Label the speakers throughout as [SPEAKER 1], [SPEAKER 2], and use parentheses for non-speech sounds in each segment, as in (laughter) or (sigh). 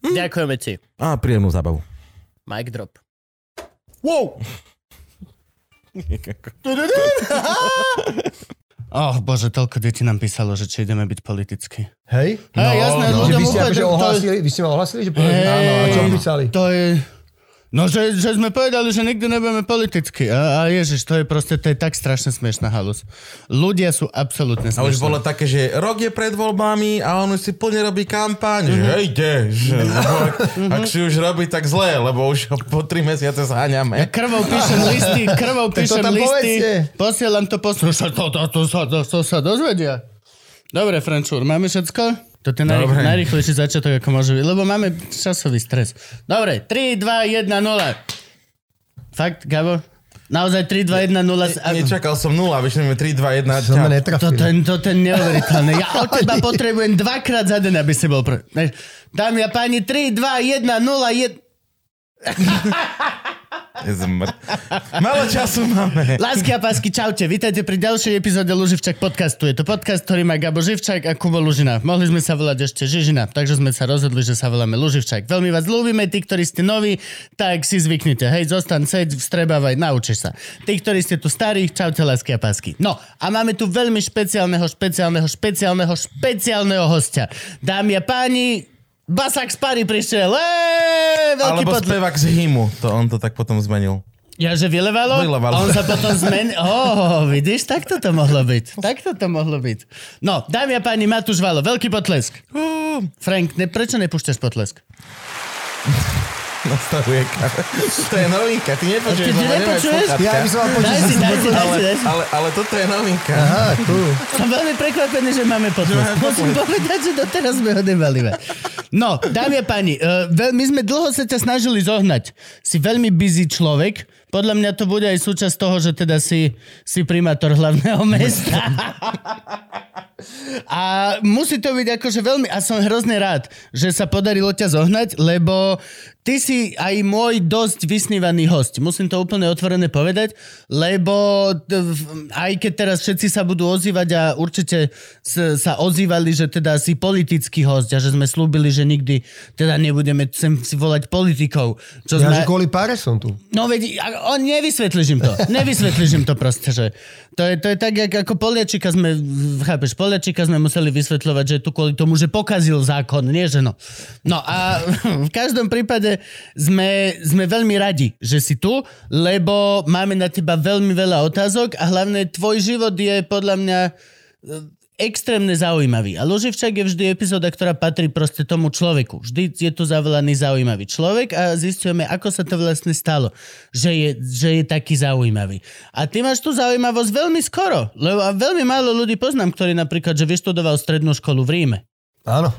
[SPEAKER 1] Hm? Ďakujeme ti.
[SPEAKER 2] A príjemnú zábavu.
[SPEAKER 1] Mic drop.
[SPEAKER 2] Wow! (laughs)
[SPEAKER 1] Oh bože, toľko detí nám písalo, že či ideme byť politicky.
[SPEAKER 3] Hej?
[SPEAKER 1] Hej, jasné,
[SPEAKER 3] no, že vy ste
[SPEAKER 1] úplne-
[SPEAKER 3] akože
[SPEAKER 1] to-
[SPEAKER 3] ohlasili, vy ste ma ohlasili, že povedali,
[SPEAKER 1] Hej.
[SPEAKER 3] áno, a čo písali?
[SPEAKER 1] To je... No, že, že sme povedali, že nikdy nebudeme politicky. A, a ježiš, to je proste, to je tak strašne smiešná halus. Ľudia sú absolútne
[SPEAKER 2] A už bolo také, že rok je pred voľbami a on už si plne robí kampaň. Že hejte, že, lebo ak, ak si už robí tak zle, lebo už po tri mesiace
[SPEAKER 1] Ja
[SPEAKER 2] zháňame.
[SPEAKER 1] krvou píšem (laughs) listy, krvou píšem listy,
[SPEAKER 3] povedzte.
[SPEAKER 1] posielam to poslu... To, to, to, to, to, to sa dozvedia. Dobre, Frančúr, máme všetko? To je najrych, najrychlejší začiatok, ako môže byť, lebo máme časový stres. Dobre, 3, 2, 1, 0. Fakt, Gabo? Naozaj 3, 2, 1, 0.
[SPEAKER 2] Ne, nečakal som 0, vyšli 3, 2, 1.
[SPEAKER 3] Som ma
[SPEAKER 1] To
[SPEAKER 3] netrafili.
[SPEAKER 1] ten, to ten neuveriteľné. Ja od teba (laughs) potrebujem dvakrát za deň, aby si bol. Ne, Dámy a páni, 3, 2, 1, 0, 1...
[SPEAKER 2] Zmrt. Malo času máme.
[SPEAKER 1] Lásky a pásky, čaute. Vítajte pri ďalšej epizóde Luživčak podcastu. Je to podcast, ktorý má Gabo Živčak a Kubo Lužina. Mohli sme sa volať ešte Žižina, takže sme sa rozhodli, že sa voláme Luživčak. Veľmi vás ľúbime, tí, ktorí ste noví, tak si zvyknite. Hej, zostan, seď, vstrebávaj, naučiš sa. Tí, ktorí ste tu starí, čaute, lásky a pásky. No, a máme tu veľmi špeciálneho, špeciálneho, špeciálneho, špeciálneho hostia. Dámy a páni, Basák z Pary prišiel. Eee, veľký
[SPEAKER 2] Alebo
[SPEAKER 1] potlesk.
[SPEAKER 2] spevák z Himu, to on to tak potom zmenil.
[SPEAKER 1] Ja, že vylevalo?
[SPEAKER 2] Vylevalo.
[SPEAKER 1] A on sa potom zmenil. (laughs) Oh, vidíš, takto to mohlo byť. Takto to mohlo byť. No, dámy a páni, Matúš Valo, veľký potlesk. Frank, ne, prečo nepúšťaš potlesk? (laughs)
[SPEAKER 2] Nastavuje To je novinka, ty nepočuješ, lebo
[SPEAKER 1] nepočuješ?
[SPEAKER 3] Ja by som
[SPEAKER 1] Daj si, daj si, daj si,
[SPEAKER 2] ale,
[SPEAKER 1] daj si.
[SPEAKER 2] ale, ale toto je novinka.
[SPEAKER 3] Aha, tu.
[SPEAKER 1] Som veľmi prekvapený, že máme potlesk. Musím povedať, že doteraz sme ho nemali. No, dámy a páni, uh, my sme dlho sa ťa snažili zohnať. Si veľmi busy človek. Podľa mňa to bude aj súčasť toho, že teda si, si primátor hlavného mesta. A musí to byť akože veľmi... A som hrozne rád, že sa podarilo ťa zohnať, lebo ty si aj môj dosť vysnívaný host. Musím to úplne otvorené povedať, lebo aj keď teraz všetci sa budú ozývať a určite sa ozývali, že teda si politický host a že sme slúbili, že nikdy teda nebudeme sem si volať politikov. Čo
[SPEAKER 3] Ja,
[SPEAKER 1] sme...
[SPEAKER 3] že kvôli páre som tu.
[SPEAKER 1] No veď, on nevysvetlíš im to. Nevysvetlíš im to proste, že to je, to je tak, jak, ako Poliačika sme, chápeš, Poliačika sme museli vysvetľovať, že tu kvôli tomu, že pokazil zákon, nie že no. No a (laughs) v každom prípade sme, sme veľmi radi, že si tu, lebo máme na teba veľmi veľa otázok a hlavne tvoj život je podľa mňa extrémne zaujímavý. A Loživčak je vždy epizóda, ktorá patrí proste tomu človeku. Vždy je tu zavolaný zaujímavý človek a zistujeme, ako sa to vlastne stalo, že je, že je taký zaujímavý. A ty máš tú zaujímavosť veľmi skoro, lebo veľmi málo ľudí poznám, ktorí napríklad, že vyštudoval strednú školu v Ríme.
[SPEAKER 3] Áno,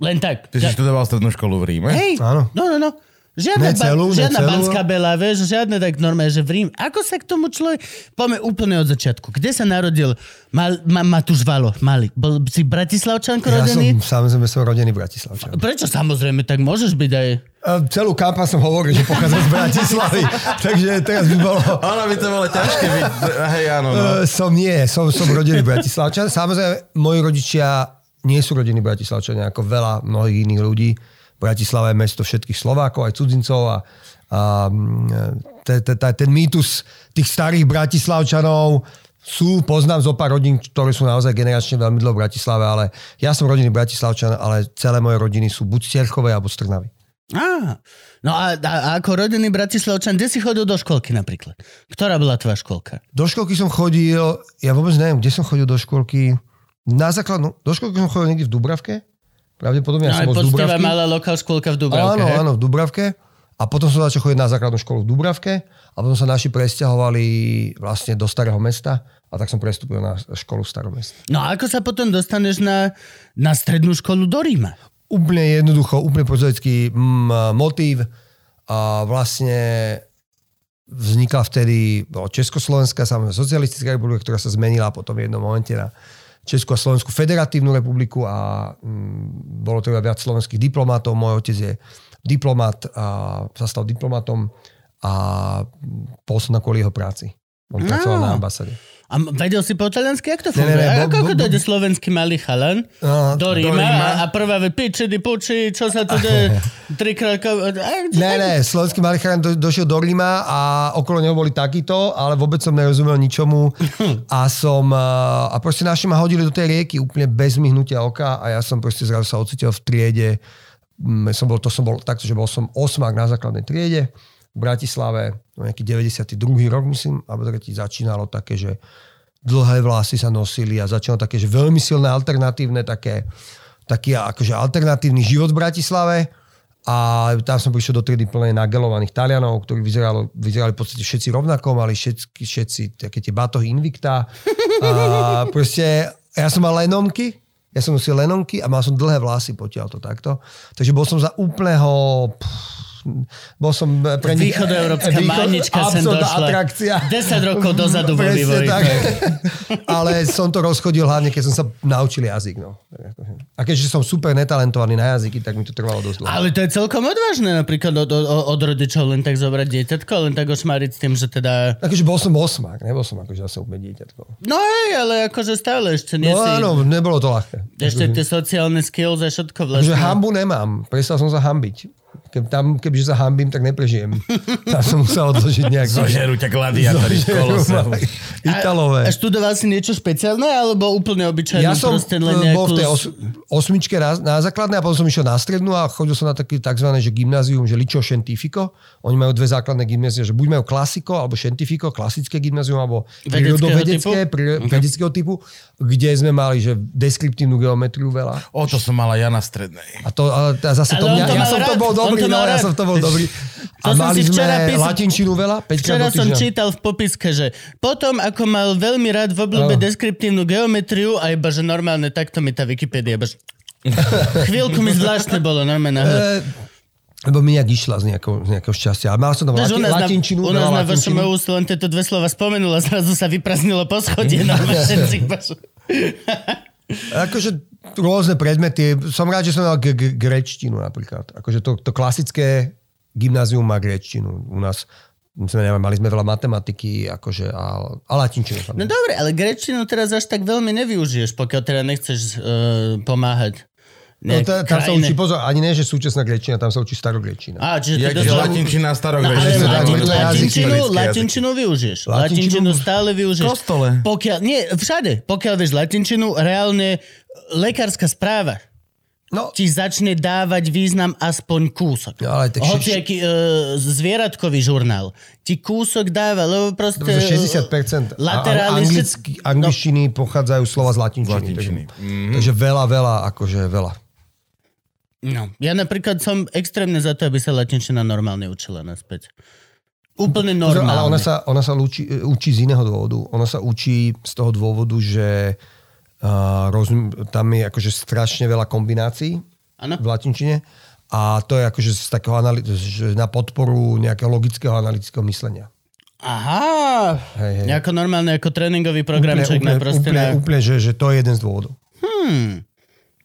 [SPEAKER 1] Len tak.
[SPEAKER 2] Ty si študoval strednú školu v Ríme?
[SPEAKER 1] Hej,
[SPEAKER 3] áno.
[SPEAKER 1] no, no, no. Žiadna,
[SPEAKER 3] Ne celú,
[SPEAKER 1] ba-
[SPEAKER 3] ne
[SPEAKER 1] žiadna
[SPEAKER 3] celú.
[SPEAKER 1] banská bela, vieš, žiadne tak normálne, že v Rím. Ako sa k tomu človek... Poďme úplne od začiatku. Kde sa narodil Mal, ma, Matúš Valo? Mali. Bol si Bratislavčanko
[SPEAKER 3] Ja som,
[SPEAKER 1] rodený?
[SPEAKER 3] samozrejme, som rodený Bratislavčan.
[SPEAKER 1] Prečo samozrejme, tak môžeš byť aj...
[SPEAKER 3] A Celú kampaň som hovoril, že pochádzam z Bratislavy, (laughs) takže teraz by bolo...
[SPEAKER 2] Ono by to bolo ťažké byť. Hej, áno, no.
[SPEAKER 3] Uh, som nie, som, som rodený Bratislavčan. Samozrejme, moji rodičia nie sú rodení Bratislavčania, ako veľa mnohých iných ľudí. Bratislava je mesto všetkých Slovákov, aj cudzincov a, a te- te- te- ten mýtus tých starých Bratislavčanov sú, poznám zo pár rodín, ktoré sú naozaj generačne veľmi dlho v Bratislave, ale ja som rodinný Bratislavčan, ale celé moje rodiny sú buď z Terchové, alebo z Trnavy.
[SPEAKER 1] Á, no a, a, a ako rodený Bratislavčan, kde si chodil do školky napríklad? Ktorá bola tvoja školka?
[SPEAKER 3] Do školky som chodil, ja vôbec neviem, kde som chodil do školky. Na základnú, do školky som chodil niekde v Dubravke. Pravdepodobne ja
[SPEAKER 1] No, aj
[SPEAKER 3] som bol z Dubravky.
[SPEAKER 1] malá lokál škôlka v Dubravke,
[SPEAKER 3] áno,
[SPEAKER 1] hej?
[SPEAKER 3] áno, v Dubravke. A potom som začal chodiť na základnú školu v Dubravke a potom sa naši presťahovali vlastne do Starého mesta a tak som prestúpil na školu v Starom meste.
[SPEAKER 1] No a ako sa potom dostaneš na, na strednú školu do Ríma?
[SPEAKER 3] úplne jednoducho, úplne prozaický mm, motív. A vlastne vznikla vtedy no, Československá, samozrejme socialistická republika, ktorá sa zmenila potom v jednom momente na Česku a Slovenskú federatívnu republiku a mm, bolo teda viac slovenských diplomatov. Môj otec je diplomat a sa stal diplomatom a pôsob na kvôli jeho práci. On
[SPEAKER 1] No.
[SPEAKER 3] pracoval na ambasáde.
[SPEAKER 1] A vedel si po taliansky, jak to
[SPEAKER 3] Ne, ne,
[SPEAKER 1] funguje?
[SPEAKER 3] ne,
[SPEAKER 1] A
[SPEAKER 3] bo-
[SPEAKER 1] ako
[SPEAKER 3] bo-
[SPEAKER 1] dojde slovenský malý chalan
[SPEAKER 3] No,
[SPEAKER 1] do Ríma,
[SPEAKER 2] do Ríma.
[SPEAKER 1] a, prvá ve piči, puči, čo sa tu de, (laughs) trikrát...
[SPEAKER 3] Ne, ne, slovenský Malicharán do, došiel do Ríma a okolo neho boli takíto, ale vôbec som nerozumel ničomu (laughs) a som, a a proste naši ma hodili do tej rieky úplne bez myhnutia oka a ja som proste zrazu sa ocitil v triede. Mm, Som bol, to som bol takto, že bol som osmák na základnej triede v Bratislave, no nejaký 92. rok myslím, alebo tretí začínalo také, že dlhé vlasy sa nosili a začalo také, že veľmi silné alternatívne také, taký akože alternatívny život v Bratislave a tam som prišiel do triedy plnej nagelovaných Talianov, ktorí vyzeralo, vyzerali v podstate všetci rovnako, mali všetky, všetci také tie batohy Invicta. A (laughs) proste ja som mal lenomky, ja som nosil lenomky a mal som dlhé vlasy potiaľ to takto. Takže bol som za úplného... Pff, bol som pre nich...
[SPEAKER 1] Východoeurópska mánička sem
[SPEAKER 3] absolútna
[SPEAKER 1] došla.
[SPEAKER 3] atrakcia.
[SPEAKER 1] 10 rokov dozadu vo vývoji.
[SPEAKER 3] tak. Ale som to rozchodil hlavne, keď som sa naučil jazyk. No. A keďže som super netalentovaný na jazyky, tak mi to trvalo dosť dlho.
[SPEAKER 1] Ale to je celkom odvážne napríklad od, od, od rodičov len tak zobrať dieťatko, len tak ošmáriť s tým, že teda...
[SPEAKER 3] Takže bol som osmák, nebol som akože zase úplne dieťatko.
[SPEAKER 1] No hej, ale akože stále ešte nie
[SPEAKER 3] No
[SPEAKER 1] si...
[SPEAKER 3] áno, nebolo to ľahké.
[SPEAKER 1] Ešte tie sociálne skills a všetko vlastne.
[SPEAKER 3] hambu nemám. Prestal som sa hambiť. Keb, tam, kebyže sa hambím, tak neprežijem. (laughs) Tam som musel odložiť nejak.
[SPEAKER 2] Zožerú ťa gladiátori v kolose. (laughs)
[SPEAKER 3] Italové.
[SPEAKER 1] A študoval si niečo špeciálne, alebo úplne obyčajnú
[SPEAKER 3] Ja som
[SPEAKER 1] len
[SPEAKER 3] eh, bol
[SPEAKER 1] nejakú...
[SPEAKER 3] v tej os, osmičke na, na základnej a potom som išiel na strednú a chodil som na taký tzv. Že gymnázium, že Ličo Šentifiko. Oni majú dve základné gymnázia, že buď majú klasiko alebo šentifiko, klasické gymnázium alebo
[SPEAKER 1] Vedeckého
[SPEAKER 3] prírodovedecké,
[SPEAKER 1] typu?
[SPEAKER 3] prí, vedeckého typu, kde sme mali že deskriptívnu geometriu veľa.
[SPEAKER 2] O, to som mala ja na strednej.
[SPEAKER 3] A, to, a, a zase
[SPEAKER 1] Ale
[SPEAKER 3] to mňa,
[SPEAKER 1] to
[SPEAKER 3] ja som to bol dobrý, no ja som to bol dobrý. (laughs) A
[SPEAKER 1] To som
[SPEAKER 3] mali
[SPEAKER 1] si
[SPEAKER 3] sme
[SPEAKER 1] včera písal-
[SPEAKER 3] latinčinu veľa, 5
[SPEAKER 1] Včera som čítal v popiske, že potom, ako mal veľmi rád v obľúbe
[SPEAKER 3] Áno.
[SPEAKER 1] deskriptívnu geometriu, a iba, že normálne takto mi tá Wikipédia, iba, že... (laughs) Chvíľku mi zvláštne bolo, normálne.
[SPEAKER 3] E, lebo mi nejak išla z nejakého, z nejakého šťastia. Ale mal som tam
[SPEAKER 1] Vieš, u
[SPEAKER 3] lati,
[SPEAKER 1] nás
[SPEAKER 3] latinčinu.
[SPEAKER 1] u nás
[SPEAKER 3] veľa
[SPEAKER 1] na. VŠMU si len tieto dve slova spomenul a zrazu sa vypraznilo po schodie. No, (laughs) všetci
[SPEAKER 3] Akože rôzne predmety. Som rád, že som mal g- g- grečtinu napríklad. Akože to, to klasické gymnázium má grečtinu. U nás my sme, neviem, mali sme veľa matematiky akože, a, a latinčinu.
[SPEAKER 1] No dobre, ale grečtinu teraz až tak veľmi nevyužiješ, pokiaľ teda nechceš uh, pomáhať.
[SPEAKER 3] No, ta, tam sa
[SPEAKER 1] krajine.
[SPEAKER 3] učí, pozor, ani nie, že súčasná grečtina, tam sa učí starogrečtina.
[SPEAKER 1] Á, čiže
[SPEAKER 2] Jak
[SPEAKER 1] doslova...
[SPEAKER 2] latinčina a
[SPEAKER 1] No, latin,
[SPEAKER 3] to
[SPEAKER 1] latinčinu, latinčinu využiješ.
[SPEAKER 3] Latinčinu-
[SPEAKER 1] Latinčinu stále využiješ.
[SPEAKER 2] Kostole.
[SPEAKER 1] Pokiaľ, nie, všade. Pokiaľ vieš latinčinu, reálne lekárska správa
[SPEAKER 3] No,
[SPEAKER 1] ti začne dávať význam aspoň kúsok.
[SPEAKER 3] No, ale tak
[SPEAKER 1] Hoci aký uh, zvieratkový žurnál ti kúsok dáva, lebo proste...
[SPEAKER 3] Dobre, 60%
[SPEAKER 1] Laterály...
[SPEAKER 3] anglicky, angličtiny pochádzajú slova z latinčiny.
[SPEAKER 2] Z latinčiny.
[SPEAKER 3] Takže, takže veľa, veľa, akože veľa.
[SPEAKER 1] No, ja napríklad som extrémne za to, aby sa latinčina normálne učila naspäť. Úplne
[SPEAKER 3] Pozor, ale
[SPEAKER 1] normálne.
[SPEAKER 3] ona sa, ona sa učí, učí z iného dôvodu. Ona sa učí z toho dôvodu, že uh, rozum, tam je akože strašne veľa kombinácií
[SPEAKER 1] Áno.
[SPEAKER 3] v latinčine a to je akože z takého že na podporu nejakého logického analytického myslenia.
[SPEAKER 1] Aha,
[SPEAKER 3] Hej, hej.
[SPEAKER 1] nejako normálne, ako tréningový programček na proste
[SPEAKER 3] úplne,
[SPEAKER 1] na...
[SPEAKER 3] úplne že, že to je jeden z dôvodov.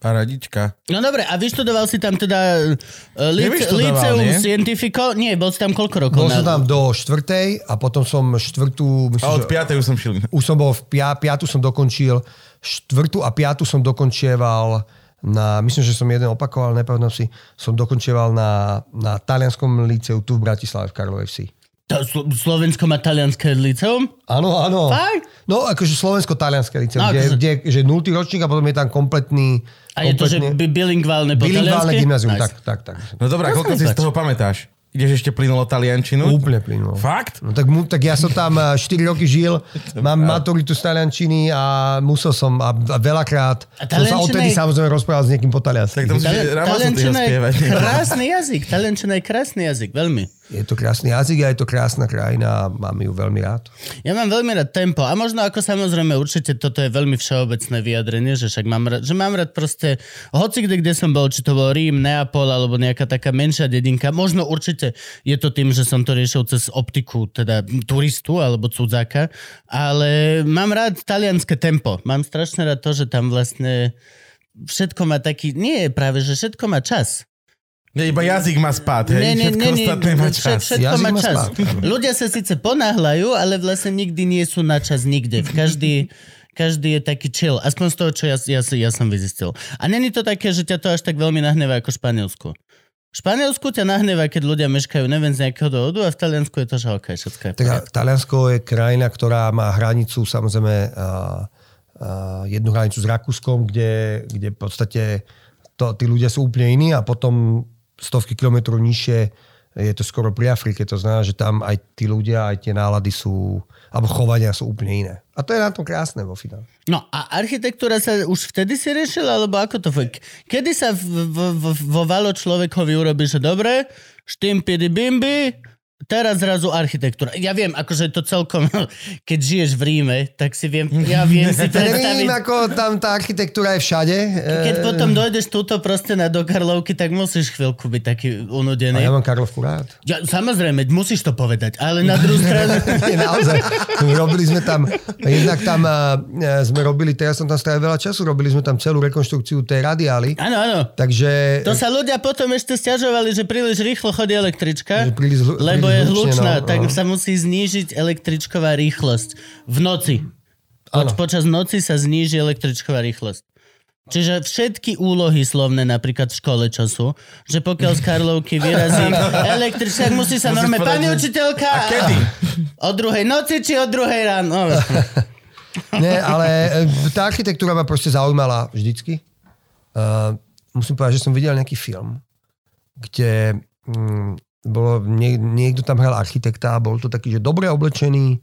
[SPEAKER 2] A radička.
[SPEAKER 1] No dobre, a vyštudoval si tam teda uh, lice,
[SPEAKER 2] Nevyštudoval,
[SPEAKER 1] Liceum
[SPEAKER 2] nie?
[SPEAKER 1] Scientifico? Nie, bol si tam koľko rokov?
[SPEAKER 3] Bol
[SPEAKER 1] na-
[SPEAKER 3] som tam do štvrtej a potom som štvrtú... Myslím,
[SPEAKER 2] A od piatej už som šiel.
[SPEAKER 3] už som bol v pia, piatu som dokončil, štvrtú a piatu som dokončieval na, myslím, že som jeden opakoval, nepamätám si, som dokončieval na, na talianskom liceu tu v Bratislave v Karlovej Vsi.
[SPEAKER 1] To Slo- Slovensko má talianské liceum?
[SPEAKER 3] Áno, áno.
[SPEAKER 1] Fakt?
[SPEAKER 3] No, akože slovensko-talianské liceum,
[SPEAKER 1] No,
[SPEAKER 3] no, kde,
[SPEAKER 1] akože-
[SPEAKER 3] kde, že 0. ročník a potom je tam kompletný...
[SPEAKER 1] A je to, že bi- bilingválne po
[SPEAKER 3] bilingválne gymnázium,
[SPEAKER 1] Nice.
[SPEAKER 3] tak, tak, tak.
[SPEAKER 2] No dobrá,
[SPEAKER 1] To
[SPEAKER 2] koľko si z toho pamätáš? Ideš ešte plynulo taliančinu?
[SPEAKER 3] Úplne plynulo.
[SPEAKER 2] Fakt?
[SPEAKER 3] No tak, tak ja som tam eh, 4 roky žil, (laughs) mám maturitu z taliančiny a musel som a, a veľakrát
[SPEAKER 1] A
[SPEAKER 3] som sa odtedy
[SPEAKER 1] je-
[SPEAKER 3] samozrejme rozprával s niekým po taliansky.
[SPEAKER 2] Tak to musíš
[SPEAKER 1] Tali- Taliančina je krásny jazyk. Taliančina je krásny jazyk, veľmi.
[SPEAKER 3] Je to krásny jazyk a je to krásna krajina a mám ju veľmi rád.
[SPEAKER 1] Ja mám veľmi rád tempo a možno ako samozrejme určite toto je veľmi všeobecné vyjadrenie, že však mám rád, že mám rád proste hoci kde, kde som bol, či to bol Rím, Neapol alebo nejaká taká menšia dedinka, možno určite je to tým, že som to riešil cez optiku teda turistu alebo cudzáka, ale mám rád talianské tempo. Mám strašne rád to, že tam vlastne všetko má taký, nie je práve, že všetko má čas.
[SPEAKER 2] Nie, iba jazyk má spát, hej?
[SPEAKER 1] Nie, nie,
[SPEAKER 2] Všetko
[SPEAKER 1] nie, nie,
[SPEAKER 2] ostatné má
[SPEAKER 1] všet-
[SPEAKER 2] čas.
[SPEAKER 1] Všetko
[SPEAKER 3] Jazyk
[SPEAKER 1] má
[SPEAKER 3] má
[SPEAKER 1] čas.
[SPEAKER 3] spát, áno.
[SPEAKER 1] Ľudia sa síce ponáhľajú, ale vlastne nikdy nie sú na čas nikde. V každý, každý je taký chill. Aspoň z toho, čo ja, ja, ja som vyzistil. A není to také, že ťa to až tak veľmi nahnevá ako v Španielsku. V Španielsku ťa nahnevá, keď ľudia meškajú neviem z nejakého dôvodu a v Taliansku je to, že OK, všetko je
[SPEAKER 3] Tak. Taliansko je krajina, ktorá má hranicu, samozrejme, a, a, jednu hranicu s Rakúskom, kde, kde v podstate to, tí ľudia sú úplne iní a potom stovky kilometrov nižšie je to skoro pri Afrike. To znamená, že tam aj tí ľudia, aj tie nálady sú, alebo chovania sú úplne iné. A to je na tom krásne vo finále.
[SPEAKER 1] No a architektúra sa už vtedy si riešila, alebo ako to funguje? Kedy sa v, vo valo človekovi urobí, že dobre, štimpidi bimbi, teraz zrazu architektúra. Ja viem, akože to celkom, (laughs) keď žiješ v Ríme, tak si viem, ja viem si (laughs) predstaviť,
[SPEAKER 3] Neviem, ako tam tá architektúra je všade.
[SPEAKER 1] keď
[SPEAKER 3] E,
[SPEAKER 1] potom dojdeš túto proste na do Karlovky, tak musíš chvíľku byť taký
[SPEAKER 3] A
[SPEAKER 1] unudený.
[SPEAKER 3] ja mám Karlovku rád.
[SPEAKER 1] Ja, samozrejme, musíš to povedať, ale na druhú stranu... (laughs)
[SPEAKER 3] Naozaj. Robili sme tam, jednak tam uh, sme robili, teraz som tam strávil veľa času, robili sme tam celú rekonštrukciu tej radiály.
[SPEAKER 1] Áno, áno.
[SPEAKER 3] Takže
[SPEAKER 1] To sa ľudia potom ešte stiažovali, že príliš rýchlo chodí električka,
[SPEAKER 3] Že príliš hlu-
[SPEAKER 1] lebo je hlučná,
[SPEAKER 3] no,
[SPEAKER 1] tak
[SPEAKER 3] no.
[SPEAKER 1] sa musí znížiť električková rýchlosť v noci.
[SPEAKER 3] Áno.
[SPEAKER 1] počas noci sa zníži električková rýchlosť. Čiže všetky úlohy slovné napríklad v škole čo sú, že pokiaľ z Karlovky vyrazí (laughs) električka, tak musí sa normálne, pani učiteľka,
[SPEAKER 2] A kedy? (laughs)
[SPEAKER 1] o druhej noci či o druhej ráno. (laughs)
[SPEAKER 3] Nie, ale e, tá architektúra ma proste zaujímala vždycky. Uh, musím povedať, že som videl nejaký film, kde mm, bolo, nie, niekto tam hral architekta a bol to taký, že dobre oblečený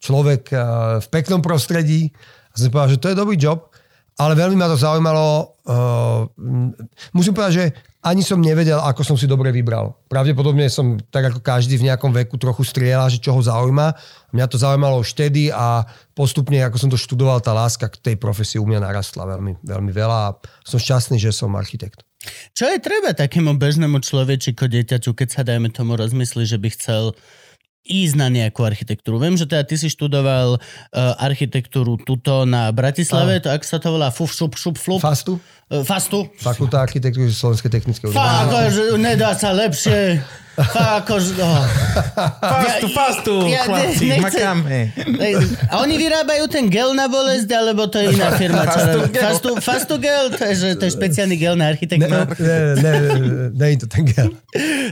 [SPEAKER 3] človek uh, v peknom prostredí. A som povedal, že to je dobrý job, ale veľmi ma to zaujímalo. Uh, musím povedať, že ani som nevedel, ako som si dobre vybral. Pravdepodobne som, tak ako každý v nejakom veku, trochu strieľal, že čo ho zaujíma. Mňa to zaujímalo už vtedy a postupne, ako som to študoval, tá láska k tej profesii u mňa narastla veľmi, veľmi veľa a som šťastný, že som architekt.
[SPEAKER 1] Čo je treba takému bežnému človečiku, dieťaťu, keď sa dajme tomu rozmyslí, že by chcel ísť na nejakú architektúru. Viem, že teda ty si študoval uh, architektúru tuto na Bratislave, to ak sa to volá fuf, šup, šup, flup,
[SPEAKER 3] Fastu?
[SPEAKER 1] uh, fastu.
[SPEAKER 3] Fakulta architektúry Slovenskej technickej
[SPEAKER 1] Fá,
[SPEAKER 3] univerzity.
[SPEAKER 1] akože nedá sa lepšie. (laughs) Fá, akože, oh.
[SPEAKER 2] Fastu, fastu,
[SPEAKER 1] Ja- ja
[SPEAKER 2] chlapci,
[SPEAKER 1] nechcem-
[SPEAKER 2] makáme.
[SPEAKER 1] A oni vyrábajú ten gel na bolesť, alebo to je iná firma? Čo
[SPEAKER 2] Fastu gel.
[SPEAKER 1] Fastu, fastu gel? To je, že, to je špeciálny gel na
[SPEAKER 3] Ne,
[SPEAKER 1] architektúru?
[SPEAKER 3] ne, ne, ne, ne, je to ten gel.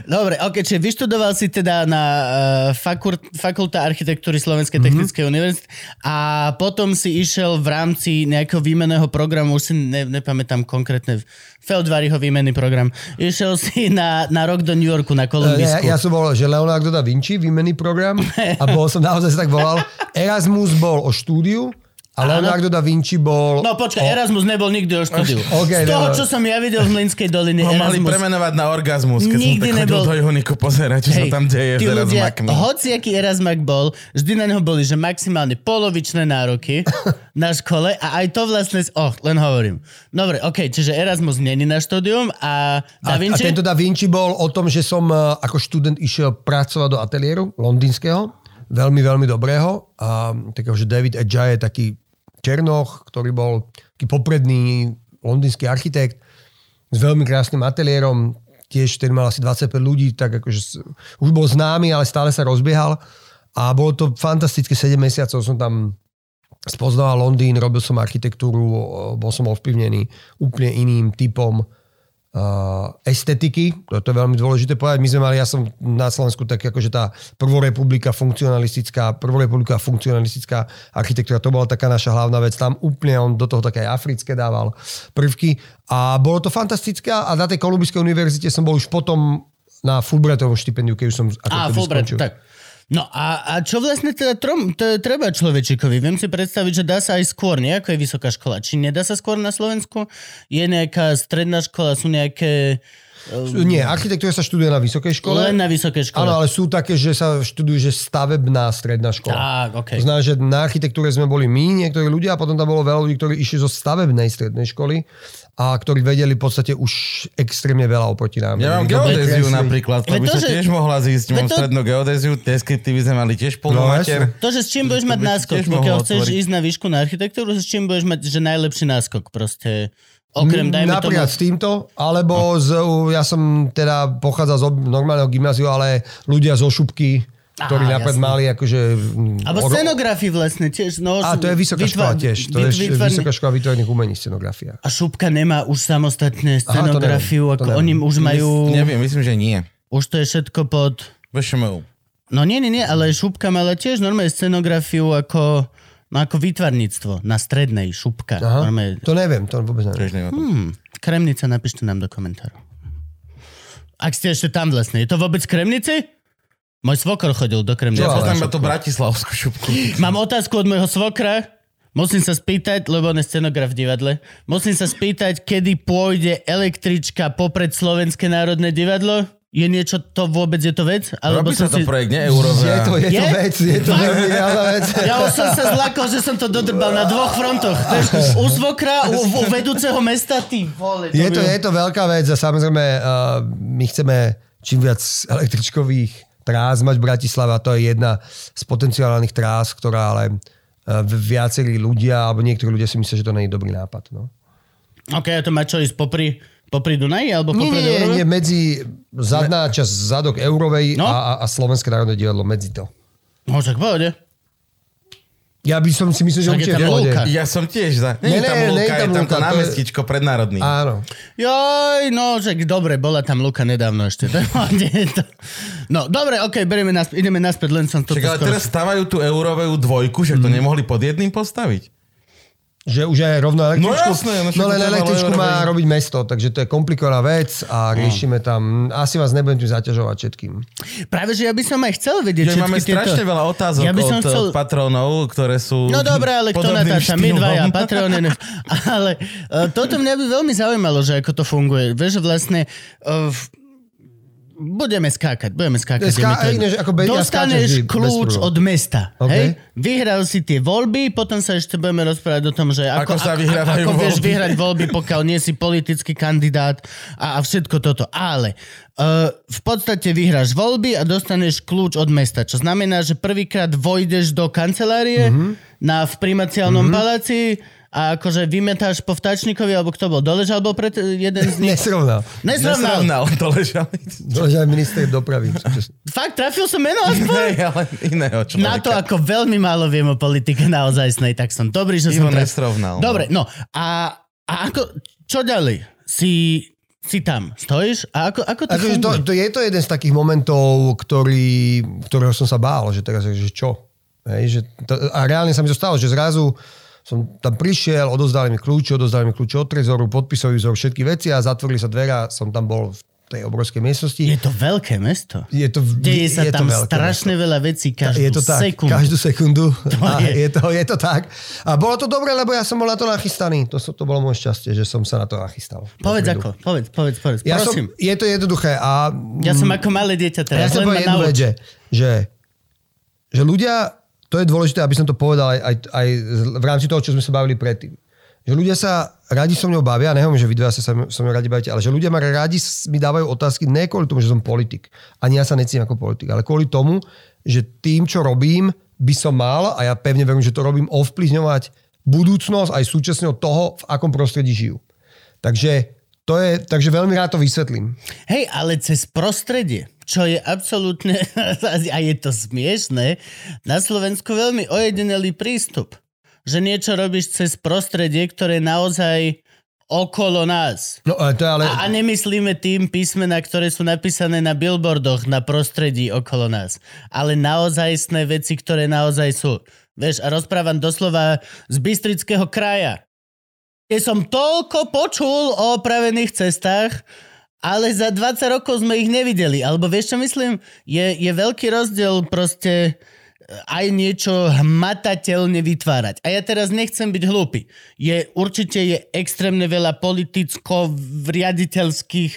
[SPEAKER 1] Dobre, ok, čiže vyštudoval si teda na uh, fakult, Fakulta architektúry. Slovenskej technickej mm-hmm. univerzity a potom si išiel v rámci nejakého výmenného programu, už si ne, nepamätám konkrétne, Feldvaryho výmenný program. Išiel si na, na rok do New Yorku, na
[SPEAKER 3] Ja, ja som bol, že Leonardo da Vinci, výmenný program a bol som naozaj sa tak volal. Erasmus bol o štúdiu a Leonardo da Vinci bol...
[SPEAKER 1] No počkaj, Erasmus nebol nikdy o štúdiu.
[SPEAKER 3] Ok,
[SPEAKER 1] Z toho, čo som ja videl v Mlinskej doline,
[SPEAKER 2] Ho mali
[SPEAKER 1] Erasmus...
[SPEAKER 2] premenovať na orgazmus, keď
[SPEAKER 1] Nikdy
[SPEAKER 2] som tak chodil
[SPEAKER 1] nebol-
[SPEAKER 2] do Juniku pozerať, čo sa tam deje
[SPEAKER 1] tí
[SPEAKER 2] s Erasmakmi.
[SPEAKER 1] hociaký Erasmak bol, vždy na neho boli, že maximálne polovičné nároky (laughs) na škole a aj to vlastne, oh, len hovorím. Dobre, OK, čiže Erasmus není na štúdium a Da
[SPEAKER 3] A, a
[SPEAKER 1] Vinci?
[SPEAKER 3] tento Da Vinci bol o tom, že som eh, ako študent išiel pracovať do ateliéru londýnskeho, veľmi, veľmi dobrého. A takého, že David Adja je taký Černoch, ktorý bol taký popredný londýnsky architekt s veľmi krásnym ateliérom, tiež ten mal asi 25 ľudí, tak akože už bol známy, ale stále sa rozbiehal. A bolo to fantastické 7 mesiacov, som tam spoznal Londýn, robil som architektúru, bol som ovplyvnený úplne iným typom uh, estetiky, to, to je veľmi dôležité povedať. My sme mali, ja som na Slovensku tak akože tá prvorepublika funkcionalistická, prvorepublika funkcionalistická architektúra, to bola taká naša hlavná vec. Tam úplne on do toho také aj africké dával prvky a bolo to fantastické a na tej Kolumbijskej univerzite som bol už potom na Fulbrightovom štipendiu, keď už som ako
[SPEAKER 1] Á, Fulbright,
[SPEAKER 3] skončil.
[SPEAKER 1] tak. No a, a čo vlastne teda trom, to treba človečikovi? Viem si predstaviť, že dá sa aj skôr, nie? Ako je vysoká škola. Či nedá sa skôr na Slovensku? Je nejaká stredná škola, sú nejaké
[SPEAKER 3] Nie, architektúra sa študuje na vysokej škole.
[SPEAKER 1] Len na vysokej škole.
[SPEAKER 3] Áno, ale sú také, že sa študujú, že stavebná stredná škola.
[SPEAKER 1] Tak, OK.
[SPEAKER 3] To znamená, že na architektúre sme boli my, niektorí ľudia, a potom tam bolo veľa ľudí, ktorí išli zo stavebnej strednej školy a ktorí vedeli v podstate už extrémne veľa oproti nám.
[SPEAKER 2] Ja mám geodéziu napríklad, to
[SPEAKER 1] Veď
[SPEAKER 2] by
[SPEAKER 1] to,
[SPEAKER 2] sa
[SPEAKER 1] že-
[SPEAKER 2] tiež mohla zísť. Mám
[SPEAKER 1] to-
[SPEAKER 2] strednú geodéziu, deskriptívy sme mali tiež plnú
[SPEAKER 3] No,
[SPEAKER 2] mater.
[SPEAKER 1] To, že s čím budeš
[SPEAKER 2] To
[SPEAKER 1] mať náskok, pokiaľ chceš
[SPEAKER 2] otvoriť.
[SPEAKER 1] ísť na výšku na architektúru, s čím budeš mať že najlepší náskok proste. Okrem, dajme tomu...
[SPEAKER 3] Napríklad s týmto, alebo z, ja som teda pochádzal z normálneho gymnáziu, ale ľudia zo šupky, ktorí
[SPEAKER 1] Á,
[SPEAKER 3] napríklad
[SPEAKER 1] jasné.
[SPEAKER 3] mali akože...
[SPEAKER 1] Alebo scenografii vlastne tiež. No,
[SPEAKER 3] A to je vysoká
[SPEAKER 1] vytva-
[SPEAKER 3] škola tiež. To
[SPEAKER 1] vyt-
[SPEAKER 3] je
[SPEAKER 1] vytvarný-
[SPEAKER 3] vysoká škola vytvorených umení, scenografia.
[SPEAKER 1] A Šupka nemá už samostatne
[SPEAKER 3] Aha, to
[SPEAKER 1] scenografiu,
[SPEAKER 3] neviem, to
[SPEAKER 1] ako
[SPEAKER 3] neviem.
[SPEAKER 1] oni už majú...
[SPEAKER 2] Neviem, myslím, že nie.
[SPEAKER 1] Už to je všetko pod...
[SPEAKER 2] VŠMU.
[SPEAKER 1] No nie, nie, nie, ale Šupka mala tiež normálne scenografiu ako, no ako výtvarníctvo na strednej Šupka.
[SPEAKER 3] Aha,
[SPEAKER 1] Normálne,
[SPEAKER 3] to neviem, to vôbec neviem.
[SPEAKER 2] Tiež neviem.
[SPEAKER 1] hmm, Kremnica, napíšte nám do komentárov. Ak ste ešte tam vlastne. Je to vôbec Kremnici? Môj svokor chodil do.
[SPEAKER 3] Čo
[SPEAKER 2] Ja poznám tú bratislavskú šupku.
[SPEAKER 1] Mám otázku od môjho svokra. Musím sa spýtať, lebo on je scenograf v divadle. Musím sa spýtať, kedy pôjde električka popred Slovenské národné divadlo? Je niečo to vôbec, je to vec?
[SPEAKER 2] Robí sa
[SPEAKER 1] som
[SPEAKER 2] to projekt, nie eurové.
[SPEAKER 3] Je to, je to
[SPEAKER 1] Je?
[SPEAKER 3] vec, je to veľmi vec.
[SPEAKER 1] Ja už som sa zlakol, že som to dodrbal na dvoch frontoch. U svokra, u, u vedúceho mesta, ty vole.
[SPEAKER 3] Je to, je to veľká vec a samozrejme uh, my chceme čím viac električkových trás mať v Bratislave a to je jedna z potenciálnych trás, ktorá ale uh, viacerí ľudia, alebo niektorí ľudia si myslia, že to nie je dobrý nápad. No.
[SPEAKER 1] OK, a to má čo ísť popri, popri Dunaji? Alebo popri
[SPEAKER 3] nie, nie, nie, medzi zadná časť zadok Eurovej
[SPEAKER 1] No.
[SPEAKER 3] a, a, Slovenské národné divadlo, medzi to.
[SPEAKER 1] No, však pohode.
[SPEAKER 3] Ja by som si myslel, že určite
[SPEAKER 1] tam
[SPEAKER 3] v.
[SPEAKER 2] Ja som tiež za.
[SPEAKER 3] Nie,
[SPEAKER 2] Nie, tam
[SPEAKER 3] nie
[SPEAKER 2] Lúka,
[SPEAKER 3] je tam
[SPEAKER 2] je tam to
[SPEAKER 3] to je-
[SPEAKER 2] námestičko prednárodný.
[SPEAKER 3] Áno.
[SPEAKER 1] Joj, no, že dobre, bola tam Luka nedávno ešte. (laughs) No, dobre, okej, berieme naspäť, ideme naspäť, len som to
[SPEAKER 2] Však ale teraz stavajú tú eurovú dvojku, že to
[SPEAKER 3] Mhm.
[SPEAKER 2] nemohli pod jedným postaviť.
[SPEAKER 3] Že už aj rovno električku?
[SPEAKER 2] No jasné, no
[SPEAKER 3] no len električku má
[SPEAKER 2] robiť.
[SPEAKER 3] robiť mesto, takže to je komplikovaná vec a riešime tam, asi vás nebudem tu zaťažovať všetkým.
[SPEAKER 1] Práve, že ja by som aj chcel vedieť
[SPEAKER 2] Že
[SPEAKER 1] všetky
[SPEAKER 2] máme
[SPEAKER 1] tieto...
[SPEAKER 2] strašne veľa otázok
[SPEAKER 1] Ja by som
[SPEAKER 2] od
[SPEAKER 1] chcel...
[SPEAKER 2] chcel... patronov, ktoré sú
[SPEAKER 1] No dobré, ale kto natáča? My dvaja, (laughs) je ne- Ale uh, toto mňa by veľmi zaujímalo, že ako to funguje. Vieš, že vlastne uh, v- budeme skákať, budeme skákať.
[SPEAKER 3] Ská- ináč, ako be- ja
[SPEAKER 1] Dostaneš
[SPEAKER 3] bez
[SPEAKER 1] kľúč od mesta.
[SPEAKER 3] OK.
[SPEAKER 1] Hej? Vyhral si tie voľby, potom sa ešte budeme rozprávať o tom, že ako,
[SPEAKER 2] Ako sa vyhrávajú
[SPEAKER 1] ako vieš
[SPEAKER 2] voľby.
[SPEAKER 1] vyhrať voľby, (laughs) pokiaľ nie si politický kandidát a, a všetko toto. Ale uh, v podstate vyhráš voľby a dostaneš kľúč od mesta, čo znamená, že prvýkrát vojdeš do kancelárie
[SPEAKER 3] Mhm.
[SPEAKER 1] na, v primaciálnom paláci a akože vymetáš po vtačníkovi, alebo kto bol, doležal bol pred jeden z nich.
[SPEAKER 3] Nesrovnal.
[SPEAKER 1] Nesrovnal.
[SPEAKER 2] Nesrovnal. (laughs)
[SPEAKER 3] Dôležitý aj minister dopravy.
[SPEAKER 1] Fakt, trafil som meno aspoň? (laughs)
[SPEAKER 2] Hej, ale iného človeka.
[SPEAKER 1] Na to, ako veľmi málo viem o politike naozajstnej, tak som dobrý, že som...
[SPEAKER 2] Ivo
[SPEAKER 1] traf-
[SPEAKER 2] nesrovnal. no.
[SPEAKER 1] Dobre, no a, a ako, čo ďalej? Si, si tam, stojíš? A ako, ako to
[SPEAKER 3] Akože to, to, je to jeden z takých momentov, ktorý, ktorého som sa bál, že teraz, že čo? Hej, že to, a reálne sa mi to stalo, že zrazu som tam prišiel, odozdali mi kľúče, odozdali mi kľúče od trezoru, podpisový vzor, všetky veci a zatvorili sa dvere a som tam bol v tej obrovskej miestnosti.
[SPEAKER 1] Je to veľké mesto.
[SPEAKER 3] Je to,
[SPEAKER 1] Deje sa
[SPEAKER 3] je
[SPEAKER 1] tam
[SPEAKER 3] to
[SPEAKER 1] strašne
[SPEAKER 3] mesto.
[SPEAKER 1] veľa vecí každú
[SPEAKER 3] je to tak,
[SPEAKER 1] sekundu.
[SPEAKER 3] každú sekundu. A
[SPEAKER 1] je-
[SPEAKER 3] je. to, je to tak. A bolo to dobré, lebo ja som bol na to nachystaný. To, som- to bolo moje šťastie, že som sa na to nachystal.
[SPEAKER 1] Povedz ako, povedz, povedz, povedz.
[SPEAKER 3] Ja som,
[SPEAKER 1] Prosím.
[SPEAKER 3] je to jednoduché a
[SPEAKER 1] Ja som ako malé dieťa
[SPEAKER 3] ja
[SPEAKER 1] teraz,
[SPEAKER 3] som
[SPEAKER 1] len ma
[SPEAKER 3] povedal jednu vec, že, že, že ľudia, to je dôležité, aby som to povedal aj, aj, aj v rámci toho, čo sme sa bavili predtým. Že ľudia sa radi so mnou bavia, nehovorím, že vy dva sa so mnou- radi bavíte, ale že ľudia ma radi mi dávajú otázky ne kvôli tomu, že som politik. Ani ja sa necítim ako politik, ale kvôli tomu, že tým, čo robím, by som mal, a ja pevne verím, že to robím, ovplyvňovať budúcnosť aj súčasne od toho, v akom prostredí žijú. Takže to je, takže veľmi rád to vysvetlím.
[SPEAKER 1] Hej, ale cez prostredie, čo je absolútne, (laughs) a je to smiešné, na Slovensku veľmi ojedinelý prístup. Že niečo robíš cez prostredie, ktoré naozaj okolo nás.
[SPEAKER 3] No, to ale...
[SPEAKER 1] A, a nemyslíme tým písmena, ktoré sú napísané na billboardoch na prostredí okolo nás. Ale naozajstné veci, ktoré naozaj sú. Vieš, a rozprávam doslova z Bystrického kraja. Ja som toľko počul o opravených cestách, ale za 20 rokov sme ich nevideli. Alebo vieš, čo myslím? Je, je veľký rozdiel proste aj niečo hmatateľne vytvárať. A ja teraz nechcem byť hlúpy. Je, určite je extrémne veľa politicko-riaditeľských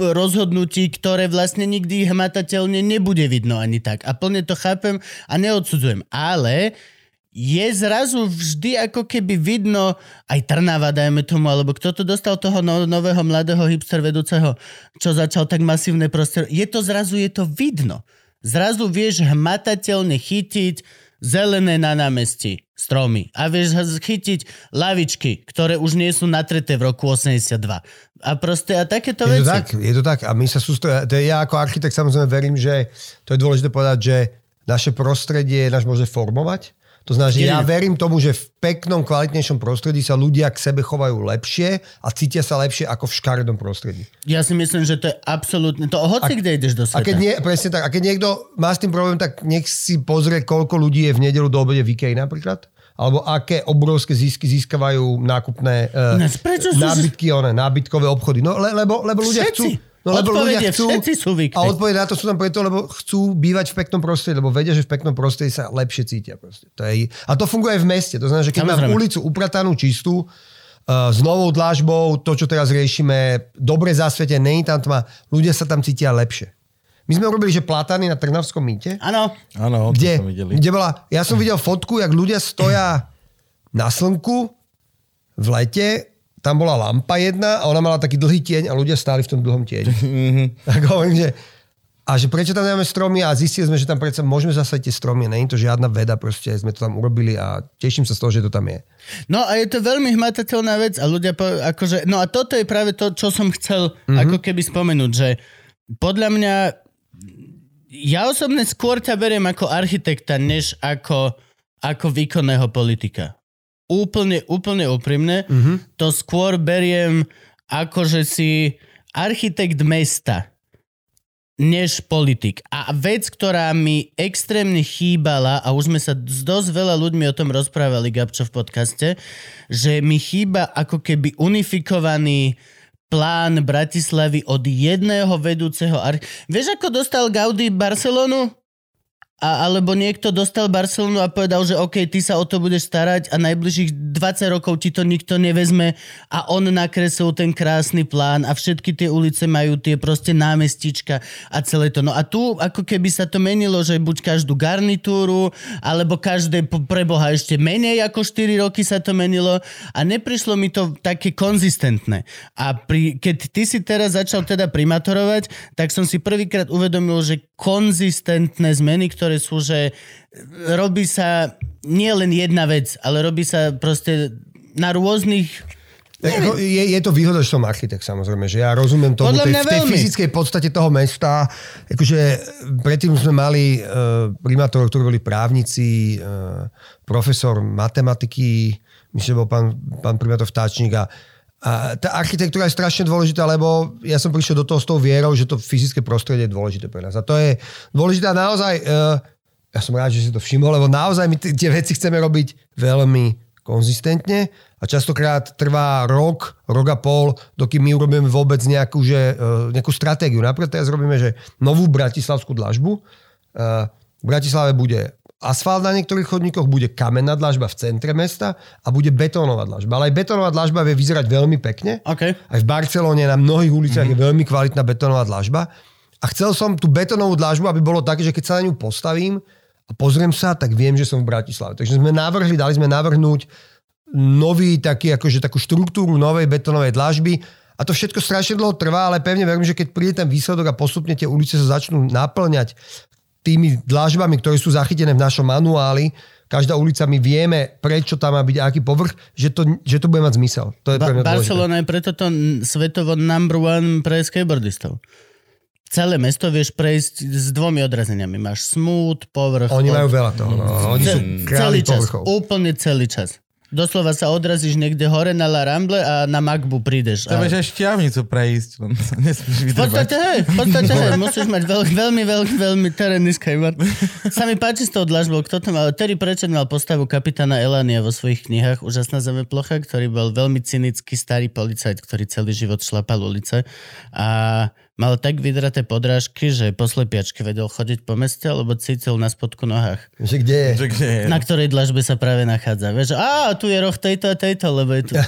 [SPEAKER 1] rozhodnutí, ktoré vlastne nikdy hmatateľne nebude vidno ani tak. A plne to chápem a neodsudzujem. Ale je zrazu vždy ako keby vidno, aj Trnava, dajme tomu, alebo kto to dostal toho no, nového mladého hipster vedúceho, čo začal tak masívne prostor. Je to zrazu, je to vidno. Zrazu vieš hmatateľne chytiť zelené na námestí, stromy. A vieš chytiť lavičky, ktoré už nie sú natreté v roku 82. A proste a takéto
[SPEAKER 3] je
[SPEAKER 1] veci.
[SPEAKER 3] To tak, je to tak. A my sa sústredíme, to je, ja ako architekt samozrejme verím, že to je dôležité povedať, že naše prostredie nás môže formovať to znamená, že ja verím tomu, že v peknom, kvalitnejšom prostredí sa ľudia k sebe chovajú lepšie a cítia sa lepšie ako v škaredom prostredí.
[SPEAKER 1] Ja si myslím, že to je absolútne... To hoci a, kde ideš do sveta.
[SPEAKER 3] A keď, nie, presne tak, a keď niekto má s tým problém, tak nech si pozrie, koľko ľudí je v nedelu do obede v Ikei napríklad alebo aké obrovské zisky získavajú nákupné uh, nábytky, one, nábytkové obchody. No, le, lebo, lebo ľudia
[SPEAKER 1] Všetci.
[SPEAKER 3] chcú No lebo ľudia chcú,
[SPEAKER 1] sú
[SPEAKER 3] A odpovede na to sú tam preto, lebo chcú bývať v peknom prostredí, lebo vedia, že v peknom prostredí sa lepšie cítia. Proste. To je, a to funguje aj v meste. To znamená, že keď Samozrejme. mám ulicu upratanú, čistú, uh, s novou dlážbou, to, čo teraz riešime, dobre zasvete, není tam tma, ľudia sa tam cítia lepšie. My sme robili, že platany na Trnavskom mýte.
[SPEAKER 1] Áno.
[SPEAKER 2] Áno,
[SPEAKER 3] kde, kde bola, ja som videl fotku, jak ľudia stoja na slnku v lete tam bola lampa jedna a ona mala taký dlhý tieň a ľudia stáli v tom dlhom tieň. (laughs) tak hovorím, že a že prečo tam nemáme stromy a zistili sme, že tam predsa môžeme zasadiť tie stromy. Není to žiadna veda, proste sme to tam urobili a teším sa z toho, že to tam je.
[SPEAKER 1] No a je to veľmi hmatateľná vec a ľudia po, akože, no a toto je práve to, čo som chcel mm-hmm. ako keby spomenúť, že podľa mňa ja osobne skôr ťa beriem ako architekta, než ako, ako výkonného politika úplne, úplne úprimne, mm-hmm. to skôr beriem ako, že si architekt mesta než politik. A vec, ktorá mi extrémne chýbala, a už sme sa s dosť veľa ľuďmi o tom rozprávali, Gabčo, v podcaste, že mi chýba ako keby unifikovaný plán Bratislavy od jedného vedúceho... Ar- Vieš, ako dostal Gaudí Barcelonu? A, alebo niekto dostal Barcelonu a povedal, že OK, ty sa o to budeš starať a najbližších 20 rokov ti to nikto nevezme a on nakreslil ten krásny plán a všetky tie ulice majú tie proste námestička a celé to. No a tu ako keby sa to menilo, že buď každú garnitúru, alebo každé preboha ešte menej ako 4 roky sa to menilo a neprišlo mi to také konzistentné. A pri, keď ty si teraz začal teda primatorovať, tak som si prvýkrát uvedomil, že konzistentné zmeny, ktoré ktoré sú, že robí sa nie len jedna vec, ale robí sa proste na rôznych
[SPEAKER 3] je, je to výhoda, že som architekt samozrejme, že ja rozumiem tomu, tej, v tej fyzickej podstate toho mesta, akože predtým sme mali uh, primátorov, ktorí boli právnici, uh, profesor matematiky, myslím, že bol pán, pán primátor Vtáčnik a a tá architektúra je strašne dôležitá, lebo ja som prišiel do toho s tou vierou, že to fyzické prostredie je dôležité pre nás. A to je dôležité naozaj, uh, ja som rád, že si to všimol, lebo naozaj my tie veci chceme robiť veľmi konzistentne a častokrát trvá rok, rok a pol, dokým my urobíme vôbec nejakú, že, uh, nejakú stratégiu. Napríklad teraz robíme, že novú bratislavskú dlažbu. Uh, v Bratislave bude asfalt na niektorých chodníkoch, bude kamenná dlažba v centre mesta a bude betónová dlažba. Ale aj betónová dlažba vie vyzerať veľmi pekne.
[SPEAKER 1] Okay.
[SPEAKER 3] Aj v Barcelone na mnohých uliciach mm-hmm. je veľmi kvalitná betónová dlažba. A chcel som tú betónovú dlažbu, aby bolo také, že keď sa na ňu postavím a pozriem sa, tak viem, že som v Bratislave. Takže sme navrhli, dali sme navrhnúť nový taký, akože takú štruktúru novej betónovej dlažby. A to všetko strašne dlho trvá, ale pevne verím, že keď príde ten výsledok a postupne tie ulice sa začnú naplňať tými dlažbami, ktoré sú zachytené v našom manuáli, každá ulica, my vieme, prečo tam má byť aký povrch, že to, že to bude mať zmysel. To je ba- pre mňa
[SPEAKER 1] Barcelona je preto to svetovo number one pre skateboardistov. Celé mesto vieš prejsť s dvomi odrazeniami. Máš smooth, povrch.
[SPEAKER 3] Oni majú veľa toho. No. Oni sú
[SPEAKER 1] celý čas.
[SPEAKER 3] Povrchov.
[SPEAKER 1] Úplne celý čas. Doslova sa odrazíš niekde hore na La Ramble a na Magbu prídeš.
[SPEAKER 2] To vieš aj šťavnicu prejsť, len (laughs) nesmieš
[SPEAKER 1] vydrbať. V podstate hej, v podstate hej, (laughs) musíš mať veľ, veľmi, veľmi, veľmi terénny skybard. Sa mi páči s tou dlažbou, kto to mal, Terry Prečet mal postavu kapitána Elania vo svojich knihách, úžasná plocha, ktorý bol veľmi cynický starý policajt, ktorý celý život šlapal ulice a mal tak vydraté podrážky, že po slepiačke vedel chodiť po meste, alebo cítil na spodku nohách.
[SPEAKER 3] Že kde je?
[SPEAKER 2] Že kde je?
[SPEAKER 1] Na ktorej dlažbe sa práve nachádza. Vieš, a tu je roh tejto a tejto, lebo je tu... (laughs)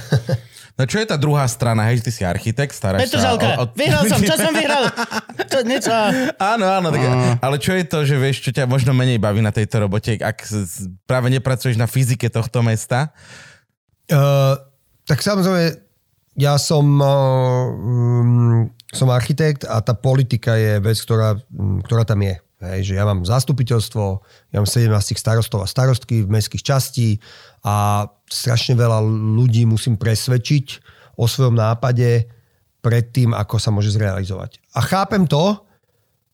[SPEAKER 2] No čo je tá druhá strana? Hej, ty si architekt, staráš
[SPEAKER 1] Petr
[SPEAKER 2] sa o, o...
[SPEAKER 1] vyhral som, čo som vyhral? (laughs) To, niečo.
[SPEAKER 2] Áno, áno, tak, ale čo je to, že vieš, čo ťa možno menej baví na tejto robote, ak práve nepracuješ na fyzike tohto mesta?
[SPEAKER 3] Uh, tak samozrejme, ja som, uh, um, som architekt a tá politika je vec, ktorá, um, ktorá tam je. Hej, že ja mám zastupiteľstvo, ja mám 17 starostov a starostky v mestských častí a strašne veľa ľudí musím presvedčiť o svojom nápade pred tým, ako sa môže zrealizovať. A chápem to,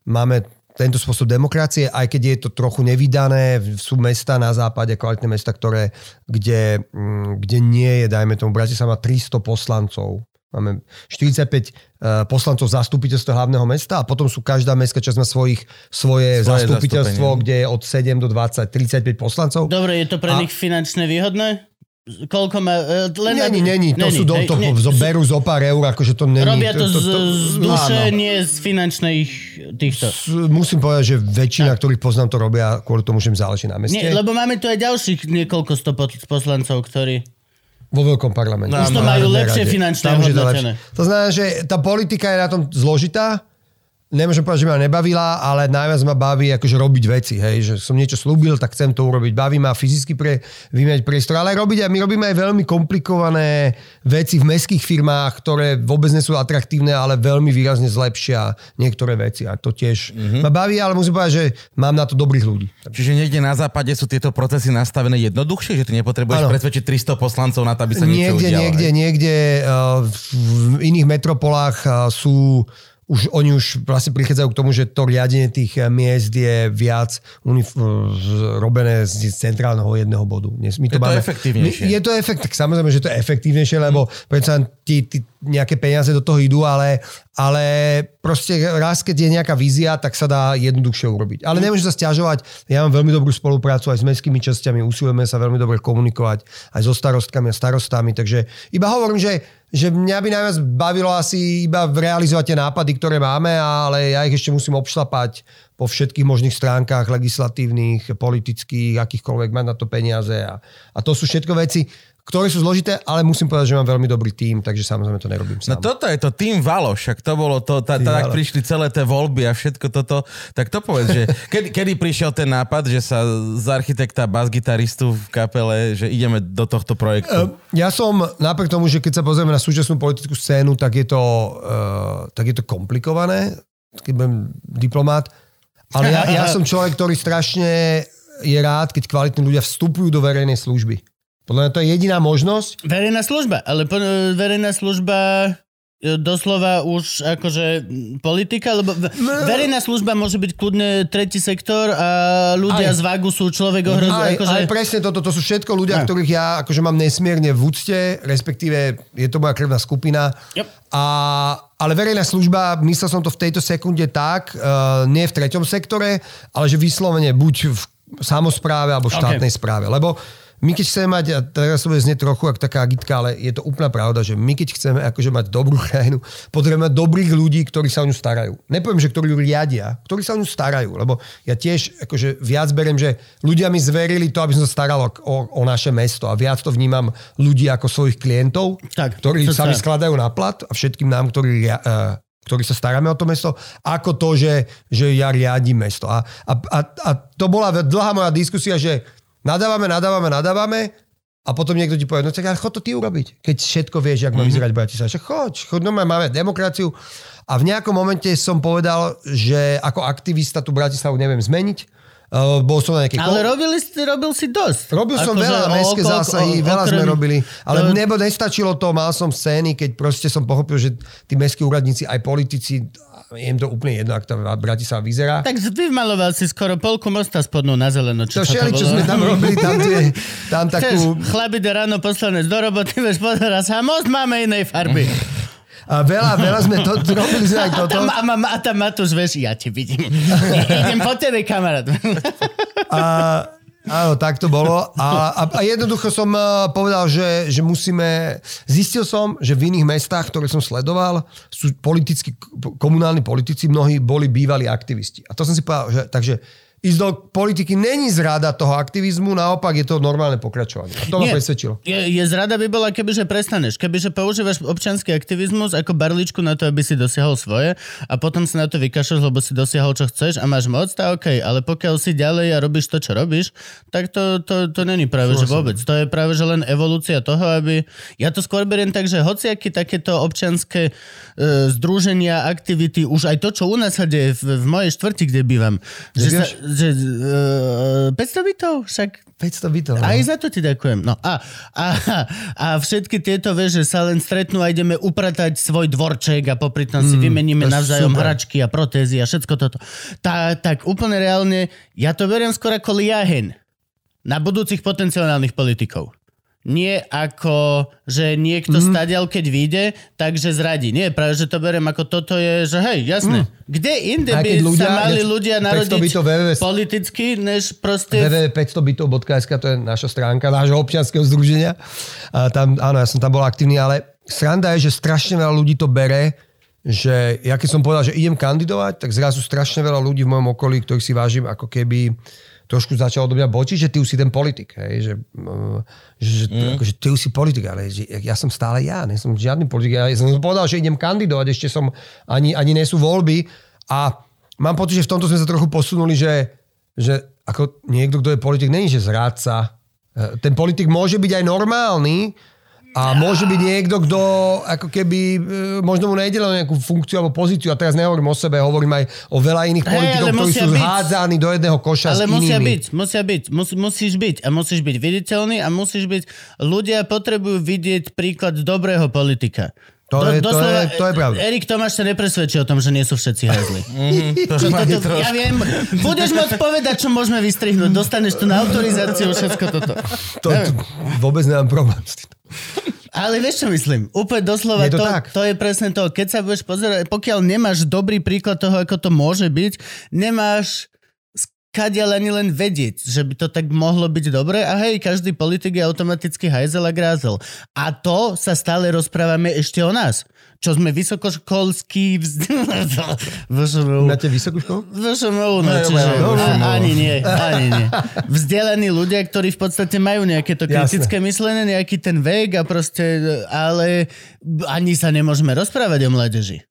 [SPEAKER 3] máme tento spôsob demokracie, aj keď je to trochu nevydané, sú mesta na západe, kvalitné mesta, ktoré, kde, mm, kde nie je, dajme tomu, Bratislava má 300 poslancov. Máme 45 uh, poslancov zastupiteľstva hlavného mesta a potom sú každá mestská časť má svojich, svoje,
[SPEAKER 2] Svoje
[SPEAKER 3] zastupiteľstvo, kde je od 7 do 20, 35 poslancov.
[SPEAKER 1] Dobre, je to pre
[SPEAKER 3] A-
[SPEAKER 1] nich finančne výhodné? Koľko má... e, Len
[SPEAKER 3] Není, není, to sú do, to
[SPEAKER 1] nie,
[SPEAKER 3] zo,
[SPEAKER 1] sú-
[SPEAKER 3] berú zo pár eur, akože to není.
[SPEAKER 1] Robia to, z, z duše,
[SPEAKER 3] áno.
[SPEAKER 1] nie z finančných týchto.
[SPEAKER 3] S- Musím povedať, že väčšina, ktorých poznám, to robia kvôli tomu, že im záleží na meste.
[SPEAKER 1] Nie, lebo máme tu aj ďalších niekoľko sto poslancov, ktorí...
[SPEAKER 3] Vo veľkom parlamente.
[SPEAKER 2] Už to
[SPEAKER 3] V
[SPEAKER 1] majú lepšie
[SPEAKER 3] rade.
[SPEAKER 1] finančné
[SPEAKER 3] to
[SPEAKER 1] hodnotené.
[SPEAKER 3] lepšie. To znamená, že tá politika je na tom zložitá. Nemôžem povedať, že ma nebavila, ale najviac ma baví akože robiť veci. Hej. Že som niečo slúbil, tak chcem to urobiť. Baví ma fyzicky pre, vymieňať priestor, ale robiť, a my robíme aj veľmi komplikované veci v mestských firmách, ktoré vôbec nie sú atraktívne, ale veľmi výrazne zlepšia niektoré veci. A to tiež
[SPEAKER 2] Mhm.
[SPEAKER 3] ma baví, ale musím povedať, že mám na to dobrých ľudí.
[SPEAKER 2] Čiže niekde na západe sú tieto procesy nastavené jednoduchšie, že ty nepotrebuješ
[SPEAKER 3] Áno.
[SPEAKER 2] presvedčiť 300 poslancov na to, aby sa niečo
[SPEAKER 3] niekde,
[SPEAKER 2] udialo.
[SPEAKER 3] niekde,
[SPEAKER 2] hej?
[SPEAKER 3] niekde uh, v iných metropolách uh, sú už, oni už vlastne prichádzajú k tomu, že to riadenie tých eh, miest je viac unif- z- robené z centrálneho jedného bodu. My
[SPEAKER 2] Je to efektívnejšie.
[SPEAKER 3] My, je to efekt, tak samozrejme, že to je efektívnejšie, lebo predsa len ti, ti nejaké peniaze do toho idú, ale, ale proste raz, keď je nejaká vízia, tak sa dá jednoduchšie urobiť. Ale nemôžem sa stiažovať, ja mám veľmi dobrú spoluprácu aj s mestskými časťami, usilujeme sa veľmi dobre komunikovať aj so starostkami a starostami, takže iba hovorím, že, že mňa by najviac bavilo asi iba realizovať tie nápady, ktoré máme, ale ja ich ešte musím obšlapať po všetkých možných stránkach legislatívnych, politických, akýchkoľvek, mať na to peniaze. A, a to sú všetko veci, ktoré sú zložité, ale musím povedať, že mám veľmi dobrý tím, takže samozrejme to nerobím
[SPEAKER 2] No
[SPEAKER 3] sám.
[SPEAKER 2] toto je to tým Valo, však to bolo to, tá, tá, tak prišli celé tie voľby a všetko toto. Tak to povedz, že (laughs) kedy, kedy prišiel ten nápad, že sa z architekta, bas-gitaristu v kapele, že ideme do tohto projektu?
[SPEAKER 3] Ja som, napriek tomu, že keď sa pozrieme na súčasnú politickú scénu, tak je to, uh, tak je to komplikované, keď budem diplomát. Ale ja, ja som človek, ktorý strašne je rád, keď kvalitní ľudia vstupujú do verejnej služby. Podľa mňa to je jediná možnosť.
[SPEAKER 1] Verejná služba, ale po, verejná služba e, doslova už akože politika, lebo v- verejná služba môže byť kľudne tretí sektor a ľudia
[SPEAKER 3] Aj.
[SPEAKER 1] z Vagu sú človek ohrozu.
[SPEAKER 3] Aj,
[SPEAKER 1] akože...
[SPEAKER 3] aj presne toto, to sú všetko ľudia,
[SPEAKER 1] Aj.
[SPEAKER 3] ktorých ja akože mám nesmierne v úcte, respektíve je to moja krvná skupina.
[SPEAKER 1] Yep.
[SPEAKER 3] A, ale verejná služba, myslel som to v tejto sekunde tak, uh, nie v treťom sektore, ale že vyslovene buď v samozpráve alebo v štátnej
[SPEAKER 1] Okay.
[SPEAKER 3] správe. Lebo my keď chceme mať, a teraz to bude znieť trochu ako taká agitka, ale je to úplná pravda, že my keď chceme akože mať dobrú (laughs) krajinu, potrebujeme mať dobrých ľudí, ktorí sa o ňu starajú. Nepoviem, že ktorí ju riadia, ktorí sa o ňu starajú, lebo ja tiež akože viac beriem, že ľudia mi zverili to, aby som sa staral o, o naše mesto a viac to vnímam ľudí ako svojich klientov,
[SPEAKER 1] Tak,
[SPEAKER 3] ktorí
[SPEAKER 1] to
[SPEAKER 3] sa mi skladajú na plat a všetkým nám, ktorí eh, ktorí sa staráme o to mesto, ako to, že, že ja riadím mesto. A, a, a, a to bola dlhá moja diskusia, že nadávame, nadávame, nadávame a potom niekto ti povie, no tak ale chod to ty urobiť, keď všetko vieš, jak má vyzerať Bratislava. Že choď, choď, no máme demokraciu. A v nejakom momente som povedal, že ako aktivista tú Bratislavu neviem zmeniť. Uh, bol som na nejakej
[SPEAKER 1] Ale robili, robil si dosť.
[SPEAKER 3] Robil som
[SPEAKER 1] Akože
[SPEAKER 3] veľa mestské zásahy,
[SPEAKER 1] o-
[SPEAKER 3] veľa sme
[SPEAKER 1] okrem-
[SPEAKER 3] robili, ale
[SPEAKER 1] to-
[SPEAKER 3] nebo nestačilo to, mal som scény, keď proste som pochopil, že tí mestskí úradníci, aj politici, je im to úplne jedno, ak tá Bratislava vyzerá.
[SPEAKER 1] Tak vymaloval si skoro polku mosta spodnú na zeleno.
[SPEAKER 3] To
[SPEAKER 1] Čo,
[SPEAKER 3] všeli, čo sme tam robili, tam, tie, tam
[SPEAKER 1] Chceš,
[SPEAKER 3] takú...
[SPEAKER 1] chlap ide ráno poslanec do roboty, vieš, pozera sa, most máme inej farby.
[SPEAKER 3] A veľa, veľa sme to, robili sme aj
[SPEAKER 1] A
[SPEAKER 3] toto.
[SPEAKER 1] tam, a, a, a tam Matúš, vieš, ja ti vidím. (laughs) Idem po tebe, kamarát.
[SPEAKER 3] A Áno, tak to bolo. A, a, a jednoducho som uh, povedal, že, že musíme... Zistil som, že v iných mestách, ktoré som sledoval, sú politicky, komunálni politici, mnohí boli bývalí aktivisti. A to som si povedal, že takže ísť do politiky není zrada toho aktivizmu, naopak je to normálne pokračovanie. A to ma presvedčilo.
[SPEAKER 1] Je, je zrada by bola, kebyže prestaneš. Kebyže používaš občanský aktivizmus ako barličku na to, aby si dosiahol svoje a potom sa na to vykašľaš, lebo si dosiahol, čo chceš a máš moc, tak OK. Ale pokiaľ si ďalej a robíš to, čo robíš, tak to, to, to není práve, že vôbec. To je práve, že len evolúcia toho, aby... Ja to skôr beriem tak, že hociaké takéto občianské e, združenia, aktivity, už aj to, čo u nás sa deje v, v mojej štvrti, kde bývam, že, sa? Že e, 500 bytov, však
[SPEAKER 3] 500 bytov. no.
[SPEAKER 1] aj za to ti ďakujem. No a, a, a všetky tieto, vieš, že sa len stretnú a ideme upratať svoj dvorček a popri tom si vymeníme
[SPEAKER 3] to je
[SPEAKER 1] navzájom
[SPEAKER 3] super.
[SPEAKER 1] hračky a protézy a všetko toto. Tá, tak úplne reálne, ja to beriem skôr ako liahen na budúcich potenciálnych politikov. Nie ako, že niekto mm. stadial, keď vyjde, takže zradí. Nie, práve, že to beriem ako toto je, že hej, jasné. Mm. Kde inde by
[SPEAKER 3] ľudia-
[SPEAKER 1] sa mali ľudia
[SPEAKER 3] 500
[SPEAKER 1] narodiť
[SPEAKER 3] bytov www.
[SPEAKER 1] politicky, než proste...
[SPEAKER 3] www.500bytov.sk, to je naša stránka nášho občianskeho združenia. A tam, áno, ja som tam bol aktívny, ale sranda je, že strašne veľa ľudí to bere, že ja keď som povedal, že idem kandidovať, tak zrazu strašne veľa ľudí v mojom okolí, ktorých si vážim, ako keby trošku začalo do mňa bočiť, že ty už si ten politik. Hej, že, uh, že, mm. akože, ty už si politik, ale že, ja som stále ja, nie som žiadny politik. Ja som povedal, že idem kandidovať, ešte som, ani, ani nie sú voľby a mám pocit, že v tomto sme sa trochu posunuli, že, že ako niekto, kto je politik, není, že zrádca. E, Ten politik môže byť aj normálny a môže byť niekto, kto ako keby, e, možno mu nejde len o nejakú funkciu alebo pozíciu a teraz nehovorím o sebe, hovorím aj o veľa iných
[SPEAKER 1] Hej,
[SPEAKER 3] politikov, ktorí
[SPEAKER 1] musia
[SPEAKER 3] sú
[SPEAKER 1] byť.
[SPEAKER 3] zhádzaní do jedného koša
[SPEAKER 1] Ale
[SPEAKER 3] s
[SPEAKER 1] musia
[SPEAKER 3] inými.
[SPEAKER 1] byť, musia byť, mus, musíš byť a musíš byť viditeľný a musíš byť, ľudia potrebujú vidieť príklad dobrého politika.
[SPEAKER 3] To je- to je- to je pravda.
[SPEAKER 1] Erik Tomáš sa nepresvedčí o tom, že nie sú všetci hajzli. (laughs)
[SPEAKER 2] To
[SPEAKER 1] Čo
[SPEAKER 2] ma
[SPEAKER 1] toto,
[SPEAKER 2] trošku-
[SPEAKER 1] ja viem, budeš môcť povedať, čo môžeme vystrihnúť. Dostaneš tu na autorizáciu, všetko toto.
[SPEAKER 3] To, to, vôbec nemám problém s tým.
[SPEAKER 1] Ale vieš, čo myslím? Úplne doslova,
[SPEAKER 3] Je to
[SPEAKER 1] to,
[SPEAKER 3] tak.
[SPEAKER 1] to je presne to. Keď sa budeš pozerať, pokiaľ nemáš dobrý príklad toho, ako to môže byť, nemáš skadiaľ ani len vedieť, že by to tak mohlo byť dobre a hej, každý politik je automaticky hajzel a grázel. A to sa stále rozprávame ešte o nás. Čo sme vysokoškolskí vz... (laughs) VŠMU.
[SPEAKER 3] Máte vysokú školu?
[SPEAKER 1] VŠMU, no,
[SPEAKER 2] No,
[SPEAKER 1] čiže
[SPEAKER 2] no,
[SPEAKER 1] ani nie, ani nie. Vzdelaní ľudia, ktorí v podstate majú nejaké to kritické myslenie, nejaký ten vek a proste, ale ani sa nemôžeme rozprávať o mládeži.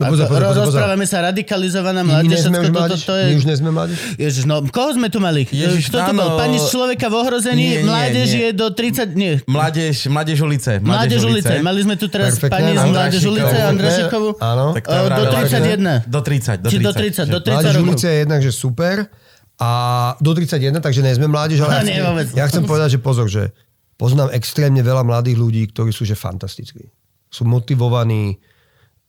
[SPEAKER 1] Ako-
[SPEAKER 3] pozor, pozor,
[SPEAKER 1] ro-
[SPEAKER 3] pozor, pozor.
[SPEAKER 1] rozprávame sa radikalizovaná
[SPEAKER 3] My
[SPEAKER 1] mládež,
[SPEAKER 3] už
[SPEAKER 1] toto,
[SPEAKER 3] mládež?
[SPEAKER 1] to je...
[SPEAKER 3] My už nie sme mládež?
[SPEAKER 1] Ježiš, no koho sme tu mali?
[SPEAKER 2] Ježiš,
[SPEAKER 1] Kto to
[SPEAKER 2] áno.
[SPEAKER 1] bol? Pani z človeka v ohrození,
[SPEAKER 2] Nie, nie,
[SPEAKER 1] mládež
[SPEAKER 2] nie.
[SPEAKER 1] je do 30... Nie,
[SPEAKER 2] Mládež, mládež ulice.
[SPEAKER 1] Mládež ulice. Mali sme tu teraz
[SPEAKER 3] Perfektné,
[SPEAKER 1] pani z. Mládež ulice.
[SPEAKER 2] Andrašikovú.
[SPEAKER 3] Áno.
[SPEAKER 1] O, do
[SPEAKER 2] vravela, že-
[SPEAKER 1] 31.
[SPEAKER 2] Do 30. Do
[SPEAKER 1] Či
[SPEAKER 2] 30.
[SPEAKER 1] do 30, do 30
[SPEAKER 3] Mládež
[SPEAKER 1] rokov.
[SPEAKER 3] ulice je jednak, že super a do 31, takže nie sme mládež, ale ja,
[SPEAKER 1] nie,
[SPEAKER 3] chcem,
[SPEAKER 1] vôbec.
[SPEAKER 3] ja chcem povedať, že pozor, že poznám extrémne veľa mladých ľudí, ktorí sú že fantastickí. Sú motivovaní,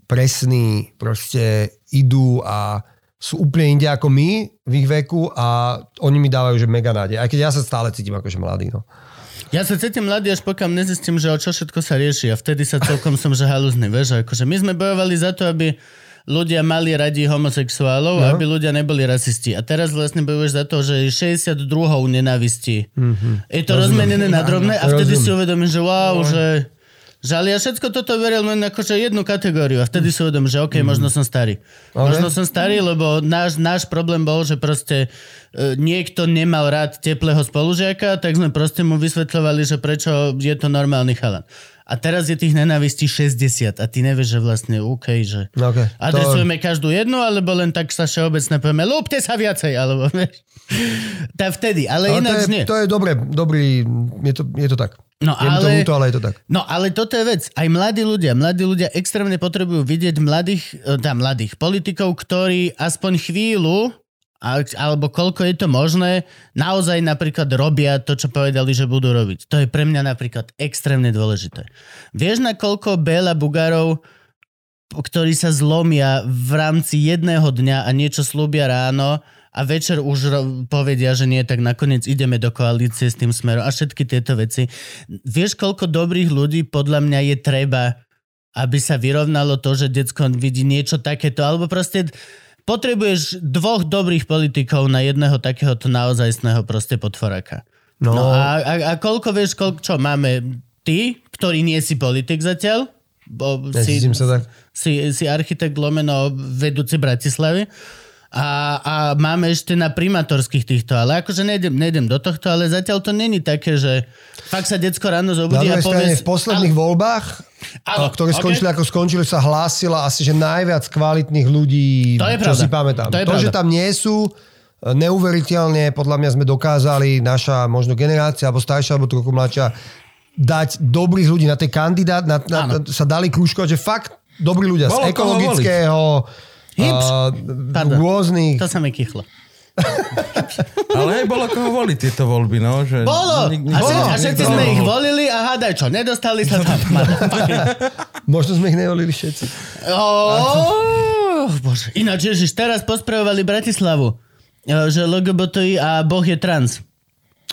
[SPEAKER 3] presní, proste idú a sú úplne inde ako my v ich veku a oni mi dávajú že mega nádej. Aj keď ja sa stále cítim akože mladý. No.
[SPEAKER 1] Ja sa cítim mladý, až pokiaľ nezistím, že o čo všetko sa rieši a vtedy sa celkom som že halúzny, vieš, akože my sme bojovali za to, aby ľudia mali radi homosexuálov, no. aby ľudia neboli rasisti. A teraz vlastne bojuješ za to, že je 62 nenávistí. Mm-hmm. Je to rozmenené na drobné a vtedy
[SPEAKER 3] Rozumiem.
[SPEAKER 1] si uvedomíš, že wow, že... Že ale ja všetko toto veril len akože jednu kategóriu a vtedy si uvedomím, že OK, možno som starý. Možno som starý, lebo náš, náš problém bol, že proste e, niekto nemal rád teplého spolužiaka, tak sme proste mu vysvetľovali, že prečo je to normálny chalan. A teraz je tých nenávistí 60 a ty nevieš, že vlastne OK, že
[SPEAKER 3] No, okay.
[SPEAKER 1] adresujeme každú jednu, alebo len tak sa všeobecne povieme, lúbte sa viacej, alebo (laughs) vieš. Tak vtedy, ale,
[SPEAKER 3] Ale to
[SPEAKER 1] ináč
[SPEAKER 3] je,
[SPEAKER 1] nie.
[SPEAKER 3] to je dobre, dobrý, je to, je to tak.
[SPEAKER 1] No,
[SPEAKER 3] Je mi to
[SPEAKER 1] ale-
[SPEAKER 3] ľúto, ale je to tak.
[SPEAKER 1] No ale toto je vec. Aj mladí ľudia, mladí ľudia extrémne potrebujú vidieť mladých, e, tá, mladých politikov, ktorí aspoň chvíľu alebo koľko je to možné, naozaj napríklad robia to, čo povedali, že budú robiť. To je pre mňa napríklad extrémne dôležité. Vieš na koľko Béla Bugarov, ktorí sa zlomia v rámci jedného dňa a niečo slúbia ráno a večer už ro- povedia, že nie, tak nakoniec ideme do koalície s tým smerom a všetky tieto veci. Vieš, koľko dobrých ľudí podľa mňa je treba, aby sa vyrovnalo to, že decko vidí niečo takéto, alebo proste potrebuješ dvoch dobrých politikov na jedného takéhoto naozajstného proste potvoraka. No, no a, a, a koľko vieš, koľko, čo máme ty, ktorý nie si politik zatiaľ, bo si,
[SPEAKER 3] Necítim sa tak.
[SPEAKER 1] si, si architekt lomeno vedúci Bratislavy, a, a máme ešte na primátorských týchto, ale akože nejdem, nejdem do tohto, ale zatiaľ to není také, že fakt sa decko ráno
[SPEAKER 3] Na
[SPEAKER 1] zobudí a
[SPEAKER 3] druhej strane
[SPEAKER 1] povie...
[SPEAKER 3] v posledných voľbách,
[SPEAKER 1] Áno,
[SPEAKER 3] a, ktoré skončili ako skončili, sa hlásila asi, že najviac kvalitných ľudí,
[SPEAKER 1] To je
[SPEAKER 3] čo si pamätám.
[SPEAKER 1] To je
[SPEAKER 3] to
[SPEAKER 1] pravda.
[SPEAKER 3] že tam nie sú, neuveriteľne, podľa mňa sme dokázali, naša možno generácia, alebo staršia, alebo trochu mladšia, dať dobrých ľudí na tej kandidát, na, na,
[SPEAKER 1] Áno.
[SPEAKER 3] sa dali krúžkovať, že fakt dobrí ľudia
[SPEAKER 2] Bolo
[SPEAKER 3] z ekologického,
[SPEAKER 1] Hips.
[SPEAKER 3] a,
[SPEAKER 1] Pardon.
[SPEAKER 3] rôznych.
[SPEAKER 1] To sa mi kychlo. (laughs)
[SPEAKER 2] Ale aj bolo koho voliť tieto voľby, no. Že
[SPEAKER 1] Bolo!
[SPEAKER 2] nik-
[SPEAKER 1] A,
[SPEAKER 2] nik-
[SPEAKER 1] všetci,
[SPEAKER 2] bolo,
[SPEAKER 1] a všetci sme ich volili a hádaj čo, nedostali sa tam. (laughs)
[SPEAKER 3] Možno sme ich nevolili všetci.
[SPEAKER 1] Oh, bože. Ináč, ježiš, teraz pospravovali Bratislavu. E, Že LGBTI a Boh je trans.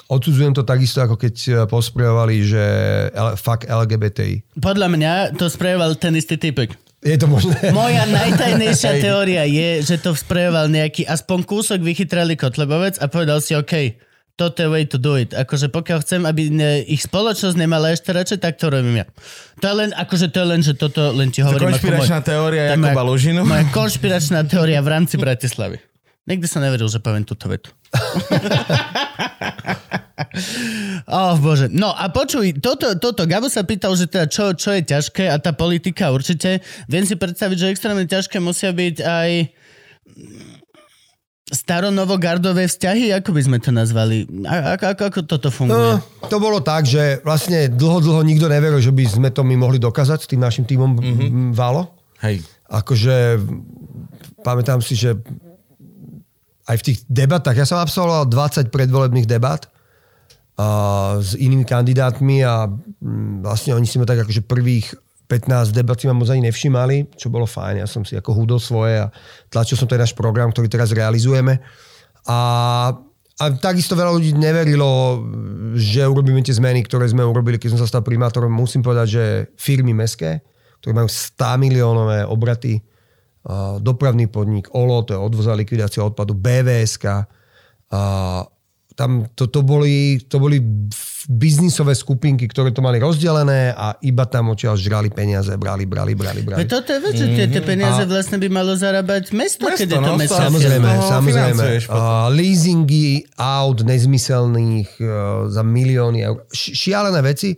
[SPEAKER 3] Odsudzujem to takisto, ako keď eh, posprejovali, že fuck LGBTI.
[SPEAKER 1] Podľa mňa to sprejoval ten istý typek.
[SPEAKER 3] Je to možné?
[SPEAKER 1] Moja (laughs) najtajnejšia teória je, že to sprejoval nejaký, aspoň kúsok vychytrali Kotlebovec a povedal si, OK, toto je way to do it. Akože pokiaľ chcem, aby ne, ich spoločnosť nemala ešte radšej, tak to robím ja. To je len, akože to je len, že toto len ti
[SPEAKER 2] To
[SPEAKER 1] hovorím.
[SPEAKER 2] konšpiračná
[SPEAKER 1] ako
[SPEAKER 2] teória
[SPEAKER 1] to je
[SPEAKER 2] Jakuba Lužinu.
[SPEAKER 1] Moja (laughs) konšpiračná teória v rámci Bratislavy. Nikdy som neveril, že poviem túto vetu. (laughs) oh, bože. No a počuj, toto, toto, Gabo sa pýtal, že teda čo, čo je ťažké a tá politika určite. Viem si predstaviť, že extrémne ťažké musia byť aj staronovogardové vzťahy, ako by sme to nazvali? A, ako, ako, ako toto funguje?
[SPEAKER 3] No, to bolo tak, že vlastne dlho, dlho nikto neveril, že by sme to my mohli dokázať s tým našim týmom mm-hmm. Valo.
[SPEAKER 2] Hej.
[SPEAKER 3] Akože pamätám si, že aj v tých debatách, ja som absolvoval 20 predvolebných debat a, s inými kandidátmi a mm, vlastne oni si ma tak akože prvých 15 debat si ma moc ani nevšimali, čo bolo fajn. Ja som si ako hudol svoje a tlačil som ten náš program, ktorý teraz realizujeme. A, a takisto veľa ľudí neverilo, že urobíme tie zmeny, ktoré sme urobili, keď som sa stal primátorom. Musím povedať, že firmy meské, ktoré majú 100 miliónové obraty, dopravný podnik, OLO, to je odvoz a odpadu, BVSK, tam to, to, boli, to boli biznisové skupinky, ktoré to mali rozdelené a iba tam odtiaľ žrali peniaze, brali, brali, brali, brali.
[SPEAKER 1] Veď toto je vec, že tie, tie peniaze vlastne by malo zarábať mesto,
[SPEAKER 2] Mesto,
[SPEAKER 1] keď je to
[SPEAKER 2] no,
[SPEAKER 1] mesto.
[SPEAKER 3] Samozrejme,
[SPEAKER 2] No,
[SPEAKER 3] samozrejme. Uh, leasingy aut nezmyselných uh, za milióny eur. Ši- šialené veci.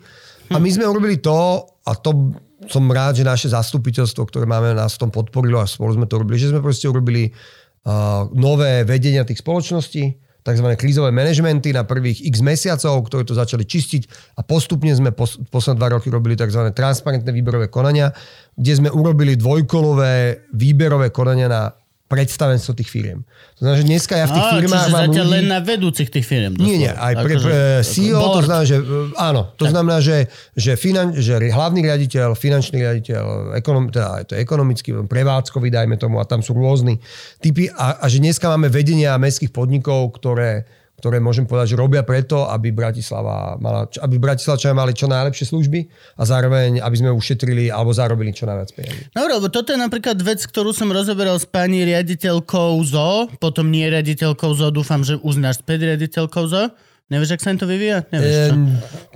[SPEAKER 3] A my sme urobili to, a to som rád, že naše zastupiteľstvo, ktoré máme, nás v tom podporilo a spolu sme to robili, že sme proste urobili uh, nové vedenia tých spoločností, tzv. krízové manažmenty na prvých x mesiacov, ktoré to začali čistiť a postupne sme pos- posledné dva roky robili tzv. transparentné výberové konania, kde sme urobili dvojkolové výberové konania na predstavenstvo tých firiem. To znamená, že dneska ja v tých
[SPEAKER 1] Á,
[SPEAKER 3] firmách mám ľudí...
[SPEAKER 1] len na vedúcich tých firiem.
[SPEAKER 3] Nie, nie, aj pre,
[SPEAKER 1] Akože-
[SPEAKER 3] pre CEO to
[SPEAKER 1] board.
[SPEAKER 3] znamená, že e, áno, to znamená, že, že, finan, že hlavný riaditeľ, finančný riaditeľ, ekonom, teda to je ekonomický, prevádzkový, dajme tomu, a tam sú rôzni typy. A, a že dneska máme vedenia mestských podnikov, ktoré, ktoré môžem povedať, že robia preto, aby Bratislava mala, aby Bratislavčania mali čo najlepšie služby a zároveň, aby sme ušetrili alebo zarobili čo najviac peniazí.
[SPEAKER 1] No, lebo toto je napríklad vec, ktorú som rozoberal s pani riaditeľkou ZO, potom nie riaditeľkou ZO, dúfam, že už naspäť riaditeľkou ZO. Nevieš, ak sa im to vyvíja? Nevieš, čo?
[SPEAKER 3] Ehm,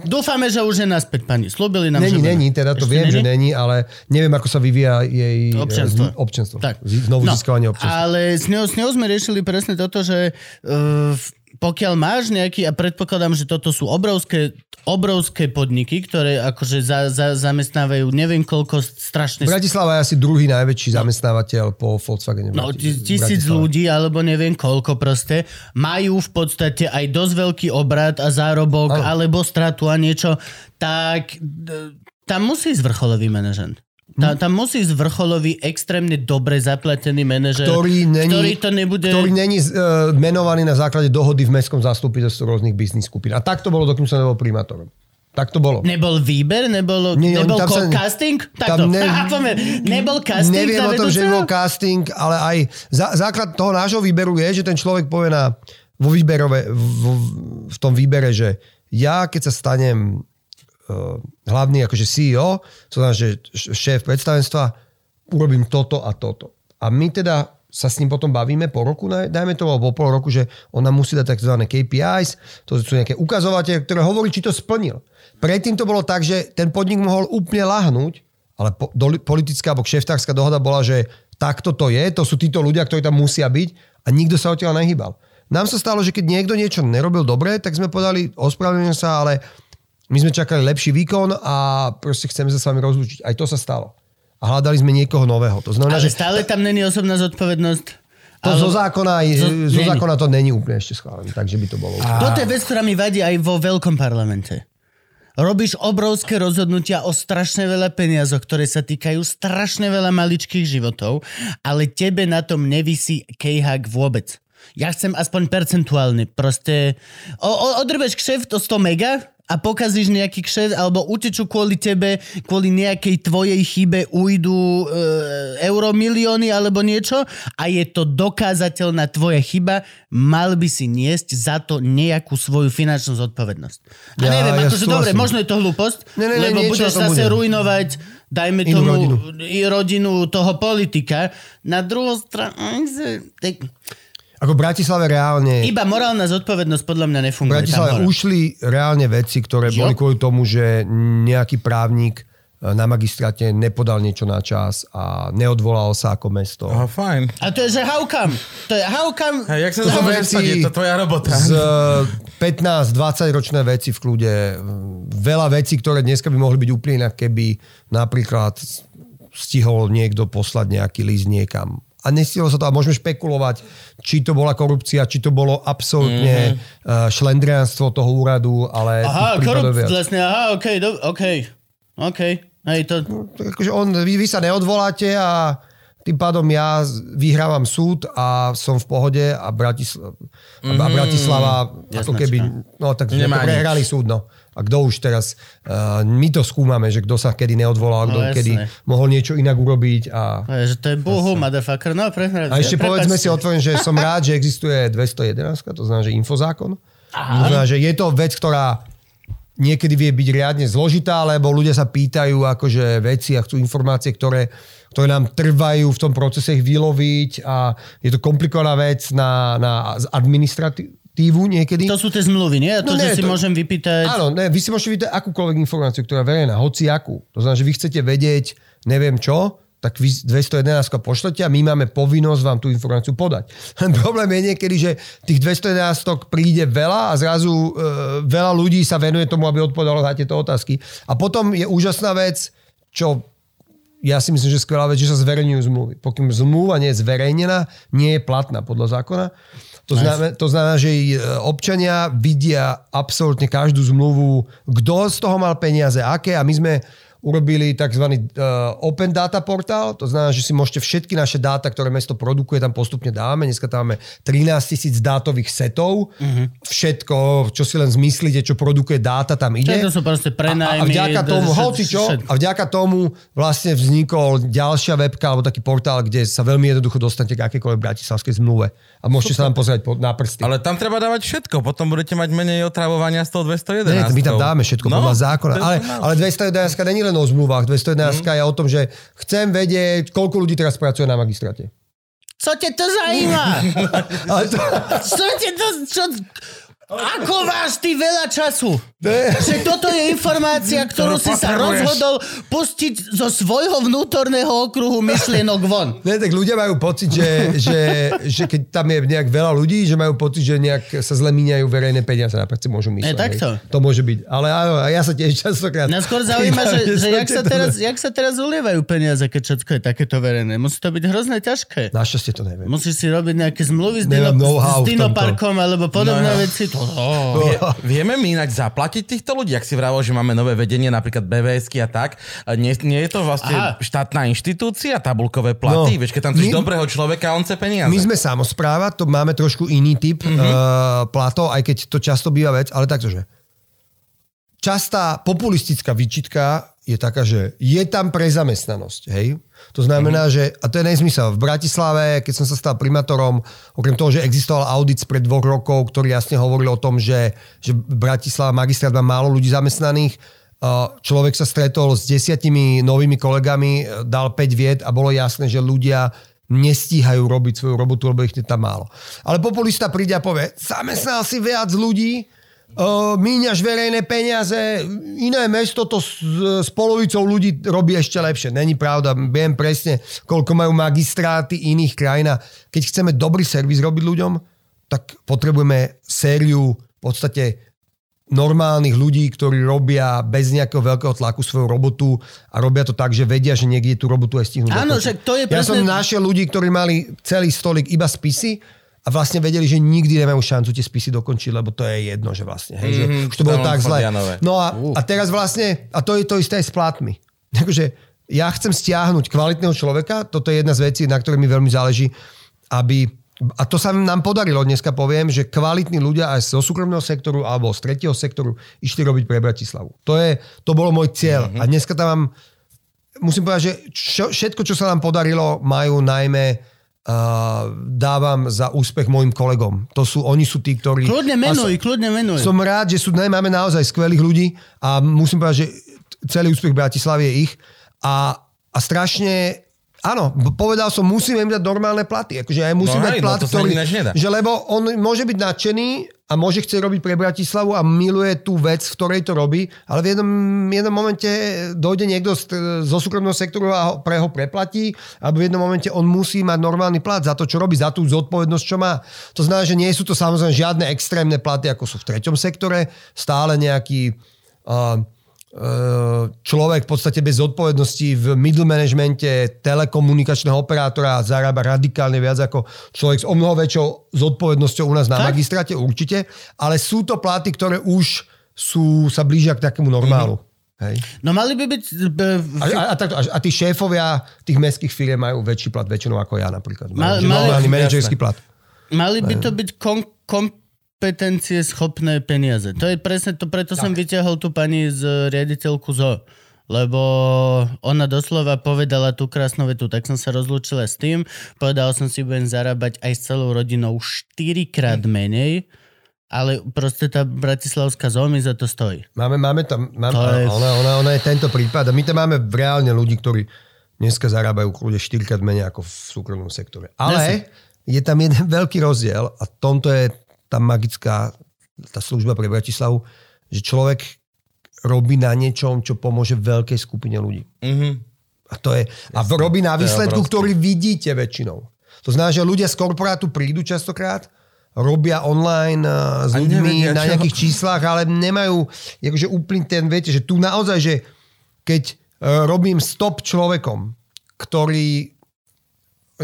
[SPEAKER 1] Dúfame, že už je naspäť, pani. Slúbili nám, že
[SPEAKER 3] Není,
[SPEAKER 1] bude.
[SPEAKER 3] není, teda to
[SPEAKER 1] Ešte
[SPEAKER 3] viem,
[SPEAKER 1] není?
[SPEAKER 3] že není, ale neviem, ako sa vyvíja jej e,
[SPEAKER 1] Občianstvo.
[SPEAKER 3] z- občianstvo.
[SPEAKER 1] Tak.
[SPEAKER 3] Znovu
[SPEAKER 1] No,
[SPEAKER 3] získavanie občianstva.
[SPEAKER 1] Ale s ňou, s ňou sme riešili presne toto, že uh, pokiaľ máš nejaký, a predpokladám, že toto sú obrovské, obrovské podniky, ktoré akože za, za, zamestnávajú neviem koľko strašne...
[SPEAKER 3] Bratislava je asi druhý najväčší zamestnávateľ po Volkswagene.
[SPEAKER 1] No, tisíc ľudí, alebo neviem koľko proste, majú v podstate aj dosť veľký obrad a zárobok,
[SPEAKER 3] Áno.
[SPEAKER 1] alebo stratu a niečo, tak d- tam musí ísť vrcholový manažent. Tam, tam musí ísť vrcholový, extrémne dobre zaplatený manažer,
[SPEAKER 3] Ktorý není,
[SPEAKER 1] ktorý to nebude...
[SPEAKER 3] ktorý není uh, menovaný na základe dohody v mestskom zastupiteľstve rôznych biznis skupín. A tak to bolo, dokým som nebol primátorom. Tak to bolo.
[SPEAKER 1] Nebol výber, nebolo,
[SPEAKER 3] Nie,
[SPEAKER 1] nebol
[SPEAKER 3] tam
[SPEAKER 1] ko-
[SPEAKER 3] sa-
[SPEAKER 1] casting?
[SPEAKER 3] tam
[SPEAKER 1] Takto.
[SPEAKER 3] ne- (laughs)
[SPEAKER 1] Aha, nebol casting
[SPEAKER 3] Neviem o tom, že
[SPEAKER 1] vedúceho?
[SPEAKER 3] bol casting, ale aj zá, základ toho nášho výberu je, že ten človek povie na, vo výberove, v, v tom výbere, že ja keď sa stanem hlavný akože CEO, to znamená, že šéf predstavenstva, urobím toto a toto. A my teda sa s ním potom bavíme po roku, dajme to, alebo po pol roku, že on nám musí dať tzv. KPIs, to sú nejaké ukazovateľe, ktoré hovorí, či to splnil. Predtým to bolo tak, že ten podnik mohol úplne lahnúť, ale politická alebo kšeftárska dohoda bola, že takto to je, to sú títo ľudia, ktorí tam musia byť a nikto sa odtiaľ nehýbal. Nám sa stalo, že keď niekto niečo nerobil dobre, tak sme povedali, ospravedlňujem sa, ale my sme čakali lepší výkon a proste chceme sa s vami rozlúčiť. Aj to sa stalo a hľadali sme niekoho nového. To znamená,
[SPEAKER 1] Ale
[SPEAKER 3] že
[SPEAKER 1] stále tam není osobná zodpovednosť.
[SPEAKER 3] to
[SPEAKER 1] ale...
[SPEAKER 3] zo zákona,
[SPEAKER 1] Zo-
[SPEAKER 3] zo, zákona to není úplne ešte schválené, takže by to bolo.
[SPEAKER 1] Toto je vec, ktorá mi vadí aj vo veľkom parlamente. Robíš obrovské rozhodnutia o strašne veľa peniazoch, ktoré sa týkajú strašne veľa maličkých životov, ale tebe na tom nevisí kejhak vôbec. Ja chcem aspoň percentuálne. Proste o, o, odrbeš kšeft o 100 mega a pokazíš nejaký kšeft, alebo utečú kvôli tebe, kvôli nejakej tvojej chybe ujdu e, euro milióny alebo niečo a je to dokázateľná tvoja chyba, mal by si niesť za to nejakú svoju finančnú zodpovednosť. A
[SPEAKER 3] Ja-
[SPEAKER 1] neviem,
[SPEAKER 3] ja
[SPEAKER 1] akože dobre, možno je to hlúposť,
[SPEAKER 3] Ne, ne, ne,
[SPEAKER 1] lebo budeš zase
[SPEAKER 3] bude.
[SPEAKER 1] ruinovať dajme
[SPEAKER 3] Inú
[SPEAKER 1] tomu
[SPEAKER 3] rodinu.
[SPEAKER 1] rodinu toho politika. Na druhú stranu, tak
[SPEAKER 3] Ako v Bratislave reálne...
[SPEAKER 1] iba morálna zodpovednosť podľa mňa
[SPEAKER 3] V
[SPEAKER 1] nefunguje.
[SPEAKER 3] Bratislave
[SPEAKER 1] tam hore.
[SPEAKER 3] ušli reálne veci, ktoré
[SPEAKER 1] Jo.
[SPEAKER 3] boli kvôli tomu, že nejaký právnik e, na magistráte nepodal niečo na čas a neodvolal sa ako mesto.
[SPEAKER 2] Aha, fajn.
[SPEAKER 1] A to je, že how come? To je how come?
[SPEAKER 2] Hej, jak sa
[SPEAKER 3] To
[SPEAKER 2] to
[SPEAKER 3] veci?
[SPEAKER 2] Je to tvoja robota.
[SPEAKER 3] Z 15-20 ročné veci v kľude. Veľa vecí, ktoré dneska by mohli byť úplne inak, keby napríklad stihol niekto poslať nejaký list niekam. A nestihlo sa to a môžeme špekulovať, či to bola korupcia, či to bolo absolútne mm-hmm. šlendrianstvo toho úradu, ale
[SPEAKER 1] Aha,
[SPEAKER 3] tých prípadov
[SPEAKER 1] korup,
[SPEAKER 3] viac.
[SPEAKER 1] vlastne, aha, okej, do, okej, okej. Hej, to,
[SPEAKER 3] Tak akože on, vy, vy sa neodvoláte a tým pádom ja vyhrávam súd a som v pohode a, Bratisla- a Bratislava ako
[SPEAKER 1] Jasnačka.
[SPEAKER 3] keby, no tak prehrali súd, no. A kto už teraz, uh, my to skúmame, že kto sa kedy neodvolal, kto
[SPEAKER 1] No,
[SPEAKER 3] kedy mohol niečo inak urobiť a
[SPEAKER 1] je, že to je buhu, motherfucker. No, prehrať.
[SPEAKER 3] a ešte povedzme si otvorene, že som (laughs) rád, že existuje 211, to znamená, že infozákon. To znamená, že je to vec, ktorá niekedy vie byť riadne zložitá, lebo ľudia sa pýtajú akože veci a chcú informácie, ktoré, ktoré nám trvajú v tom procese ich vyloviť a je to komplikovaná vec na, na administratívu niekedy.
[SPEAKER 1] To sú tie zmluvy, nie? A to,
[SPEAKER 3] No
[SPEAKER 1] že
[SPEAKER 3] nie,
[SPEAKER 1] si
[SPEAKER 3] to-
[SPEAKER 1] môžem vypýtať...
[SPEAKER 3] Áno, ne, vy si môžete vidieť akúkoľvek informáciu, ktorá je verejná, hoci akú. To znamená, že vy chcete vedieť, neviem čo, tak vy 211 pošlete a my máme povinnosť vám tú informáciu podať. Len (laughs) problém je niekedy, že tých 211 príde veľa a zrazu e, veľa ľudí sa venuje tomu, aby odpovedalo na tieto otázky. A potom je úžasná vec, čo ja si myslím, že skvelá vec, že sa zverejňujú zmluvy. Pokým zmluva nie je zverejnená, nie je platná podľa zákona. To znamená, to znamená, že e, občania vidia absolútne každú zmluvu, kto z toho mal peniaze, aké. A my sme urobili tzv. Uh, open data portál, to znamená, že si môžete všetky naše dáta, ktoré mesto produkuje, tam postupne dávame. Dneska tam máme 13 tisíc dátových setov. Uh-huh. Všetko, čo si len zmyslíte, čo produkuje dáta, tam ide.
[SPEAKER 1] To sú proste
[SPEAKER 3] A, a
[SPEAKER 1] prenajmy.
[SPEAKER 3] vďaka
[SPEAKER 1] d-
[SPEAKER 3] tomu, hoci čo, a vďaka tomu vlastne vznikol ďalšia webka alebo taký portál, kde sa veľmi jednoducho dostanete k akékoľvek bratislavskej zmluve. A môžete sa nám pozrieť po- na prsty.
[SPEAKER 2] Ale tam treba dávať všetko, potom budete mať menej otravovania z toho 211.
[SPEAKER 3] Nie, my tam dáme všetko no, podľa zákona. Ale, ale 211 není len o zmluvách. 211 mm. je o tom, že chcem vedieť, koľko ľudí teraz pracuje na magistráte.
[SPEAKER 1] Co ťa to zaujíma? (laughs)
[SPEAKER 3] Ale to,
[SPEAKER 1] Co ťa to... Čo... Ako máš ty veľa času? Že toto je informácia, ktorú si sa rozhodol pustiť zo svojho vnútorného okruhu myšlienok von.
[SPEAKER 3] ne, tak ľudia majú pocit, že, že, že keď tam je nejak veľa ľudí, že majú pocit, že nejak sa zle míňajú verejné peniaze. Napríklad si môžu mysleť.
[SPEAKER 1] Je takto.
[SPEAKER 3] hej. To môže byť. Ale áno, ja sa tiež častokrát...
[SPEAKER 1] Nás skôr zaujíma, (laughs) že, že jak, sa teraz, jak sa teraz ulievajú peniaze, keď všetko je takéto verejné. Musí to byť hrozne ťažké.
[SPEAKER 3] Našťastie to neviem.
[SPEAKER 1] Musíš si robiť nejaké zmluvy s, dino, s dinoparkom alebo podobné
[SPEAKER 2] No, no.
[SPEAKER 1] veci. To, oh.
[SPEAKER 2] Vie, vieme my ináč zaplatiť týchto ľudí, ak si vravel, že máme nové vedenie, napríklad BVSky a tak. Nie, nie je to vlastne
[SPEAKER 1] Aha.
[SPEAKER 2] štátna inštitúcia, tabulkové platy?
[SPEAKER 3] No.
[SPEAKER 2] Vieš, keď tam chceš dobrého človeka, on chce peniaze.
[SPEAKER 3] My sme samozpráva, to máme trošku iný typ
[SPEAKER 1] Mhm.
[SPEAKER 3] uh, platov, aj keď to často býva vec, ale taktože. Častá populistická výčitka je taká, že je tam prezamestnanosť. Hej? To znamená,
[SPEAKER 1] Mhm.
[SPEAKER 3] že, a to je nezmysel, v Bratislave, keď som sa stal primátorom, okrem toho, že existoval audit pred dvoch rokov, ktorý jasne hovoril o tom, že, že Bratislava magistrát má málo ľudí zamestnaných, človek sa stretol s desiatimi novými kolegami, dal 5 vied a bolo jasné, že ľudia nestíhajú robiť svoju robotu, lebo ich je tam málo. Ale populista príde a povie, zamestnal si viac ľudí, míňaš verejné peniaze, iné mesto to s, s polovicou ľudí robí ešte lepšie. Není pravda, viem presne, koľko majú magistráty iných krajín. Keď chceme dobrý servis robiť ľuďom, tak potrebujeme sériu v podstate normálnych ľudí, ktorí robia bez nejakého veľkého tlaku svoju robotu a robia to tak, že vedia, že niekde tú robotu aj stihnú.
[SPEAKER 1] Áno, že to je
[SPEAKER 3] Ja
[SPEAKER 1] presne...
[SPEAKER 3] som našiel ľudí, ktorí mali celý stolik iba spisy a vlastne vedeli, že nikdy nemajú šancu tie spisy dokončiť, lebo to je jedno, že vlastne, hej, že
[SPEAKER 2] Mhm,
[SPEAKER 3] už to bolo tak zle. No a, a teraz vlastne, a to je to isté aj s plátmi. Takže (laughs) ja chcem stiahnuť kvalitného človeka, toto je jedna z vecí, na ktorej mi veľmi záleží, aby a to sa nám podarilo, dneska poviem, že kvalitní ľudia aj zo súkromného sektoru alebo z tretieho sektoru išli robiť pre Bratislavu. To, je, to bolo môj cieľ. Mm-hmm. A dneska tam mám, musím povedať, že čo, všetko, čo sa nám podarilo, majú najmä uh, dávam za úspech mojim kolegom. To sú, oni sú tí, ktorí...
[SPEAKER 1] Kľudne menuj, kľudne menuj.
[SPEAKER 3] som rád, že sú, ne, máme naozaj skvelých ľudí a musím povedať, že celý úspech Bratislavy je ich. A, a strašne, áno, povedal som, musíme im dať normálne platy. Akože aj musím
[SPEAKER 2] No
[SPEAKER 3] dať
[SPEAKER 2] hej, no
[SPEAKER 3] plat,
[SPEAKER 2] to sa
[SPEAKER 3] ktorý, že lebo on môže byť nadšený a môže chcieť robiť pre Bratislavu a miluje tú vec, v ktorej to robí, ale v jednom, jednom momente dojde niekto z, zo súkromného sektoru a ho, pre ho preplatí, alebo v jednom momente on musí mať normálny plat za to, čo robí, za tú zodpovednosť, čo má. To znamená, že nie sú to samozrejme žiadne extrémne platy, ako sú v treťom sektore, stále nejaký uh, človek v podstate bez zodpovednosti v middle managemente telekomunikačného operátora zarába radikálne viac ako človek s o mnoho väčšou zodpovednosťou u nás na
[SPEAKER 1] Tak?
[SPEAKER 3] magistráte určite, ale sú to platy, ktoré už sú, sa blížia k takému normálu. Mm-hmm. Hej.
[SPEAKER 1] No mali by byť... b-
[SPEAKER 3] A, a, a, takto, a, tí šéfovia tých mestských firiem majú väčší plat väčšinou ako ja napríklad.
[SPEAKER 1] Mal- mali-
[SPEAKER 2] jasné.
[SPEAKER 3] manažerský plat.
[SPEAKER 1] Mali by to byť kom- kompetencie schopné peniaze. To je presne to, preto tak. som vyťahol tú pani z riaditeľku ZO. Lebo ona doslova povedala tú krásnu vetu, tak som sa rozlúčila s tým, povedal som si, budem zarábať aj s celou rodinou 4 krát menej, ale proste tá bratislavská ZO mi za to stojí.
[SPEAKER 3] Máme, máme tam, máme,
[SPEAKER 1] To je-
[SPEAKER 3] ona, ona, ona je tento prípad a my tam máme reálne ľudí, ktorí dneska zarábajú kľude 4 krát menej ako v súkromnom sektore. Ale je tam jeden veľký rozdiel a tomto je tá magická tá služba pre Bratislavu, že človek robí na niečom, čo pomôže veľkej skupine ľudí.
[SPEAKER 2] Mhm.
[SPEAKER 3] A to je, a robí na výsledku, ktorý vidíte väčšinou. To znamená, že ľudia z korporátu prídu častokrát, robia online uh, s ľuďmi
[SPEAKER 2] nevedia,
[SPEAKER 3] na
[SPEAKER 2] čo-
[SPEAKER 3] nejakých číslach, ale nemajú akože úplný ten, viete, že tu naozaj, že keď uh, robím stop človekom, ktorý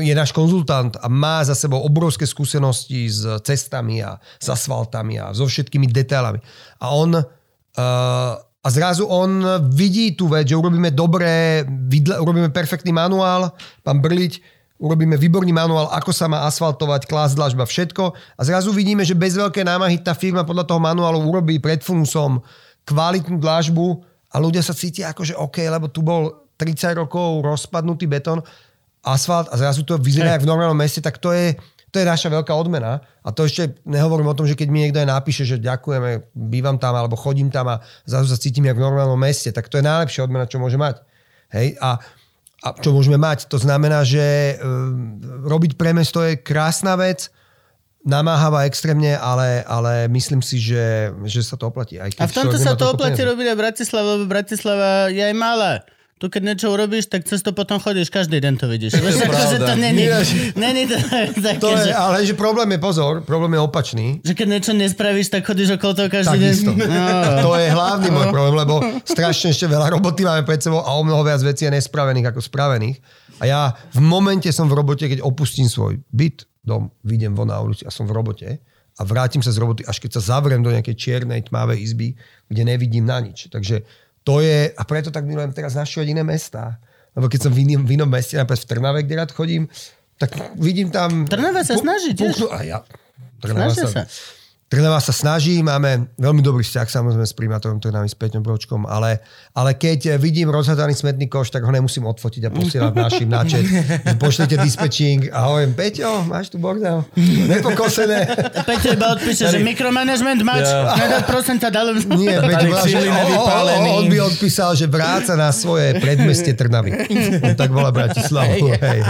[SPEAKER 3] je náš konzultant a má za sebou obrovské skúsenosti s cestami a s asfaltami a so všetkými detailami. A on uh, a zrazu on vidí tú vec, že urobíme dobré, urobíme perfektný manuál, pán Brliť, urobíme výborný manuál, ako sa má asfaltovať, klás dlažba, všetko. A zrazu vidíme, že bez veľkej námahy tá firma podľa toho manuálu urobí pred funusom kvalitnú dlažbu a ľudia sa cítia ako, že OK, lebo tu bol 30 rokov rozpadnutý betón, asfalt a zrazu to vyzerá jak v normálnom meste, tak to je, to je naša veľká odmena. A to ešte nehovorím o tom, že keď mi niekto aj napíše, že ďakujeme, bývam tam alebo chodím tam a zrazu sa cítim jak v normálnom meste, tak to je najlepšia odmena, čo môže mať. Hej? A, a čo môžeme mať? To znamená, že um, robiť pre mesto je krásna vec, namáhava extrémne, ale, ale myslím si, že, že sa to oplatí. Aj keď
[SPEAKER 1] A v tomto sa to oplatí robiť aj Bratislava, lebo Bratislava je aj malá. Tu keď niečo urobíš, tak cez to potom chodíš, každý deň to vidíš. Vieš, akože to není, není to (laughs) také,
[SPEAKER 3] To je,
[SPEAKER 1] že,
[SPEAKER 3] ale že problém je, pozor, problém je opačný.
[SPEAKER 1] že keď niečo nespravíš, tak chodíš okolo toho každý deň. (laughs) No.
[SPEAKER 3] To je hlavný môj problém, lebo strašne ešte veľa roboty máme pred sebou a o mnoho viac vecí je nespravených ako spravených. A ja v momente som v robote, keď opustím svoj byt, dom, vyjdem von na ulici a som v robote a vrátim sa z roboty, až keď sa zavriem do nejakej čiernej, tmavej izby, kde nevidím na nič. Takže to je, a preto tak milujem teraz naše iné mesta. Lebo keď som v inom, v inom meste, napríklad v Trnave, kde rád chodím, tak vidím tam...
[SPEAKER 1] Trnava sa snaží tiež.
[SPEAKER 3] Puchnú, a ja, Trnava sa,
[SPEAKER 1] sa.
[SPEAKER 3] Trnava sa snaží, máme veľmi dobrý vzťah samozrejme s primátorom Trnavy, s Peťom Bročkom, ale, ale keď vidím rozhadaný smetný koš, tak ho nemusím odfotiť a posielať našim na chat. (laughs) Pošlite dispečing a hovorím, Peťo, máš tu bordel? Nepokosené.
[SPEAKER 1] Peťo iba odpíše, že mikromanagement máš,
[SPEAKER 2] Ja.
[SPEAKER 1] nedať procenta, dal...
[SPEAKER 3] Nie, Peťo, bola, že,
[SPEAKER 2] cíli
[SPEAKER 3] o, o,
[SPEAKER 2] nevypálený.
[SPEAKER 3] o, on by odpísal, že vráca na svoje predmestie Trnavy. On (laughs) tak volá Bratislavu. Hej.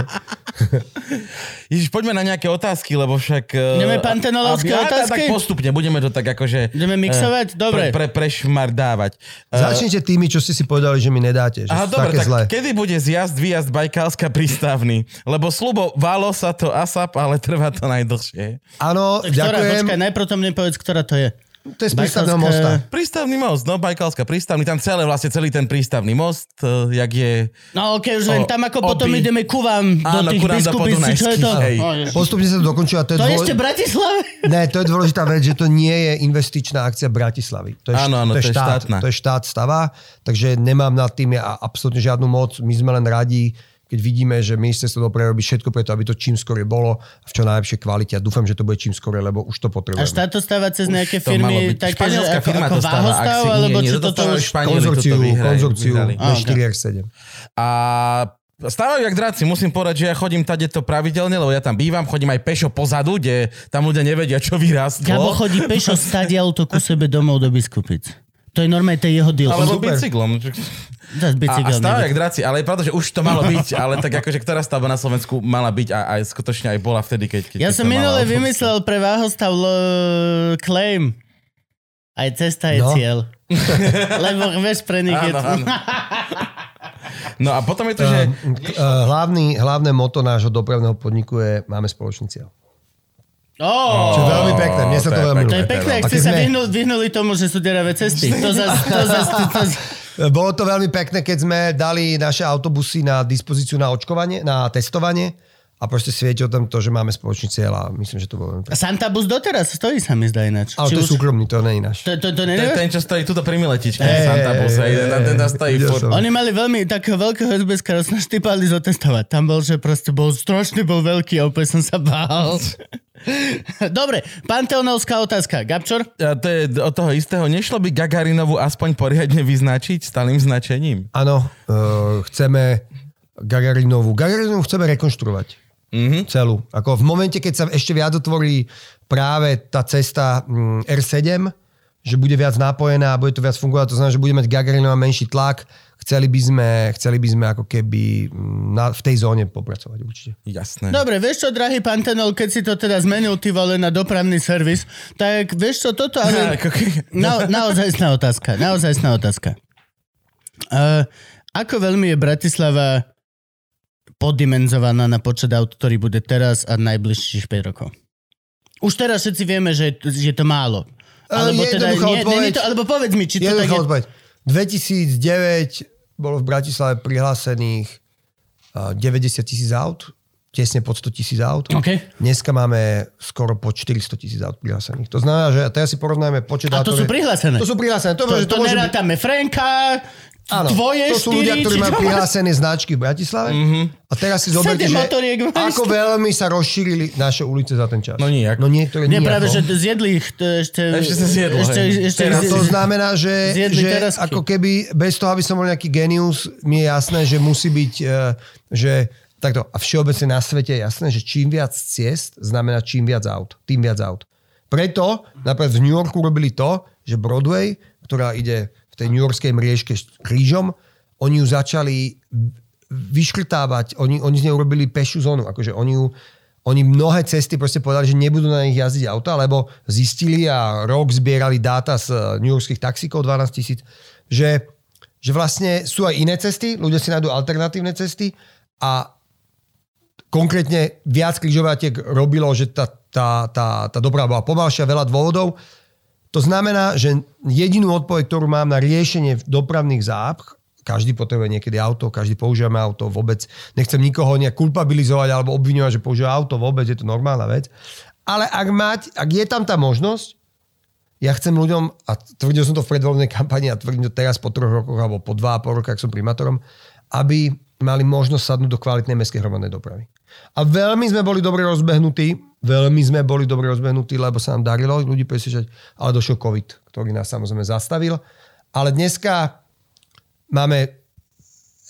[SPEAKER 2] Ježiš, poďme na nejaké otázky, lebo však... eh,
[SPEAKER 1] Ideme pantenolovské otázky?
[SPEAKER 2] Tak postupne, budeme to tak akože...
[SPEAKER 1] Ideme mixovať?
[SPEAKER 2] eh,
[SPEAKER 1] Dobre.
[SPEAKER 2] Pre, pre, prešmardávať. Eh,
[SPEAKER 3] Začnite tými, čo ste si povedali, že mi nedáte. Že
[SPEAKER 2] Aha, dobre,
[SPEAKER 3] také
[SPEAKER 2] tak
[SPEAKER 3] zlé.
[SPEAKER 2] kedy bude zjazd, výjazd Bajkalska prístavný? Lebo slubovalo sa to ASAP, ale trvá to najdlhšie.
[SPEAKER 3] Áno,
[SPEAKER 1] Ktorá,
[SPEAKER 3] ďakujem.
[SPEAKER 1] počkaj, najprv to mne povedz, ktorá to je.
[SPEAKER 3] To je z prístavného mosta.
[SPEAKER 2] Prístavný most, no Bajkalská prístavný, tam celé, vlastne celý ten prístavný most, eh, jak je...
[SPEAKER 1] No okej, už len tam ako potom
[SPEAKER 2] oby-
[SPEAKER 1] ideme ku vám do
[SPEAKER 2] Áno,
[SPEAKER 1] tých biskupíc, čo je to?
[SPEAKER 2] Hej.
[SPEAKER 1] O, Ježiš.
[SPEAKER 3] Postupne sa to dokončuje to je,
[SPEAKER 1] To je
[SPEAKER 3] dôle-
[SPEAKER 1] ešte Bratislave?
[SPEAKER 3] Ne, to je dôležitá vec, že to nie je investičná akcia Bratislavy. To je,
[SPEAKER 2] Áno, áno,
[SPEAKER 3] to je,
[SPEAKER 2] to je
[SPEAKER 3] štát,
[SPEAKER 2] štátna.
[SPEAKER 3] to je štát stavá, takže nemám nad tým ja absolútne žiadnu moc. My sme len radi, keď vidíme, že ministerstvo dopravy robí všetko preto, aby to čím skôr bolo a v čo najlepšej kvalite. A dúfam, že to bude čím skôr, lebo už
[SPEAKER 1] A
[SPEAKER 3] to potrebujeme.
[SPEAKER 1] štát to stáva cez nejaké
[SPEAKER 2] malo
[SPEAKER 1] firmy, také, že
[SPEAKER 2] Španielská
[SPEAKER 1] ako,
[SPEAKER 2] firma
[SPEAKER 1] ako
[SPEAKER 2] to stáva
[SPEAKER 1] váhostav,
[SPEAKER 2] akcie.
[SPEAKER 1] alebo
[SPEAKER 2] Nie,
[SPEAKER 1] či
[SPEAKER 2] toto
[SPEAKER 1] už...
[SPEAKER 3] Konzorciu,
[SPEAKER 2] toto
[SPEAKER 3] konzorciu na
[SPEAKER 1] A,
[SPEAKER 3] 4R7.
[SPEAKER 2] A stávajú jak draci, musím povedať, že ja chodím tade to pravidelne, lebo ja tam bývam, chodím aj pešo pozadu, kde tam ľudia nevedia, čo vyrástlo.
[SPEAKER 1] Gabo chodí pešo stadiaľ to ku sebe domov do Biskupic. To je normálne, to je jeho deal.
[SPEAKER 2] Alebo
[SPEAKER 3] Super.
[SPEAKER 2] bicyklom.
[SPEAKER 1] Zas
[SPEAKER 2] A, a
[SPEAKER 1] niekde.
[SPEAKER 2] jak draci, ale je pravda, že už to malo byť, ale tak akože ktorá stavba na Slovensku mala byť a aj skutočne aj bola vtedy, keď... keď
[SPEAKER 1] Ja
[SPEAKER 2] keď
[SPEAKER 1] som minule vymyslel pre váhostav l- claim. Aj cesta je
[SPEAKER 3] No.
[SPEAKER 1] cieľ. (laughs) Lebo vieš, pre nich je to...
[SPEAKER 2] No a potom je to, že...
[SPEAKER 3] Uh, hlavný, hlavné moto nášho dopravného podniku je máme spoločný cieľ.
[SPEAKER 1] Oh,
[SPEAKER 3] Čo je veľmi pekné, mne sa
[SPEAKER 2] to
[SPEAKER 3] to
[SPEAKER 2] je
[SPEAKER 3] veľmi
[SPEAKER 1] to je pekné, ak
[SPEAKER 3] A
[SPEAKER 1] ste sa vyhnuli, vyhnuli tomu, že sú deravé cesty. To zas, to zas, to, to,
[SPEAKER 3] Bolo to veľmi pekné, keď sme dali naše autobusy na dispozíciu na očkovanie, na testovanie a proste svieti o tom to, že máme spoločný cieľ a myslím, že to bolo veľmi pekné.
[SPEAKER 1] Santabus doteraz stojí sa mi zdá ináč.
[SPEAKER 3] Ale
[SPEAKER 1] Či
[SPEAKER 3] to je
[SPEAKER 1] už-
[SPEAKER 3] súkromný, to nie je náš.
[SPEAKER 1] To, to, to
[SPEAKER 2] Ten,
[SPEAKER 1] nevie?
[SPEAKER 2] ten, čo stojí tuto pri Miletičke,
[SPEAKER 3] Hej,
[SPEAKER 2] Santa Buse,
[SPEAKER 3] hej,
[SPEAKER 2] ten, ten tam stojí furt.
[SPEAKER 1] Oni mali veľmi takého veľkého SBS karosna štipali zotestovať. Tam bol, že proste bol strašne bol veľký a úplne som sa bál. (laughs) Dobre, panteonovská otázka. Gabčor?
[SPEAKER 2] A to je od toho istého. Nešlo by Gagarinovu aspoň poriadne vyznačiť stálym značením?
[SPEAKER 3] Áno, uh, chceme Gagarinovú. Gagarinovu chceme rekonštruovať.
[SPEAKER 2] Mhm.
[SPEAKER 3] Celú. Ako v momente, keď sa ešte viac otvorí práve tá cesta mm, R7, že bude viac napojená a bude to viac fungovať, to znamená, že bude mať Gagarinova menší tlak, chceli by sme, chceli by sme ako keby mm, na, v tej zóne popracovať určite.
[SPEAKER 2] Jasné.
[SPEAKER 1] Dobre, vieš čo, drahý Pantenol, keď si to teda zmenil ty vole na dopravný servis, tak vieš čo, toto (laughs) ale... Na, naozajstná otázka, naozajstná otázka. Uh, ako veľmi je Bratislava poddimenzovaná na počet aut, ktorý bude teraz a najbližších 5 rokov? Už teraz všetci vieme, že, je to málo. Alebo
[SPEAKER 3] Eh,
[SPEAKER 1] teda, nie,
[SPEAKER 3] odpoveď.
[SPEAKER 1] nie to, alebo povedz mi, či to tak je...
[SPEAKER 3] odpoveď. 2009 bolo v Bratislave prihlásených a, 90 tisíc aut, tesne pod 100 tisíc aut.
[SPEAKER 1] OK.
[SPEAKER 3] Dneska máme skoro po 400 tisíc aut prihlásených. To znamená, že teraz si porovnáme počet
[SPEAKER 1] A to
[SPEAKER 3] aut,
[SPEAKER 1] sú prihlásené?
[SPEAKER 3] To sú prihlásené. To,
[SPEAKER 1] To, to,
[SPEAKER 3] to môže byť,
[SPEAKER 1] nerátame Franka,
[SPEAKER 3] áno,
[SPEAKER 1] tvoje
[SPEAKER 3] to sú ľudia, ktorí majú prihlásené značky v Bratislave. Mm-hmm. A teraz si zoberte, že ako veľmi sa rozšírili naše ulice za ten čas.
[SPEAKER 2] No nijak.
[SPEAKER 3] No niektoré
[SPEAKER 1] Nie, práve, že to zjedli ich to ešte...
[SPEAKER 2] Ešte sa zjedlo,
[SPEAKER 1] Ešte, ešte,
[SPEAKER 3] A to znamená, že, že ako keby bez toho, aby som bol nejaký genius, mi je jasné, že musí byť, eh, že takto, a všeobecne na svete je jasné, že čím viac ciest znamená čím viac aut. Tým viac aut. Preto napríklad v New Yorku robili to, že Broadway, ktorá ide tej New Yorkskej mriežke krížom, oni ju začali vyškrtávať, oni, oni z nej urobili pešiu zónu, akože oni ju oni mnohé cesty proste povedali, že nebudú na nich jazdiť auta, lebo zistili a rok zbierali dáta z eh, New Yorkských taxíkov 12 tisíc, že, že vlastne sú aj iné cesty, ľudia si nájdú alternatívne cesty a konkrétne viac križovatek robilo, že tá, tá, tá, tá doprava bola pomalšia, veľa dôvodov. To znamená, že jedinú odpoveď, ktorú mám na riešenie dopravných zápch, každý potrebuje niekedy auto, každý používame auto, vôbec nechcem nikoho nejak kulpabilizovať alebo obviňovať, že používa auto, vôbec je to normálna vec. Ale ak, mať, ak je tam tá možnosť, ja chcem ľuďom, a tvrdil som to v predvoľnej kampani a tvrdím to teraz po troch rokoch alebo po dva a pol roka, ak som primátorom, aby mali možnosť sadnúť do kvalitnej mestskej hromadnej dopravy. A veľmi sme boli dobre rozbehnutí, veľmi sme boli dobre rozbehnutí, lebo sa nám darilo ľudí presvedčať, ale došiel COVID, ktorý nás samozrejme zastavil. Ale dneska máme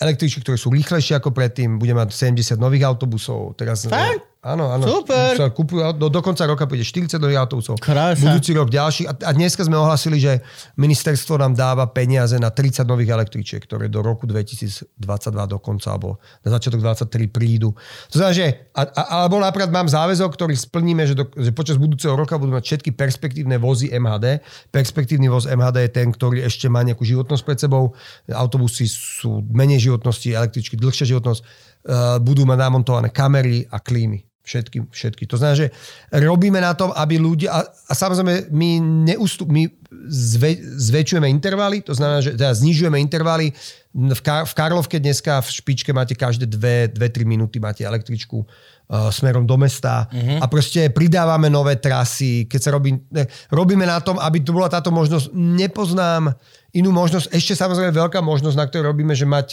[SPEAKER 3] električky, ktoré sú rýchlejšie ako predtým, budeme mať 70 nových autobusov. Teraz,
[SPEAKER 1] Fakt?
[SPEAKER 3] Áno, áno.
[SPEAKER 1] Super.
[SPEAKER 3] Sa do, do konca roka príde 40 nových autobusov.
[SPEAKER 1] Krása.
[SPEAKER 3] Budúci rok ďalší. A, a dneska sme ohlasili, že ministerstvo nám dáva peniaze na 30 nových električiek, ktoré do roku 2022 dokonca, alebo na začiatok 23 prídu. To znamená, že, a, a, alebo napríklad mám záväzok, ktorý splníme, že, do, že počas budúceho roka budú mať všetky perspektívne vozy MHD. Perspektívny voz MHD je ten, ktorý ešte má nejakú životnosť pred sebou. Autobusy sú menej životnosti, električky dlhšia životnosť. Uh, budú mať namontované kamery a klímy. Všetky, všetky. To znamená, že robíme na tom, aby ľudia... A, a samozrejme, my, neustup, my zve, zväčšujeme intervaly, to znamená, že teda znižujeme intervaly. V, Kar, v Karlovke dneska v špičke máte každé 2-3 minúty máte električku uh, smerom do mesta uh-huh. a proste pridávame nové trasy. Keď sa robí, ne, robíme na tom, aby tu bola táto možnosť. Nepoznám inú možnosť. Ešte samozrejme veľká možnosť, na ktorej robíme, že mať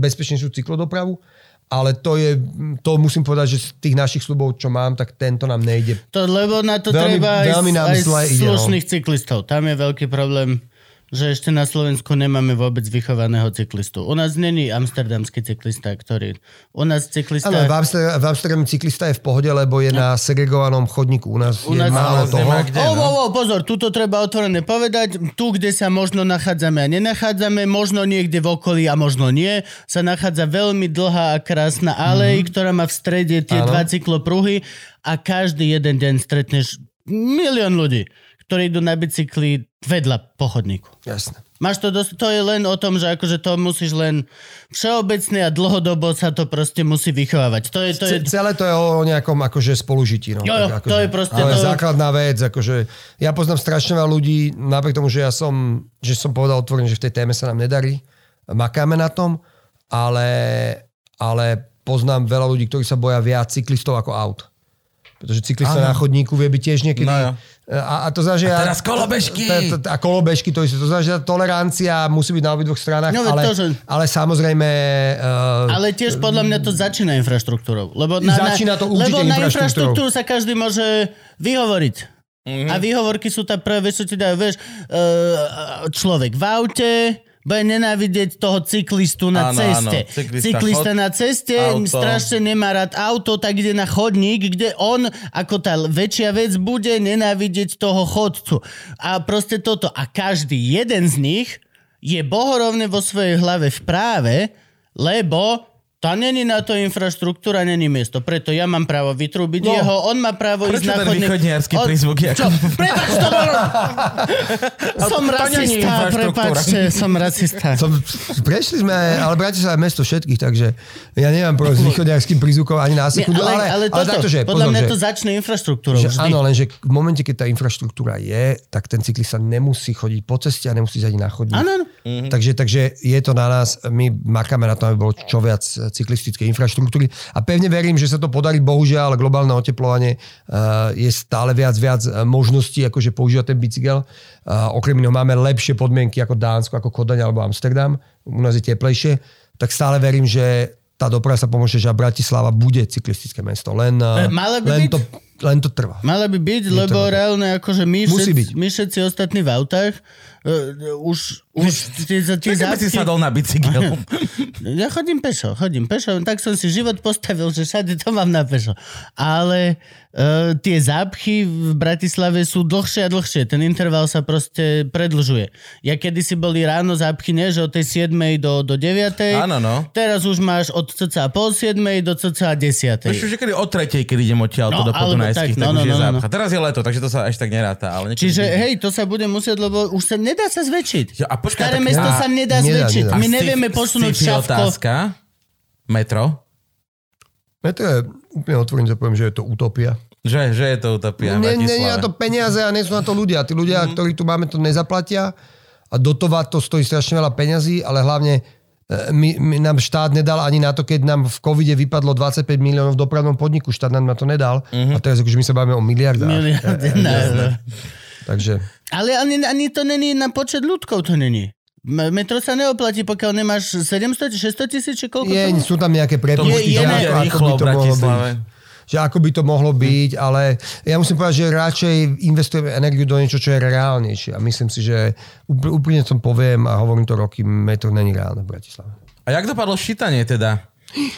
[SPEAKER 3] bezpečnejšiu cyklodopravu ale to je, to musím povedať, že z tých našich slubov, čo mám, tak tento nám nejde.
[SPEAKER 1] To, lebo na to
[SPEAKER 3] Veľmi-
[SPEAKER 1] treba aj,
[SPEAKER 3] veľmi
[SPEAKER 1] aj
[SPEAKER 3] zle ide, no.
[SPEAKER 1] slušných cyklistov. Tam je veľký problém, že ešte na Slovensku nemáme vôbec vychovaného cyklistu. U nás není amsterdamský cyklista, ktorý... U nás cyklista...
[SPEAKER 3] Áno, v, Amster- v Amsterdame cyklista je v pohode, lebo je na segregovanom chodníku. U nás
[SPEAKER 1] U
[SPEAKER 3] je
[SPEAKER 1] nás-
[SPEAKER 3] málo
[SPEAKER 2] Ale
[SPEAKER 3] toho.
[SPEAKER 2] kde,
[SPEAKER 1] Oh,
[SPEAKER 2] no.
[SPEAKER 1] oh, oh, pozor, tuto treba otvorene povedať. Tu, kde sa možno nachádzame a nenachádzame, možno niekde v okolí a možno nie, sa nachádza veľmi dlhá a krásna alej, mm-hmm. ktorá má v strede tie
[SPEAKER 3] Áno.
[SPEAKER 1] dva cyklopruhy a každý jeden deň stretneš milión ľudí, ktorí idú na bicykli vedľa pochodníku.
[SPEAKER 3] Jasné.
[SPEAKER 1] Máš to dosť, to je len o tom, že akože to musíš len všeobecne a dlhodobo sa to proste musí vychovávať. To je, to je,
[SPEAKER 3] Ce- Celé to je o nejakom akože spolužití. No.
[SPEAKER 1] Jo, jo,
[SPEAKER 3] Tak
[SPEAKER 1] to je proste
[SPEAKER 3] Ale
[SPEAKER 1] to-
[SPEAKER 3] základná vec. Akože, ja poznám strašne veľa ľudí, napriek tomu, že ja som, že som povedal otvorene, že v tej téme sa nám nedarí. Makáme na tom, ale, ale poznám veľa ľudí, ktorí sa boja viac cyklistov ako aut. Pretože cyklista
[SPEAKER 2] Áno.
[SPEAKER 3] na chodníku vie byť tiež niekedy...
[SPEAKER 2] No jo.
[SPEAKER 3] A, a to znamená, že...
[SPEAKER 2] A teraz kolobežky!
[SPEAKER 3] T- t- A kolobežky, to isté. To tá tolerancia musí byť na obidvoch stranách,
[SPEAKER 1] No,
[SPEAKER 3] ale,
[SPEAKER 1] to, že-
[SPEAKER 3] ale samozrejme... Uh,
[SPEAKER 1] Ale tiež podľa mňa to začína infraštruktúrou. Lebo na,
[SPEAKER 3] Začína to určite
[SPEAKER 1] lebo na infraštruktúru sa každý môže vyhovoriť. Mm-hmm. A výhovorky sú tá prvé, vieš, čo ti dajú, vieš, uh, človek v aute, bude nenávidieť toho cyklistu na
[SPEAKER 2] Áno,
[SPEAKER 1] ceste.
[SPEAKER 2] áno, cyklista
[SPEAKER 1] Cyklista
[SPEAKER 2] chod-
[SPEAKER 1] na ceste
[SPEAKER 2] auto.
[SPEAKER 1] strašne nemá rád auto, tak ide na chodník, kde on, ako tá väčšia vec, bude nenávidieť toho chodcu. A proste toto. A každý jeden z nich je bohorovný vo svojej hlave v práve, lebo tá není na to infraštruktúra, není miesto. Preto ja mám právo vytrúbiť
[SPEAKER 3] No.
[SPEAKER 1] jeho, on má právo ísť
[SPEAKER 2] Prečo
[SPEAKER 1] na
[SPEAKER 2] ten
[SPEAKER 1] chodník.
[SPEAKER 2] východniarsky
[SPEAKER 1] On-
[SPEAKER 2] prízvuk je
[SPEAKER 1] Čo?
[SPEAKER 2] ako-
[SPEAKER 1] Prepač, to bolo... (laughs) som rasista, prepačte, som rasista.
[SPEAKER 3] Som, prešli sme, ale Bratislava je mesto všetkých, takže ja nemám problém s východňarským prízvukom ani na sekundu,
[SPEAKER 1] ale, ale, toto,
[SPEAKER 3] takto, že,
[SPEAKER 1] podľa mňa
[SPEAKER 3] že,
[SPEAKER 1] to začne infraštruktúrou
[SPEAKER 3] že
[SPEAKER 1] vždy.
[SPEAKER 3] áno, lenže v momente, keď tá infraštruktúra je, tak ten cyklista nemusí chodiť po ceste a nemusí ísť ani na chodník.
[SPEAKER 1] Áno, áno.
[SPEAKER 3] Mm-hmm. Takže, takže je to na nás, my makáme na tom, aby bolo čo viac cyklistickej infraštruktúry a pevne verím, že sa to podarí, bohužiaľ, globálne oteplovanie uh, je stále viac, viac eh, možností, akože používať ten bicykel. Uh, okrem iného máme lepšie podmienky ako Dánsko, ako Kodaň alebo Amsterdam, u nás je teplejšie, tak stále verím, že tá doprava sa pomôže, že Bratislava bude cyklistické mesto. Len,
[SPEAKER 1] E, mala by
[SPEAKER 3] len,
[SPEAKER 1] byť?
[SPEAKER 3] to, len to trvá.
[SPEAKER 1] Mala by byť, lebo reálne akože my, všetci, my všetci ostatní v autách uh, už, už tie, tie
[SPEAKER 2] Prečo si sadol na bicykel? (laughs)
[SPEAKER 1] Ja chodím pešo, chodím pešo, tak som si život postavil, že všade to mám na pešo. Ale uh, tie zápchy v Bratislave sú dlhšie a dlhšie. Ten interval sa proste predlžuje. Ja kedysi boli ráno zápchy, nie, že od tej 7. do, do 9.
[SPEAKER 2] Áno, no.
[SPEAKER 1] Teraz už máš od cca pol 7. do cca 10.
[SPEAKER 2] Vieš, že kedy o tretej, keď idem odtiaľ
[SPEAKER 1] No,
[SPEAKER 2] do Podunajských,
[SPEAKER 1] tak,
[SPEAKER 2] tak,
[SPEAKER 1] no,
[SPEAKER 2] už
[SPEAKER 1] no,
[SPEAKER 2] je
[SPEAKER 1] no, no,
[SPEAKER 2] zápcha. Teraz je leto, takže to sa až tak neráta. Ale niekedy-
[SPEAKER 1] Čiže hej, to sa bude musieť, lebo už sa nedá sa zväčšiť.
[SPEAKER 2] Jo, a počkaj,
[SPEAKER 1] Staré
[SPEAKER 2] tak-
[SPEAKER 1] mesto sa nedá
[SPEAKER 3] nedá,
[SPEAKER 1] zväčšiť.
[SPEAKER 3] nedá.
[SPEAKER 1] My nevieme posunúť šavko.
[SPEAKER 2] otázka. Metro?
[SPEAKER 3] To je úplne otvorím, že poviem, že je to utopia.
[SPEAKER 2] Že, že je to utopia v
[SPEAKER 3] Nie, nie, na to peniaze a nie sú na to ľudia. Tí ľudia,
[SPEAKER 1] Mhm.
[SPEAKER 3] mm. ktorí tu máme, to nezaplatia a dotovať to stojí strašne veľa peňazí, ale hlavne e, my, my nám štát nedal ani na to, keď nám v covide vypadlo 25 miliónov v dopravnom podniku. Štát nám na to nedal.
[SPEAKER 2] Mhm.
[SPEAKER 3] Mm. A teraz akože my sa bavíme o miliardách.
[SPEAKER 1] Miliardy,
[SPEAKER 3] E, e,
[SPEAKER 1] ne,
[SPEAKER 3] Takže
[SPEAKER 1] Ale ani, ani to není na počet ľudkov, to není. Metro sa neoplatí, pokiaľ nemáš 700 či 600 tisíc, či koľko
[SPEAKER 3] je, sú tam nejaké
[SPEAKER 1] ne-
[SPEAKER 3] ako, by to mohlo byť. Že ako by to mohlo byť, ale ja musím povedať, že radšej investujeme energiu do niečo, čo je reálnejšie. A myslím si, že úpl- úplne som poviem a hovorím to roky, metro není reálne v Bratislave.
[SPEAKER 2] A jak dopadlo ščítanie teda?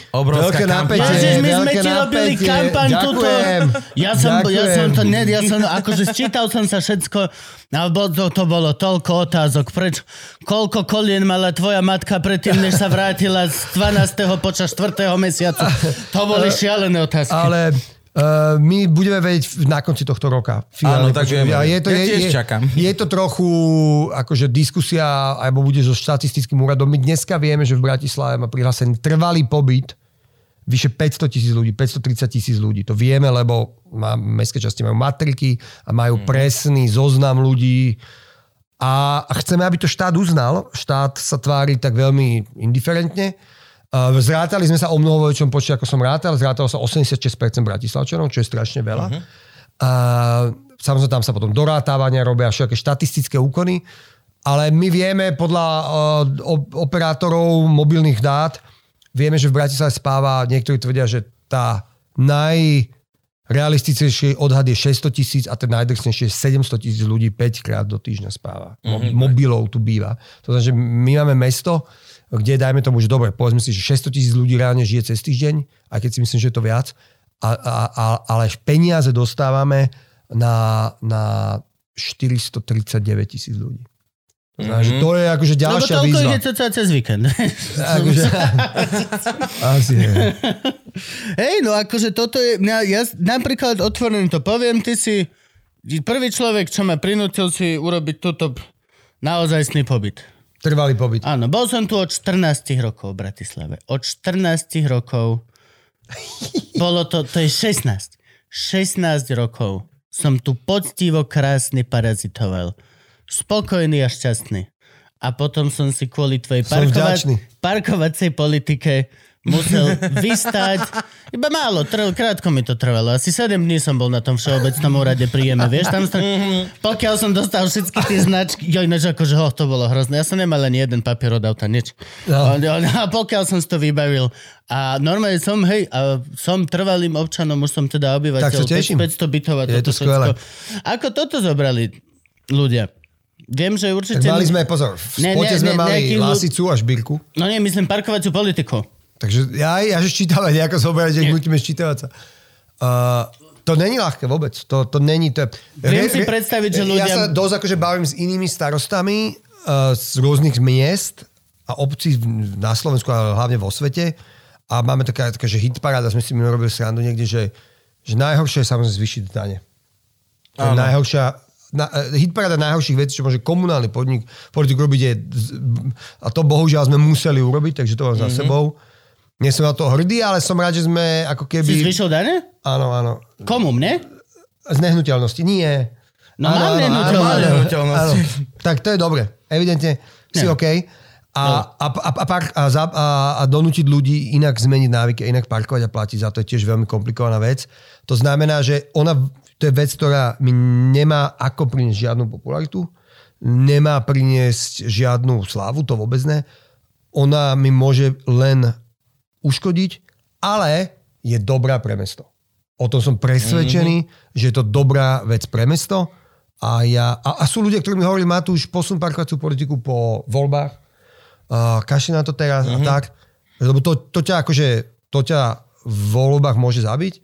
[SPEAKER 2] Obrovská
[SPEAKER 3] Veľké
[SPEAKER 2] kampaň.
[SPEAKER 3] napätie.
[SPEAKER 1] Ježiš, my sme ti robili
[SPEAKER 3] napätie.
[SPEAKER 1] kampaň tuto.
[SPEAKER 3] Ďakujem.
[SPEAKER 1] Ja som, ja
[SPEAKER 3] Ďakujem.
[SPEAKER 1] som to, ne, ja som, akože sčítal som sa všetko, ale bol, to, to bolo toľko otázok. Preč, koľko kolien mala tvoja matka predtým, než sa vrátila z 12. počas 4. mesiacu? To boli šialené otázky.
[SPEAKER 3] Ale uh, my budeme vedieť na konci tohto roka.
[SPEAKER 2] Áno, tak vieme.
[SPEAKER 3] Je to,
[SPEAKER 2] Ja
[SPEAKER 3] je, je,
[SPEAKER 2] čakám.
[SPEAKER 3] je to trochu akože diskusia, alebo bude so štatistickým úradom. My dneska vieme, že v Bratislave má prihlásený trvalý pobyt vyše 500 tisíc ľudí, 530 tisíc ľudí. To vieme, lebo má, mestské časti majú matriky a majú presný zoznam ľudí. A chceme, aby to štát uznal. Štát sa tvári tak veľmi indiferentne. Uh, zrátali sme sa o mnoho väčšom počte, ako som rátal. Zrátalo sa 86% Bratislavčanov, čo je strašne veľa. Uh-huh. Uh, samozrejme, tam sa potom dorátávania robia všetké štatistické úkony. Ale my vieme podľa uh, op- operátorov mobilných dát, vieme, že v Bratislave spáva, niektorí tvrdia, že tá najrealistickejší odhad je 600 tisíc a ten najdrsnejší je 700 tisíc ľudí 5 krát do týždňa spáva. Mm-hmm. Mobilov tu býva. To znamená, že my máme mesto, kde dajme tomu, že dobre, povedzme si, že 600 tisíc ľudí reálne žije cez týždeň, aj keď si myslím, že je to viac, a, a, a, ale peniaze dostávame na, na 439 tisíc ľudí. To znamená, že to je akože
[SPEAKER 1] Lebo
[SPEAKER 3] ďalšia
[SPEAKER 1] toľko
[SPEAKER 3] výzva.
[SPEAKER 1] ide cca cez víkend. (laughs)
[SPEAKER 3] Akože, asi je.
[SPEAKER 1] Hej, no akože toto je, ja, ja napríklad otvorený to poviem, ty si prvý človek, čo ma prinútil si urobiť túto naozajstný pobyt.
[SPEAKER 3] Trvalý pobyt.
[SPEAKER 1] Áno, bol som tu od 14 rokov v Bratislave. Od 14 rokov. (laughs) Bolo to, to je 16. 16 rokov som tu poctivo krásne parazitoval. Spokojný a šťastný. A potom som si kvôli tvojej parkova- parkovacej politike musel (laughs) vystať. Iba málo, trv, krátko mi to trvalo. Asi 7 dní som bol na tom všeobecnom úrade príjeme, vieš, tam som, pokiaľ som dostal všetky tie značky, jo ináč akože, oh, to bolo hrozné. Ja som nemal ani jeden papier od auta, nič.
[SPEAKER 3] No.
[SPEAKER 1] A pokiaľ som si to vybavil. A normálne som, hej, a som trvalým občanom, už som teda obyvateľ
[SPEAKER 3] Tak sa teším.
[SPEAKER 1] 500 bytov a
[SPEAKER 3] Je
[SPEAKER 1] toto
[SPEAKER 3] to skvelé.
[SPEAKER 1] všetko. Ako toto zobrali ľudia? Viem, že
[SPEAKER 3] Tak
[SPEAKER 1] určite...
[SPEAKER 3] mali sme, pozor, v
[SPEAKER 1] Ne,
[SPEAKER 3] spote
[SPEAKER 1] ne,
[SPEAKER 3] sme
[SPEAKER 1] ne,
[SPEAKER 3] mali
[SPEAKER 1] nejaký
[SPEAKER 3] Lasicu a Šbírku.
[SPEAKER 1] No nie, myslím parkovaciu politiku.
[SPEAKER 3] Takže ja, ja že čítame nejako zoberať, že nutíme ščítavať sa. Uh, to není ľahké vôbec. To, to není... To,
[SPEAKER 1] Viem si predstaviť, že ľudia-
[SPEAKER 3] Ja sa dosť akože bavím s inými starostami uh, z rôznych miest a obcí v- na Slovensku, ale hlavne vo svete. A máme taká, taká že hitparáda, sme si mi robili srandu niekde, že, že najhoršie je samozrejme zvyšiť dane. To je najhoršia, na, eh, hitparáda najhorších vecí, čo môže komunálny podnik, politik robiť je, a to bohužiaľ sme museli urobiť, takže to mám
[SPEAKER 1] Mhm.
[SPEAKER 3] za sebou. Nie som na to hrdý, ale som rád, že sme ako
[SPEAKER 1] Si
[SPEAKER 3] keby...
[SPEAKER 1] zvyšil dane?
[SPEAKER 3] Áno, áno.
[SPEAKER 1] Komu, mne?
[SPEAKER 3] Z nehnuteľnosti. Nie.
[SPEAKER 1] No mám nehnuteľnosť.
[SPEAKER 3] Tak to je dobre. Evidentne si
[SPEAKER 1] Nie.
[SPEAKER 3] OK. A, a, a, a, park, a, za, a, a donútiť ľudí inak zmeniť návyky, inak parkovať a platiť za to je tiež veľmi komplikovaná vec. To znamená, že ona, to je vec, ktorá mi nemá ako priniesť žiadnu popularitu, nemá priniesť žiadnu slávu, to vôbec ne. Ona mi môže len uškodiť, ale je dobrá pre mesto. O tom som presvedčený, mm-hmm. že je to dobrá vec pre mesto. A, ja, a, a sú ľudia, ktorí mi hovorili, Matúš, posun parkovaciu politiku po voľbách, uh, kaši na to teraz mm-hmm. a tak. Lebo to, to ťa akože, to ťa v voľbách môže zabiť,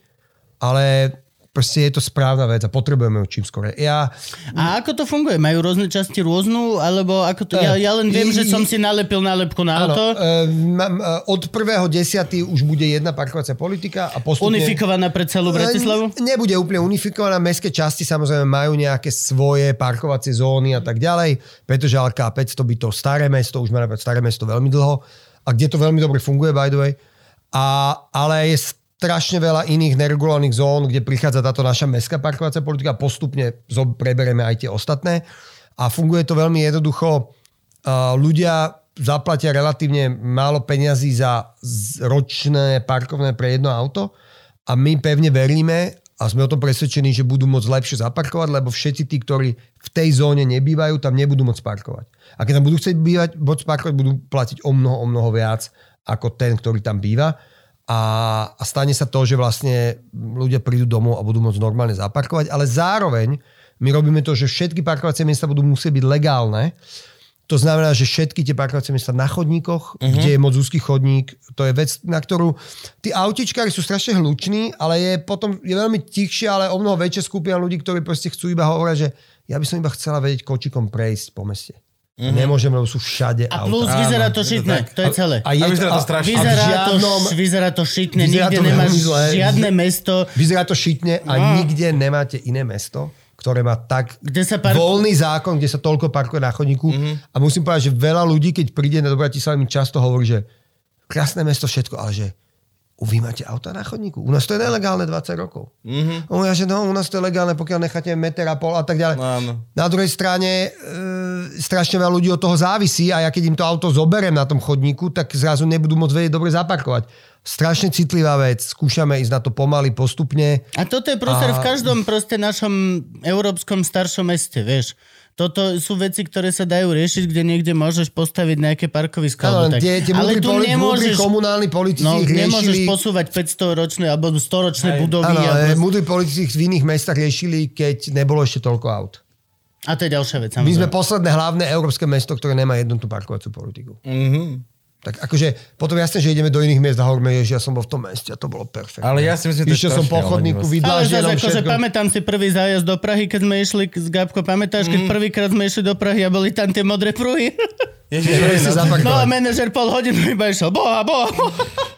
[SPEAKER 3] ale proste je to správna vec a potrebujeme ju čím skore. Ja,
[SPEAKER 1] A ako to funguje? Majú rôzne časti rôznu? Alebo ako to... Ja, ja len viem, že som si nalepil nálepku na
[SPEAKER 3] áno,
[SPEAKER 1] auto.
[SPEAKER 3] mám, uh, od 1.10. už bude jedna parkovacia politika a postupne...
[SPEAKER 1] Unifikovaná pre celú Bratislavu?
[SPEAKER 3] Nebude úplne unifikovaná. Mestské časti samozrejme majú nejaké svoje parkovacie zóny a tak ďalej. Pretože LK 500 by to staré mesto, už má napríklad staré mesto veľmi dlho. A kde to veľmi dobre funguje, by the way. A, ale je strašne veľa iných neregulovaných zón, kde prichádza táto naša mestská parkovacia politika postupne prebereme aj tie ostatné. A funguje to veľmi jednoducho. Ľudia zaplatia relatívne málo peňazí za ročné parkovné pre jedno auto a my pevne veríme a sme o tom presvedčení, že budú môcť lepšie zaparkovať, lebo všetci tí, ktorí v tej zóne nebývajú, tam nebudú môcť parkovať. A keď tam budú chcieť bývať, môcť parkovať, budú platiť o mnoho, o mnoho viac ako ten, ktorý tam býva. A, a stane sa to, že vlastne ľudia prídu domov a budú môcť normálne zaparkovať, ale zároveň my robíme to, že všetky parkovacie miesta budú musieť byť legálne. To znamená, že všetky tie parkovacie miesta na chodníkoch, uh-huh. kde je moc úzky chodník, to je vec, na ktorú... Tí autičkári sú strašne hluční, ale je potom je veľmi tichšie, ale o mnoho väčšia skupina ľudí, ktorí proste chcú iba hovoriť, že ja by som iba chcela vedieť kočikom prejsť po meste. Mm-hmm. Nemôžem, lebo sú všade
[SPEAKER 1] A plus
[SPEAKER 3] auta.
[SPEAKER 1] vyzerá to šitné, to je celé.
[SPEAKER 3] A, je
[SPEAKER 2] A vyzerá to strašne.
[SPEAKER 1] Vyzerá,
[SPEAKER 3] v
[SPEAKER 1] to,
[SPEAKER 3] žiadnom-
[SPEAKER 1] vyzerá to šitne,
[SPEAKER 3] Vyzerá
[SPEAKER 1] nikde
[SPEAKER 3] to
[SPEAKER 1] nemáš
[SPEAKER 3] zle.
[SPEAKER 1] žiadne mesto,
[SPEAKER 3] Vyzerá to šitne a
[SPEAKER 1] No.
[SPEAKER 3] nikde nemáte iné mesto, ktoré má tak
[SPEAKER 1] kde sa pár...
[SPEAKER 3] voľný zákon, kde sa toľko parkuje na chodníku.
[SPEAKER 1] Mhm.
[SPEAKER 3] A musím povedať, že veľa ľudí, keď príde do Bratislavy, mi často hovorí, že krásne mesto, všetko, ale že vy máte auta na chodníku. U nás to je nelegálne 20 rokov. Mm-hmm. On ja, že no, u nás to je legálne, pokiaľ necháte meter a pol a tak ďalej.
[SPEAKER 2] Áno.
[SPEAKER 3] Na druhej strane e, strašne veľa ľudí od toho závisí a ja keď im to auto zoberiem na tom chodníku, tak zrazu nebudú môcť vedieť dobre zaparkovať. Strašne citlivá vec, skúšame ísť na to pomaly, postupne.
[SPEAKER 1] A toto je proste
[SPEAKER 3] A-
[SPEAKER 1] v každom proste našom európskom staršom meste, vieš. Toto sú veci, ktoré sa dajú riešiť, kde niekde môžeš postaviť nejaké parkovisko. Alebo tak.
[SPEAKER 3] tie, tie
[SPEAKER 1] Ale tu
[SPEAKER 3] poli,
[SPEAKER 1] nemôžeš,
[SPEAKER 3] komunálni politici
[SPEAKER 1] no,
[SPEAKER 3] ich
[SPEAKER 1] nemôžeš
[SPEAKER 3] riešili...
[SPEAKER 1] posúvať 500 ročné alebo 100 ročné budovy.
[SPEAKER 3] Áno,
[SPEAKER 1] a,
[SPEAKER 3] ale
[SPEAKER 1] proste-
[SPEAKER 3] múdri politici v iných mestách riešili, keď nebolo ešte toľko aut.
[SPEAKER 1] a to je ďalšia vec,
[SPEAKER 3] My sme
[SPEAKER 1] samozrejme.
[SPEAKER 3] posledné hlavné európske mesto, ktoré nemá jednotnú parkovaciu politiku.
[SPEAKER 2] Mhm.
[SPEAKER 3] Tak akože, potom jasne, že ideme do iných miest a hovoríme, že ja som bol v tom meste a to bolo perfektné.
[SPEAKER 2] Ale ja si myslím, že to
[SPEAKER 3] Išiel som po chodníku.
[SPEAKER 1] Ale zase akože pamätám si prvý zájazd do Prahy, keď sme išli z Gabko, pamätáš, keď prvýkrát sme išli do Prahy a boli tam tie modré pruhy?
[SPEAKER 2] Ježiš, (laughs)
[SPEAKER 3] si
[SPEAKER 2] no.
[SPEAKER 1] No a manažer pol hodinu iba išiel, boha, boha, boha. (laughs)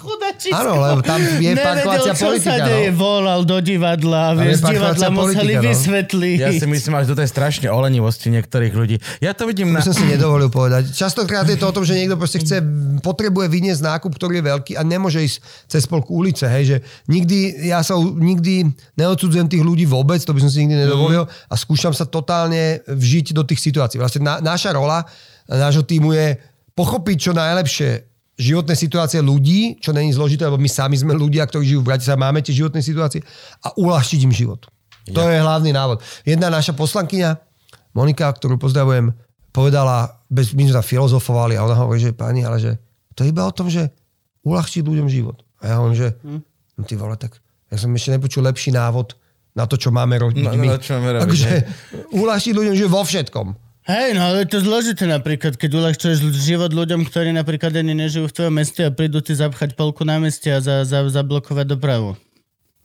[SPEAKER 1] Chudačisko.
[SPEAKER 3] Áno, lebo tam je parkovacia
[SPEAKER 1] čo
[SPEAKER 3] politika,
[SPEAKER 1] sa
[SPEAKER 3] no.
[SPEAKER 1] deje, volal do divadla,
[SPEAKER 3] Tam
[SPEAKER 1] vieš, divadla museli
[SPEAKER 3] politika, no.
[SPEAKER 1] vysvetliť.
[SPEAKER 2] Ja si myslím, že toto je strašne o lenivosti niektorých ľudí. Ja to vidím na...
[SPEAKER 3] To som si nedovolil povedať. Častokrát je to o tom, že niekto proste chce, potrebuje vyniesť nákup, ktorý je veľký a nemôže ísť cez polku ulice. Hej, že nikdy, ja sa nikdy neodsudzujem tých ľudí vôbec, to by som si nikdy nedovolil a skúšam sa totálne vžiť do tých situácií. Vlastne na, naša rola nášho týmu je pochopiť čo najlepšie životné situácie ľudí, čo není zložité, lebo my sami sme ľudia, ktorí žijú v Bratislave, máme tie životné situácie a uľahčiť im život. To je hlavný návod. Jedna naša poslankyňa, Monika, ktorú pozdravujem, povedala, bez, my sme tam filozofovali a ona hovorí, že pani, ale že to je iba o tom, že uľahčiť ľuďom život. A ja hovorím, že no ty vole, tak ja som ešte nepočul lepší návod na to, čo máme robiť my.
[SPEAKER 2] no, čo máme (laughs) robiť,
[SPEAKER 3] Takže uľahčiť ľuďom život vo všetkom.
[SPEAKER 1] Hej, no ale je to zložité napríklad, keď uľahčuješ život ľuďom, ktorí napríklad ani nežijú v tvojom meste a prídu ti zapchať polku na meste a za, za, zablokovať dopravu.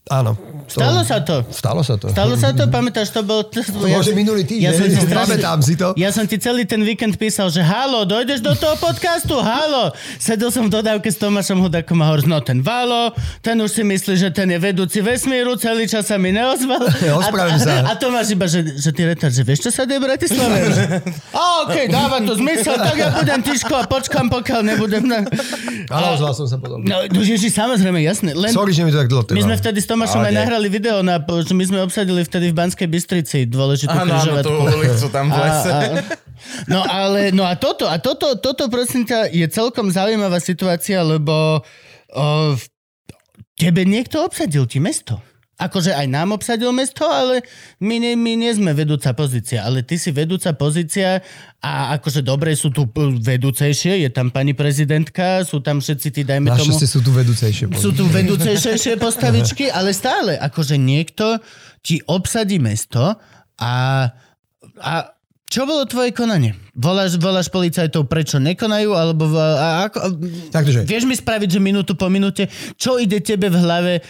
[SPEAKER 3] Áno.
[SPEAKER 1] Stalo sa to.
[SPEAKER 3] Stalo sa to.
[SPEAKER 1] Stalo sa to, pamätáš, to bol... To,
[SPEAKER 3] Môže minulý týždeň, (laughs) pamätám si to.
[SPEAKER 1] Ja som ti celý ten víkend písal, že halo, dojdeš do toho podcastu, halo. Sedel som v dodávke s Tomášom Hudakom a hovorím, no ten Valo, ten už si myslí, že ten je vedúci vesmíru, celý čas sa mi neozval. (laughs) A,
[SPEAKER 3] sa.
[SPEAKER 1] a, a Tomáš iba, že, že ty retard, že vieš, čo sa deje v Bratislave? (laughs) a okej, okay, dáva to zmysel, tak ja budem tiško a počkam, pokiaľ nebudem... Na...
[SPEAKER 3] Ale ozval som sa potom.
[SPEAKER 1] No, ježi, samozrejme, jasné. Len,
[SPEAKER 3] Sorry, že mi to tak dlho
[SPEAKER 1] my sme vtedy s Tomášom aj nahrali video, na, že my sme obsadili vtedy v Banskej Bystrici dôležitú
[SPEAKER 2] Áno, áno,
[SPEAKER 1] križovatku.
[SPEAKER 2] tú ulicu tam (laughs) v lese.
[SPEAKER 1] A, a, no ale, no a toto, a toto, toto prosím ťa je celkom zaujímavá situácia, lebo o, tebe niekto obsadil ti mesto. Akože aj nám obsadil mesto, ale my nie, my nie sme vedúca pozícia, ale ty si vedúca pozícia a akože dobre sú tu vedúcejšie, je tam pani prezidentka, sú tam všetci tí, dajme tomu...
[SPEAKER 3] Sú tu vedúcejšie.
[SPEAKER 1] Sú tu vedúcejšie (laughs) postavičky, ale stále, akože niekto ti obsadí mesto a, a čo bolo tvoje konanie? Voláš, voláš policajtov, prečo nekonajú? Alebo a ako,
[SPEAKER 3] Takže.
[SPEAKER 1] vieš mi spraviť, že minútu po minúte, čo ide tebe v hlave?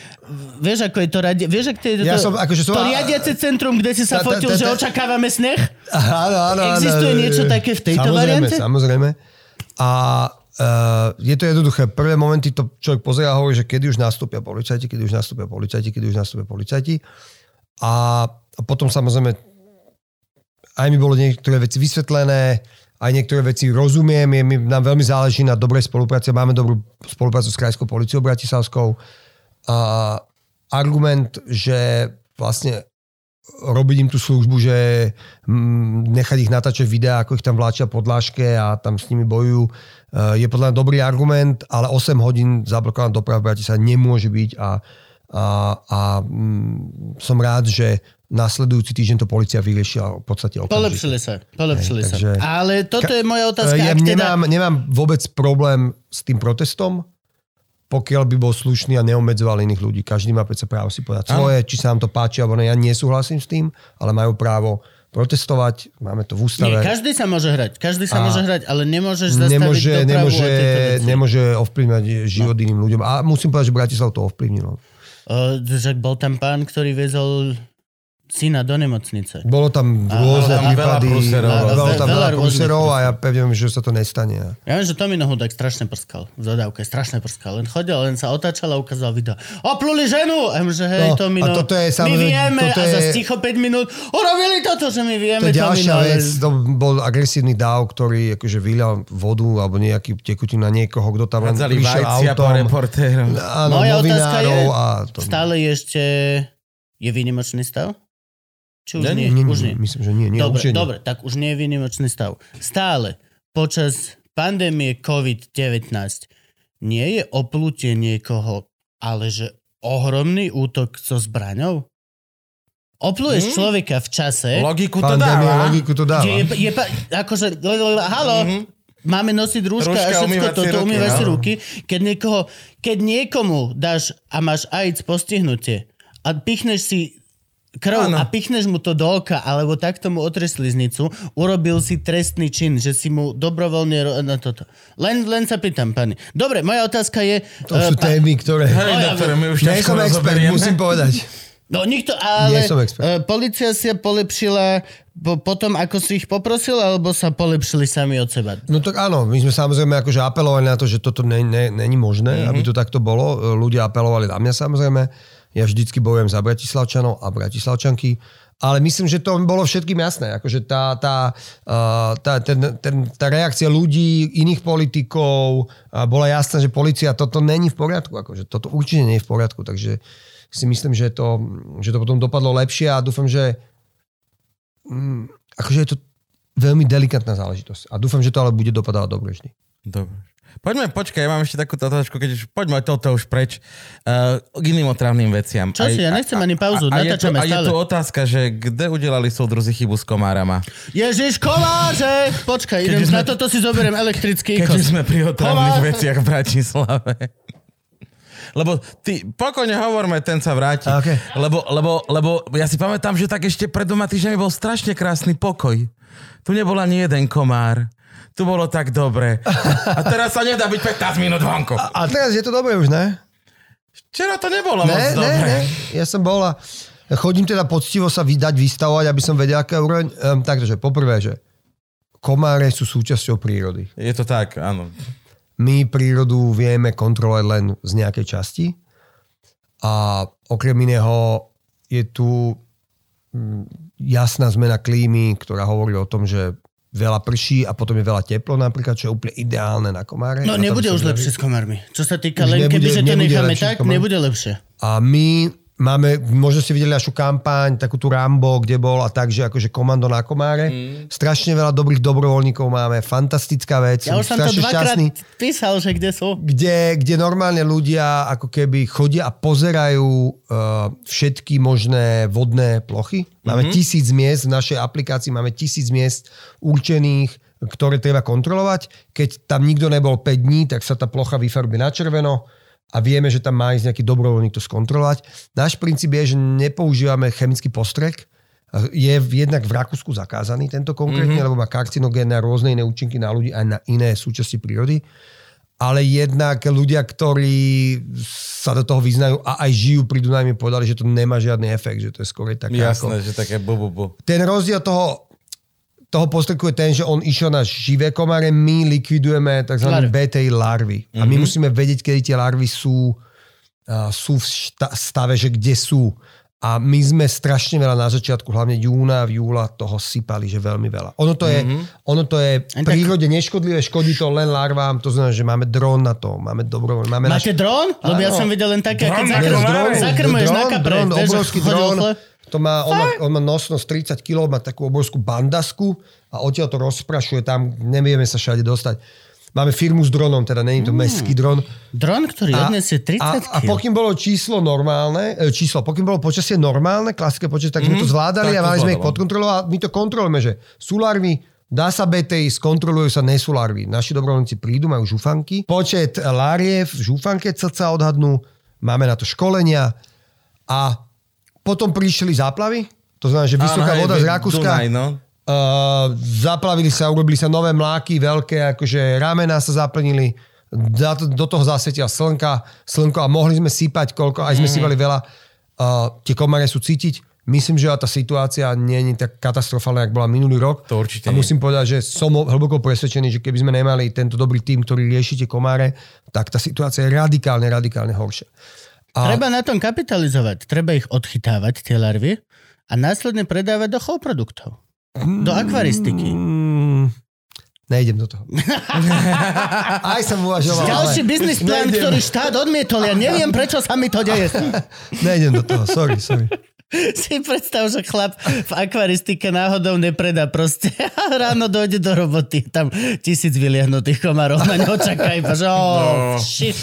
[SPEAKER 1] Vieš, ako je to radi... Vieš, ako to je
[SPEAKER 3] Ja
[SPEAKER 1] to,
[SPEAKER 3] som- akože som-
[SPEAKER 1] to riadiace centrum, kde si sa fotil, že očakávame sneh?
[SPEAKER 3] Áno, áno.
[SPEAKER 1] Existuje niečo také v tejto
[SPEAKER 3] samozrejme,
[SPEAKER 1] variante?
[SPEAKER 3] Samozrejme. A uh, je to jednoduché. Prvé momenty to človek pozerá a hovorí, že kedy už nastúpia policajti, kedy už nastúpia policajti, kedy už nastúpia policajti. A, a potom samozrejme aj mi bolo niektoré veci vysvetlené, aj niektoré veci rozumiem, je, mi, nám veľmi záleží na dobrej spolupráci, máme dobrú spoluprácu s Krajskou policiou Bratislavskou. A argument, že vlastne robiť im tú službu, že mm, nechať ich natáčať videá, ako ich tam vláčia po dláške a tam s nimi bojujú, eh, je podľa mňa dobrý argument, ale 8 hodín zablokovaná doprava v Bratislave nemôže byť a, a, a mm, som rád, že nasledujúci týždeň to policia vyriešila v podstate okamžite.
[SPEAKER 1] Polepšili sa, polepšili
[SPEAKER 3] Hej,
[SPEAKER 1] sa.
[SPEAKER 3] takže-
[SPEAKER 1] Ale toto je moja otázka.
[SPEAKER 3] Ja
[SPEAKER 1] teda...
[SPEAKER 3] nemám, nemám vôbec problém s tým protestom, pokiaľ by bol slušný a neobmedzoval iných ľudí. Každý má predsa právo si povedať svoje, či sa nám to páči alebo ne. Ja nesúhlasím s tým, ale majú právo protestovať, máme to v ústave.
[SPEAKER 1] Nie, každý sa môže hrať, každý sa
[SPEAKER 3] A
[SPEAKER 1] môže hrať, ale nemôžeš zastaviť
[SPEAKER 3] nemôže,
[SPEAKER 1] dopravu
[SPEAKER 3] nemôže, nemôže ovplyvňovať život iným ľuďom. A musím povedať, že Bratislav to ovplyvnilo.
[SPEAKER 1] Že bol tam pán, ktorý viezol syna do nemocnice.
[SPEAKER 3] Bolo tam
[SPEAKER 1] A-
[SPEAKER 3] rôzne
[SPEAKER 2] a- a
[SPEAKER 3] prípady, a- bolo tam
[SPEAKER 1] Veľa
[SPEAKER 3] prúserov a ja pevne viem, že sa to nestane.
[SPEAKER 1] Ja viem, že Tomino Hudák strašne prskal v dodávke, strašne prskal. Len chodil, len sa otáčal a ukázal video. Opluli ženu! A že hej,
[SPEAKER 3] No,
[SPEAKER 1] Tomino,
[SPEAKER 3] a toto je
[SPEAKER 1] my
[SPEAKER 3] samozrejme-
[SPEAKER 1] vieme
[SPEAKER 3] toto
[SPEAKER 1] a
[SPEAKER 3] je-
[SPEAKER 1] za ticho 5 minút urobili toto, že my
[SPEAKER 3] To
[SPEAKER 1] vieme,
[SPEAKER 3] je ďalšia
[SPEAKER 1] Tomino,
[SPEAKER 3] vec, to bol agresívny dáv, ktorý akože vylial vodu alebo nejaký tekutín na niekoho, kto tam len prišiel autom.
[SPEAKER 2] reportérom.
[SPEAKER 3] Áno,
[SPEAKER 1] Moja otázka je,
[SPEAKER 3] a to...
[SPEAKER 1] stále ešte... Je výnimočný stav? Či už
[SPEAKER 2] Nie,
[SPEAKER 1] nie?
[SPEAKER 3] Nie,
[SPEAKER 1] Už
[SPEAKER 3] nie, myslím, že nie. nie
[SPEAKER 1] dobre,
[SPEAKER 3] určite nie.
[SPEAKER 1] dobre, tak už nie je výnimočný stav. Stále počas pandémie COVID-19 nie je oplutie niekoho, ale že ohromný útok so zbraňou? Opluješ
[SPEAKER 2] Hmm?
[SPEAKER 1] človeka v čase,
[SPEAKER 2] Logiku to
[SPEAKER 3] Pandémia
[SPEAKER 2] dáva.
[SPEAKER 3] logiku to dáva.
[SPEAKER 1] je, je pa, akože, le- le- le- halo, máme nosiť rúška
[SPEAKER 2] Rúška,
[SPEAKER 1] a všetko toto,
[SPEAKER 2] ruky,
[SPEAKER 1] umývaš si ruky. Keď, niekoho, keď niekomu dáš a máš AIDS postihnutie a pichneš si krv
[SPEAKER 2] Áno.
[SPEAKER 1] a pichneš mu to do oka, alebo takto mu otreš sliznicu, urobil si trestný čin, že si mu dobrovoľne... ro- Na toto. Len, len sa pýtam, pani. Dobre, moja otázka je...
[SPEAKER 3] To sú
[SPEAKER 1] eh, pa-
[SPEAKER 3] témy, ktoré...
[SPEAKER 2] Hej,
[SPEAKER 1] No,
[SPEAKER 2] na
[SPEAKER 1] ja
[SPEAKER 2] ktoré my už
[SPEAKER 3] Nie som expert, musím povedať.
[SPEAKER 1] No nikto, ale
[SPEAKER 3] Nie som expert.
[SPEAKER 1] eh, policia si polepšila po, potom, ako si ich poprosil, alebo sa polepšili sami od seba?
[SPEAKER 3] No tak áno, my sme samozrejme akože apelovali na to, že toto není ne, není možné, mm-hmm. aby to takto bolo. Ľudia apelovali na mňa samozrejme. Ja vždycky bojujem za Bratislavčanov a Bratislavčanky. Ale myslím, že to bolo všetkým jasné. Akože tá, tá, tá, ten, ten, tá reakcia ľudí, iných politikov bola jasná, že policia toto není v poriadku. Akože toto určite nie je v poriadku. Takže si myslím, že to, že to potom dopadlo lepšie a dúfam, že mm, akože je to veľmi delikátna záležitosť. A dúfam, že to ale bude dopadávať dobre vždy.
[SPEAKER 2] Dobre. Poďme, počkaj, ja mám ešte takúto otázku, keď už, poďme toto už preč, uh, k iným otravným veciam.
[SPEAKER 1] Čo si, ja nechcem ani pauzu,
[SPEAKER 2] a, a, je tu,
[SPEAKER 1] natáčame
[SPEAKER 2] a je
[SPEAKER 1] stále.
[SPEAKER 2] tu otázka, že kde udelali súdruzi chybu s komárama?
[SPEAKER 1] Ježiš, koláže! Počkaj, idem,
[SPEAKER 2] sme-
[SPEAKER 1] na toto si zoberiem elektrický
[SPEAKER 2] Keď
[SPEAKER 1] ikos.
[SPEAKER 2] sme pri otravných
[SPEAKER 1] Komár-
[SPEAKER 2] veciach v Bratislave. Lebo ty, pokojne hovorme, ten sa vráti.
[SPEAKER 3] A, okej.
[SPEAKER 2] Lebo, lebo, lebo ja si pamätám, že tak ešte pred dvoma týždňami bol strašne krásny pokoj. Tu nebol ani jeden komár. Tu bolo tak dobre. A teraz sa nedá byť 15 minút vonku.
[SPEAKER 3] A teraz je to dobré už, ne?
[SPEAKER 2] Včera to nebolo moc
[SPEAKER 3] Ne, ne,
[SPEAKER 2] dobre.
[SPEAKER 3] ne. Ja som bol a chodím teda poctivo sa vydať, vystavovať, aby som vedel, aká úroveň. Um, takže poprvé, že komáre sú súčasťou prírody.
[SPEAKER 2] Je to tak, áno.
[SPEAKER 3] My prírodu vieme kontrolovať len z nejakej časti a okrem iného je tu mm, jasná zmena klímy, ktorá hovorí o tom, že veľa prší a potom je veľa teplo napríklad, čo je úplne ideálne na komáre.
[SPEAKER 1] No nebude už lepšie s komármi. Čo sa týka
[SPEAKER 3] Už
[SPEAKER 1] len,
[SPEAKER 3] nebude-
[SPEAKER 1] keby že to necháme tak, nebude lepšie.
[SPEAKER 3] A my máme, možno ste videli našu kampaň, takú tú Rambo, kde bol a tak, že akože komando na komáre. Mm. Strašne veľa dobrých dobrovoľníkov máme, fantastická vec.
[SPEAKER 1] Ja už som to dvakrát
[SPEAKER 3] šťastný,
[SPEAKER 1] písal, že kde sú.
[SPEAKER 3] kde, kde normálne ľudia ako keby chodia a pozerajú uh, všetky možné vodné plochy. Máme mm-hmm. tisíc miest, v našej aplikácii máme tisíc miest určených, ktoré treba kontrolovať. Keď tam nikto nebol 5 dní, tak sa tá plocha vyfarbí na červeno a vieme, že tam má ísť nejaký dobrovoľník to skontrolovať. Náš princíp je, že nepoužívame chemický postrek, je jednak v Rakúsku zakázaný tento konkrétne, mm-hmm. lebo má karcinogénne a rôzne iné účinky na ľudí aj na iné súčasti prírody. Ale jednak ľudia, ktorí sa do toho vyznajú a aj žijú pri Dunaji, mi povedali, že to nemá žiadny efekt, že to je skôr také ako...
[SPEAKER 2] Jasné, že také bu, bu, bu.
[SPEAKER 3] Ten rozdiel toho, toho postreku je ten, že on išiel na živé komáre, my likvidujeme tzv.
[SPEAKER 1] Larvy.
[SPEAKER 3] BTI larvy. A my musíme vedieť, kedy tie larvy sú, uh, sú v šta- stave, že kde sú. A my sme strašne veľa na začiatku, hlavne júna, v júla toho sypali, že veľmi veľa. Ono to je, ono to je v prírode neškodlivé, škodí to len larvám, to znamená, že máme dron na to, máme dobrovoľné, máme
[SPEAKER 1] Máte dron? Lebo ja som videl len také,
[SPEAKER 2] Dron
[SPEAKER 1] keď zakrm, zakrmuješ na kapre. že
[SPEAKER 3] obrovský
[SPEAKER 1] chleb.
[SPEAKER 3] To má, on, má, on má nosnosť 30 kg, má takú obrovskú bandasku a odtiaľ to rozprašuje tam, nevieme sa všade dostať. Máme firmu s dronom, teda není to
[SPEAKER 1] Mm.
[SPEAKER 3] mestský dron.
[SPEAKER 1] Dron, ktorý odnesie 30
[SPEAKER 3] a, a
[SPEAKER 1] kg.
[SPEAKER 3] pokým bolo číslo normálne, e, číslo, pokým bolo počasie normálne, klasické počasie, tak sme to zvládali
[SPEAKER 2] tak
[SPEAKER 3] a mali sme ich pod kontrolou a my to kontrolujeme, že sú larvy, dá sa BTI, skontrolujú sa, nie sú larvy. Naši dobrovoľníci prídu, majú žufanky. Počet lariev v žufanke cca odhadnú, máme na to školenia a potom prišli záplavy, to znamená, že vysoká
[SPEAKER 2] Áno, hej,
[SPEAKER 3] voda z
[SPEAKER 2] veď
[SPEAKER 3] Rakúska.
[SPEAKER 2] Dunaj, no.
[SPEAKER 3] Uh, zaplavili sa, urobili sa nové mláky, veľké, akože ramená sa zaplnili, do toho zasvietia slnka, slnko a mohli sme sypať koľko, aj sme sypali veľa. Uh, tie komare sú cítiť. Myslím, že tá situácia nie je tak katastrofálna, ako bola minulý rok.
[SPEAKER 2] To určite
[SPEAKER 3] A
[SPEAKER 2] nie.
[SPEAKER 3] musím povedať, že som hlboko presvedčený, že keby sme nemali tento dobrý tým, ktorý rieši tie komáre, tak tá situácia je radikálne, radikálne horšia. A
[SPEAKER 1] Treba na tom kapitalizovať. Treba ich odchytávať, tie larvy, a následne predávať do produktov. Do akvaristiky.
[SPEAKER 3] Mm, nejdem do toho. (laughs) Aj som uvažoval.
[SPEAKER 1] Ďalší
[SPEAKER 3] ale
[SPEAKER 1] biznis plán,
[SPEAKER 3] nejdem.
[SPEAKER 1] ktorý štát odmietol. Ja neviem, prečo sa mi to deje. (laughs)
[SPEAKER 3] Nejdem do toho, sorry, sorry.
[SPEAKER 1] Si predstav, že chlap v akvaristike náhodou nepredá proste a ráno dojde do roboty. Tam tisíc vyliahnutých komarov na ňo čaká iba, že oh,
[SPEAKER 2] No.
[SPEAKER 1] shit.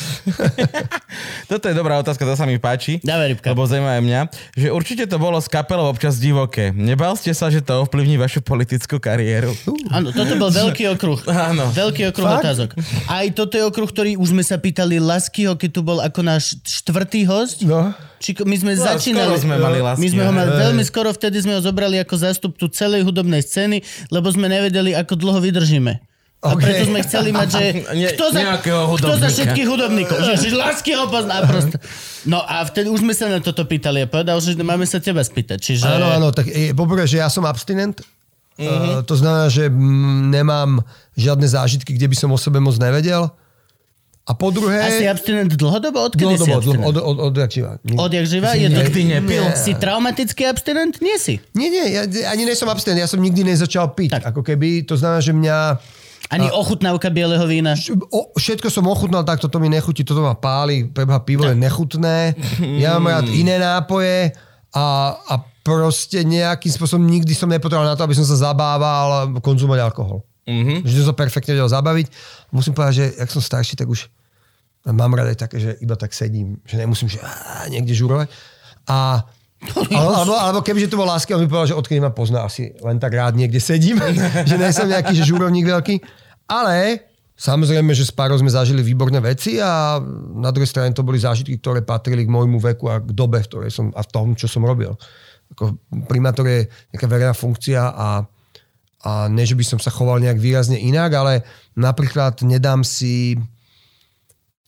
[SPEAKER 1] (laughs)
[SPEAKER 2] Toto je dobrá otázka, to sa mi páči.
[SPEAKER 1] Dávaj, rybka.
[SPEAKER 2] Lebo zaujíma mňa, že určite to bolo s kapelou občas divoké. Nebal ste sa, že to ovplyvní vašu politickú kariéru?
[SPEAKER 1] Áno, toto bol veľký okruh.
[SPEAKER 2] Áno.
[SPEAKER 1] Veľký okruh
[SPEAKER 3] Fakt?
[SPEAKER 1] otázok. Aj toto je okruh, ktorý už sme sa pýtali Laskyho, keď tu bol ako náš štvrtý host.
[SPEAKER 3] No.
[SPEAKER 1] Či, my sme
[SPEAKER 2] No,
[SPEAKER 1] začínali...
[SPEAKER 2] sme mali
[SPEAKER 1] My
[SPEAKER 2] Laskyho,
[SPEAKER 1] sme ho mali veľmi skoro, vtedy sme ho zobrali ako zástupcu celej hudobnej scény, lebo sme nevedeli, ako dlho vydržíme. A
[SPEAKER 3] OK.
[SPEAKER 1] preto sme chceli mať, že (laughs)
[SPEAKER 2] Nie-
[SPEAKER 1] kto za, kto za všetkých hudobníkov? Ježiš, lásky ho pozná proste. No a vtedy už sme sa na toto pýtali a povedal, že máme sa teba spýtať. Čiže...
[SPEAKER 3] Áno, áno, tak e, poprvé, že ja som abstinent,
[SPEAKER 1] Mhm.
[SPEAKER 3] uh, to znamená, že nemám žiadne zážitky, kde by som o sebe moc nevedel. A po
[SPEAKER 1] A si
[SPEAKER 3] druhé,
[SPEAKER 1] abstinent dlhodobo? Odkedy si
[SPEAKER 3] dlhodobo,
[SPEAKER 1] abstinent?
[SPEAKER 3] od, od, od, od, od,
[SPEAKER 1] Odjak živa?
[SPEAKER 2] Si
[SPEAKER 1] Je to...
[SPEAKER 2] nikdy nepil?
[SPEAKER 1] Si traumatický abstinent? Nie si.
[SPEAKER 3] Nie, nie, ja ani nie som abstinent, ja som nikdy nezačal piť.
[SPEAKER 1] Tak.
[SPEAKER 3] Ako keby, to znamená, že mňa...
[SPEAKER 1] Ani ochutnávka bieleho vína.
[SPEAKER 3] O, všetko som ochutnal, tak toto mi nechutí, toto ma páli, preba pivo je nechutné. Ja mám rád iné nápoje a, a proste nejakým spôsobom nikdy som nepotreboval na to, aby som sa zabával konzumovať alkohol. Mm-hmm. Že som sa perfektne vedel zabaviť. Musím povedať, že ak som starší, tak už mám rád aj také, že iba tak sedím, že nemusím že á, niekde žurovať. A (laughs) alebo, alebo, kebyže to bol láska, on mi povedal, že odkedy ma pozná, asi len tak rád niekde sedím, (laughs) že nie som nejaký že žúrovník veľký. Ale samozrejme, že s párov sme zažili výborné veci a na druhej strane to boli zážitky, ktoré patrili k môjmu veku a k dobe, v ktorej som a v tom, čo som robil. Ako primátor je nejaká verejná funkcia a, a ne, že by som sa choval nejak výrazne inak, ale napríklad nedám si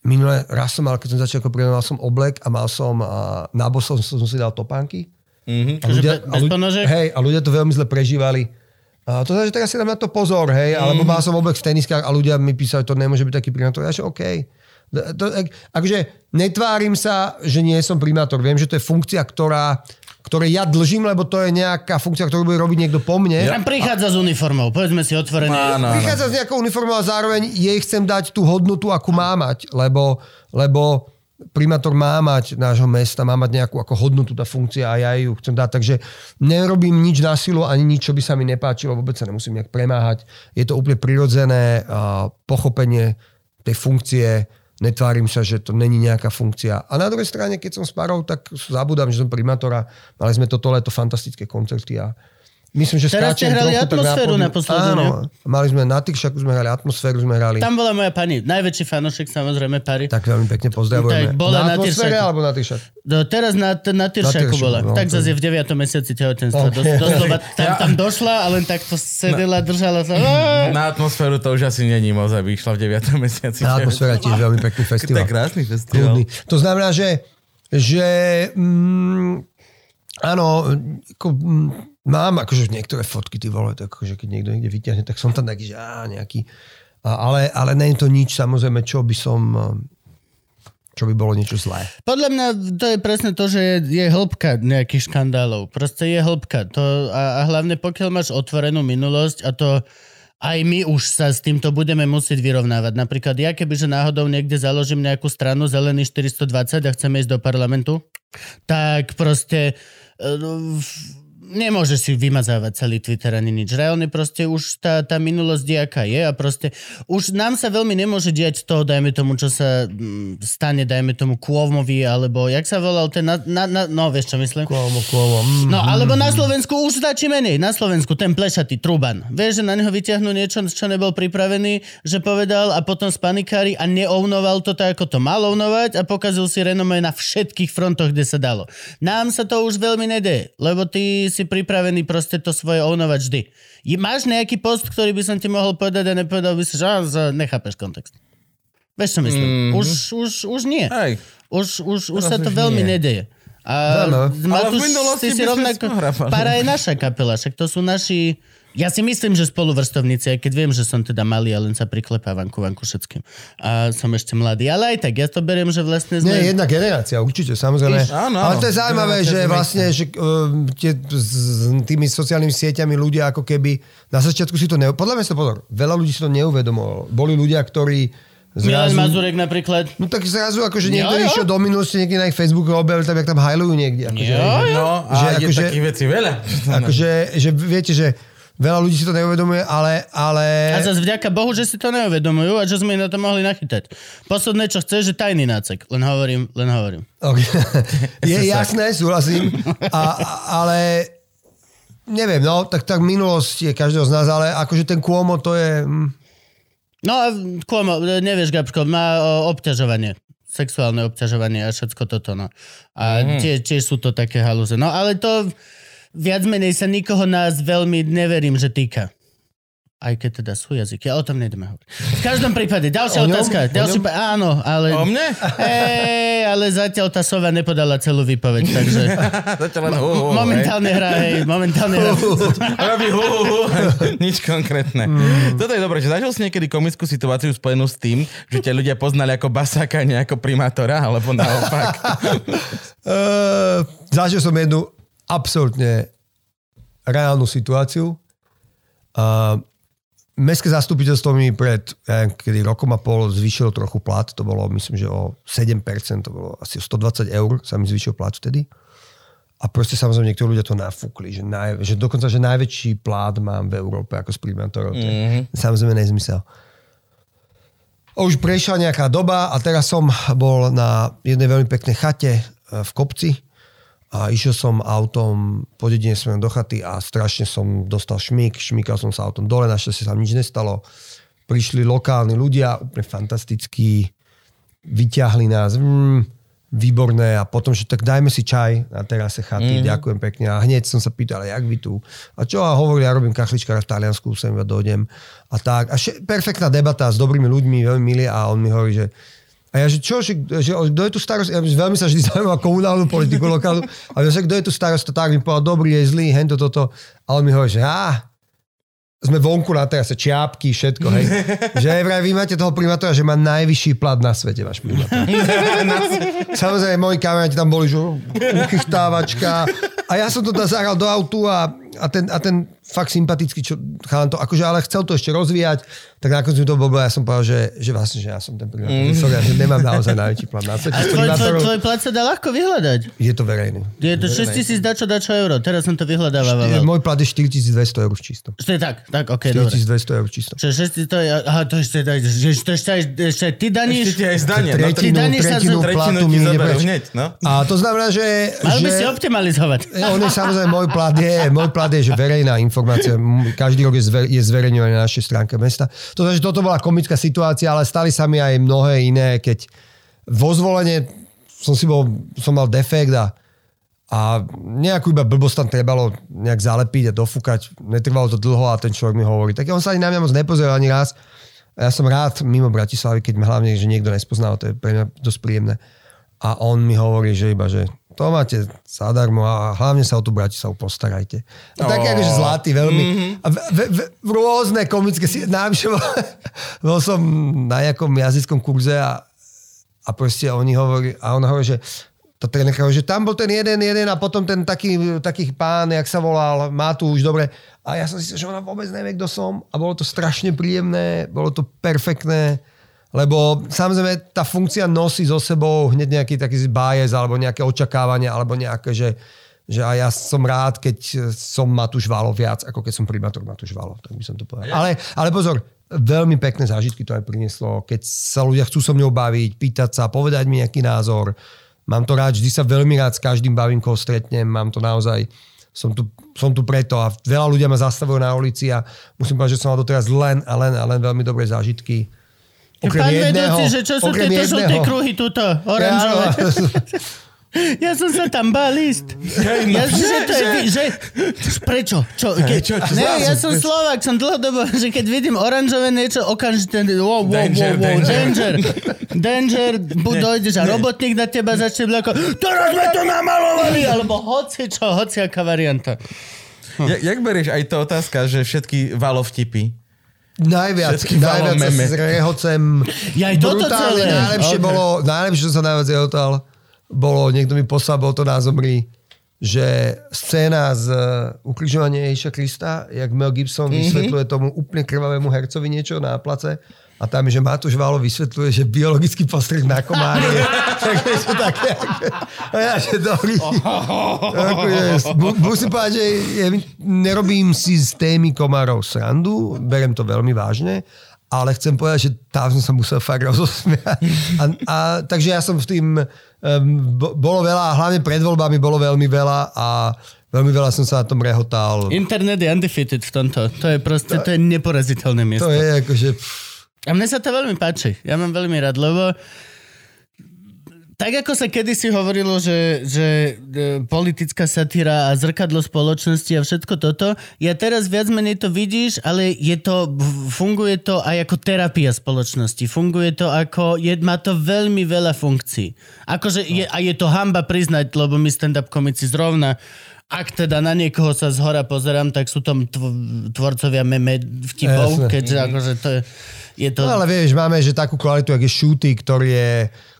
[SPEAKER 3] Minule raz som mal, keď som začal ako mal som oblek a mal som, a na bosom som si dal topánky.
[SPEAKER 2] Mhm.
[SPEAKER 3] A ľudia, a ľudia, hej, a ľudia to veľmi zle prežívali. A to znamená, že teraz si dám na to pozor, hej, alebo
[SPEAKER 1] Mhm.
[SPEAKER 3] mal som oblek v teniskách a ľudia mi písali, to nemôže byť taký primátor. Ja že OK. To, ak- akože netvárim sa, že nie som primátor. Viem, že to je funkcia, ktorá, ktorej ja dlžím, lebo to je nejaká funkcia, ktorú bude robiť niekto po mne.
[SPEAKER 1] Tam prichádza s uniformou, povedzme si otvorene.
[SPEAKER 2] Áno, áno.
[SPEAKER 3] Prichádza s nejakou uniformou a zároveň jej chcem dať tú hodnotu, akú má mať, lebo, lebo primátor má mať nášho mesta, má mať nejakú ako hodnotu tá funkcia a ja ju chcem dať. Takže nerobím nič na silu ani nič, čo by sa mi nepáčilo, vôbec sa nemusím nejak premáhať. Je to úplne prirodzené a pochopenie tej funkcie, netvárim sa, že to není nejaká funkcia. A na druhej strane, keď som s parou, tak zabudám, že som primátor a mali sme toto leto fantastické koncerty a myslím, že
[SPEAKER 1] Teraz ste hrali
[SPEAKER 3] trochu
[SPEAKER 1] atmosféru
[SPEAKER 3] pódiu.
[SPEAKER 1] naposledy,
[SPEAKER 3] Áno,
[SPEAKER 1] ne?
[SPEAKER 3] mali sme na Tyršaku, sme hrali atmosféru, sme hrali.
[SPEAKER 1] Tam bola moja pani, najväčší fanošek samozrejme pary.
[SPEAKER 3] Tak veľmi pekne pozdravujeme.
[SPEAKER 1] Tak bola na
[SPEAKER 3] atmosfére
[SPEAKER 1] Tyršaku.
[SPEAKER 3] alebo na Tyršak?
[SPEAKER 1] Do, teraz na, na Tyršaku bola.
[SPEAKER 3] no,
[SPEAKER 1] tak zase je v 9. mesiaci tehotenstva.
[SPEAKER 3] Ok.
[SPEAKER 1] Dos, doslova (laughs) tam, tam došla a len takto sedela, držala sa. (laughs)
[SPEAKER 2] Na atmosféru to už asi není moc, aby išla v 9. mesiaci.
[SPEAKER 3] Na atmosféra tiež veľmi pekný (laughs)
[SPEAKER 2] To je
[SPEAKER 3] festival.
[SPEAKER 2] krásny festival.
[SPEAKER 3] To znamená, že, že mm, áno, ako, mám akože niektoré fotky, ty vole, tak akože keď niekto niekde vyťahne, tak som tam taký, že á, nejaký, a, ale, ale nie je to nič, samozrejme, čo by som, čo by bolo niečo zlé.
[SPEAKER 1] Podľa mňa to je presne to, že je, je hĺbka nejakých škandálov. Proste je hĺbka. To, a, a hlavne pokiaľ máš otvorenú minulosť a to aj my už sa s týmto budeme musieť vyrovnávať. Napríklad ja, kebyže náhodou niekde založím nejakú stranu Zelený 420 a chceme ísť do parlamentu, tak proste Um. Nemôžeš si vymazávať celý Twitter ani nič. Reálne proste už tá, tá minulosť je, aká je a proste už nám sa veľmi nemôže diať to, dajme tomu, čo sa mm, stane, dajme tomu Kuomovi, alebo jak sa volal ten, na, na, na, no vieš čo myslím?
[SPEAKER 3] Komo, komo. Mm.
[SPEAKER 1] No, alebo na Slovensku už stačí menej. Na Slovensku ten plešatý Truban. Vieš, že na neho vyťahnú niečo, čo nebol pripravený, že povedal a potom spanikári a neovnoval to tak, ako to mal ovnovať a pokazil si renome na všetkých frontoch, kde sa dalo. Nám sa to už veľmi nedeje, lebo tí si pripravený proste to svoje ownovať vždy. Je, máš nejaký post, ktorý by som ti mohol povedať a nepovedal by si, že nechápeš kontext. Vieš čo myslím?
[SPEAKER 2] Mhm.
[SPEAKER 1] Mm-hmm. Už, už, už nie.
[SPEAKER 2] Hej.
[SPEAKER 1] Už, už, už sa to veľmi
[SPEAKER 2] nie.
[SPEAKER 1] nedeje. A
[SPEAKER 3] Áno.
[SPEAKER 1] Matúš,
[SPEAKER 2] Ale v minulosti
[SPEAKER 1] si rovnako... Para je naša kapela, však to sú naši... Ja si myslím, že spoluvrstovníci, aj keď viem, že som teda malý a len sa priklepávam ku vanku všetkým. A som ešte mladý, ale aj tak, ja to beriem, že vlastne sme...
[SPEAKER 3] Nie, jedna generácia, určite, samozrejme.
[SPEAKER 1] Víš,
[SPEAKER 2] áno,
[SPEAKER 3] Ale to je zaujímavé, že vlastne že, uh, tie, s tými sociálnymi sieťami ľudia ako keby na začiatku si to ne... Podľa mňa sa pozor, veľa ľudí si to neuvedomovalo. Boli ľudia, ktorí
[SPEAKER 1] Milan
[SPEAKER 3] zrazu...
[SPEAKER 1] Mazurek napríklad.
[SPEAKER 3] No tak zrazu akože niekto išiel do minulosti, niekde na ich Facebooku objavil tam, jak tam hajlujú niekde. Akože,
[SPEAKER 1] Jo, jo.
[SPEAKER 2] No, a
[SPEAKER 3] Že
[SPEAKER 2] je
[SPEAKER 3] akože-
[SPEAKER 2] takých vecí veľa.
[SPEAKER 3] akože, že viete, že veľa ľudí si to neuvedomuje, ale... ale...
[SPEAKER 1] A zase vďaka Bohu, že si to neuvedomujú a že sme na to mohli nachytať. Posledné, čo chceš, že tajný nácek. Len hovorím, len hovorím.
[SPEAKER 3] Okay. (laughs) Je jasné, súhlasím, a, ale neviem, no, tak, tak minulosť je každého z nás, ale akože ten kômo to je... hm,
[SPEAKER 1] No a Kuomo, nevieš, Gabko, má obťažovanie. Sexuálne obťažovanie a všetko toto, no. A mm. tie, tiež sú to také halúze. No ale to viac menej sa nikoho nás veľmi neverím, že týka. Aj keď teda sú jazyky, ale o tom nejdeme hovoriť. V každom prípade, ďalšia
[SPEAKER 3] O ňom?
[SPEAKER 1] otázka. Ďalší, pa- áno, ale...
[SPEAKER 2] O mne?
[SPEAKER 1] Hej, ale zatiaľ tá sova nepodala celú výpoveď, takže (laughs)
[SPEAKER 2] Zatiaľ len hu, hu,
[SPEAKER 1] momentálne hrá, hej, momentálne hrá.
[SPEAKER 2] Robí hu, hu, hu. (laughs) Nič konkrétne. Toto je dobré, že zažil si niekedy komickú situáciu spojenú s tým, že ťa ľudia poznali ako basáka, nie ako primátora, alebo naopak.
[SPEAKER 3] Uh, (laughs) zažil som jednu absolútne reálnu situáciu. Uh, Mestské zastupiteľstvo mi pred ja neviem, kedy rokom a pol zvýšilo trochu plat, to bolo myslím, že o 7%, to bolo asi o 120 eur sa mi zvýšil plat vtedy. A proste samozrejme niektorí ľudia to nafúkli, že, naj, že dokonca, že najväčší plát mám v Európe ako s primátorov. To je samozrejme nezmysel. A už prešla nejaká doba a teraz som bol na jednej veľmi peknej chate e, v kopci a išiel som autom po dedine smerom do chaty a strašne som dostal šmík, šmíkal som sa autom dole, našťastie sa nič nestalo. Prišli lokálni ľudia, úplne fantastickí, vyťahli nás, mm, výborné a potom, že tak dajme si čaj na terase chaty, mm. ďakujem pekne a hneď som sa pýtal, jak vy tu? A čo? A hovorili, ja robím kachličkára v Taliansku, sem iba dojdem a tak. A še, perfektná debata s dobrými ľuďmi, veľmi milí a on mi hovorí, že a ja, že čo, že, že kto je tu starost? Ja veľmi sa vždy (laughs) zaujímam komunálnu politiku lokálnu. A ja, že kto je tu starosta? Tak mi povedal, dobrý, je zlý, hento, toto. A on mi hovorí, že á, sme vonku na terase, čiapky, všetko, hej. (laughs) že vraj vy máte toho primátora, že má najvyšší plat na svete, váš primátor. (laughs) Samozrejme, moji kamaráti tam boli, že uchychtávačka. A ja som to tam zahral do autu a, a, ten, a ten fakt sympatický, čo chalan to, akože ale chcel to ešte rozvíjať, tak nakoniec mi to bolo, ja som povedal, že, že vlastne, že ja som ten primátor. Mm. Sorry, že nemám naozaj najväčší plat na svete.
[SPEAKER 1] A tvoj, tvoj, tvoj plat sa dá ľahko vyhľadať.
[SPEAKER 3] Je to verejný.
[SPEAKER 1] Je to 6 tisíc dačo, dačo euro. Teraz som to vyhľadával.
[SPEAKER 3] Môj plat je 4200 eur v čistom.
[SPEAKER 1] To je tak, tak, dobre.
[SPEAKER 3] 4200 eur v čistom.
[SPEAKER 1] Čiže 6 tisíc, to je, aha, to ešte, to, ešte, ešte ty daníš.
[SPEAKER 2] Ešte ti aj zdanie. No,
[SPEAKER 3] tretinu
[SPEAKER 2] tretinu
[SPEAKER 3] platu mi
[SPEAKER 2] hneď, no.
[SPEAKER 3] A to znamená, že...
[SPEAKER 1] Mal by si optimalizovať.
[SPEAKER 3] On je samozrejme, môj plat je, môj plat je, že verejná informácia. Každý rok je, zver, je zverejňovaný na našej stránke mesta. To že toto bola komická situácia, ale stali sa mi aj mnohé iné, keď vo zvolenie som si bol, som mal defekt a, a nejakú iba blbosť tam trebalo nejak zalepiť a dofúkať. Netrvalo to dlho a ten človek mi hovorí. Tak on sa ani na mňa moc nepozeral ani raz. A ja som rád mimo Bratislavy, keď ma hlavne, že niekto nespoznal, to je pre mňa dosť príjemné. A on mi hovorí, že iba, že to máte zadarmo a hlavne sa o tú Bratislavu postarajte. A oh. taký akože zlatý, veľmi. Mm-hmm. A v, v, v, rôzne komické si... Najvyššie (laughs) bol, bol som na nejakom jazyckom kurze a, a proste oni hovorí, a on hovorí, že to trénerka hovorí, že tam bol ten jeden, jeden a potom ten taký, taký pán, jak sa volal, má tu už dobre. A ja som si že ona vôbec nevie, kto som. A bolo to strašne príjemné, bolo to perfektné. Lebo samozrejme tá funkcia nosí so sebou hneď nejaký taký bájez alebo nejaké očakávania alebo nejaké, že, že aj ja som rád, keď som Matúš Valo viac, ako keď som primátor Matúš Valo. Tak by som to povedal. Ale, ale pozor, veľmi pekné zážitky to aj prinieslo. Keď sa ľudia chcú so mnou baviť, pýtať sa, povedať mi nejaký názor. Mám to rád, vždy sa veľmi rád s každým bavím, koho stretnem. Mám to naozaj som tu, som tu preto a veľa ľudia ma zastavujú na ulici a musím povedať, že som mal doteraz len a len a len veľmi dobré zážitky.
[SPEAKER 1] Pán vedúci, že čo sú tieto žlté kruhy tuto, oranžové? (laughs) Ja som sa tam bál ísť. Ja, že, že, to je, že, prečo? Čo? Ke,
[SPEAKER 2] čo, čo
[SPEAKER 1] ne, ja som Slovak, som dlhodobo, že keď vidím oranžové niečo, okamžite wow, wow,
[SPEAKER 2] Danger,
[SPEAKER 1] wow, wow,
[SPEAKER 2] danger.
[SPEAKER 1] danger, danger, buď dojdeš a robotník na teba začne blako, teraz sme to namalovali, alebo hoci čo, hoci aká varianta.
[SPEAKER 2] Ja, jak berieš aj to otázka, že všetky valovtipy?
[SPEAKER 3] Najviac,
[SPEAKER 2] Všetky
[SPEAKER 3] najviac sa zrehocem.
[SPEAKER 1] Ja aj toto
[SPEAKER 3] Brutálne
[SPEAKER 1] celé.
[SPEAKER 3] Najlepšie
[SPEAKER 1] Ok.
[SPEAKER 3] bolo, najlepšie, čo sa najviac rehotal, bolo, niekto mi poslal, bol to na Zomri, že scéna z uh, ukrižovania Ježiša Krista, jak Mel Gibson
[SPEAKER 1] Mhm.
[SPEAKER 3] vysvetľuje tomu úplne krvavému hercovi niečo na place a tam je, že Matúš Valo vysvetľuje, že biologický postreh na komári je (laughs) takže je to také, a ja, že dobrý. Mu- musím povedať, že ja nerobím si z témy komárov srandu, berem to veľmi vážne, ale chcem povedať, že tam som sa musel fakt rozosmiať. A, a, takže ja som v tým, um, bo, bolo veľa, a hlavne pred voľbami bolo veľmi veľa a veľmi veľa som sa na tom rehotal.
[SPEAKER 1] Internet je undefeated v tomto. To je proste, to je neporaziteľné miesto.
[SPEAKER 3] To je akože... pff,
[SPEAKER 1] A mne sa to veľmi páči. Ja mám veľmi rád, lebo tak ako sa kedysi hovorilo, že, že e, politická satíra a zrkadlo spoločnosti a všetko toto, ja teraz viac menej to vidíš, ale je to, funguje to aj ako terapia spoločnosti. Funguje to ako, je, má to veľmi veľa funkcií. Akože je, a je to hamba priznať, lebo my stand-up komici zrovna ak teda na niekoho sa zhora pozerám, tak sú tam tv- tvorcovia meme vtipov, keďže akože to je, je to...
[SPEAKER 3] No ale vieš, máme, že takú kvalitu, jak je Shooty, ktorý je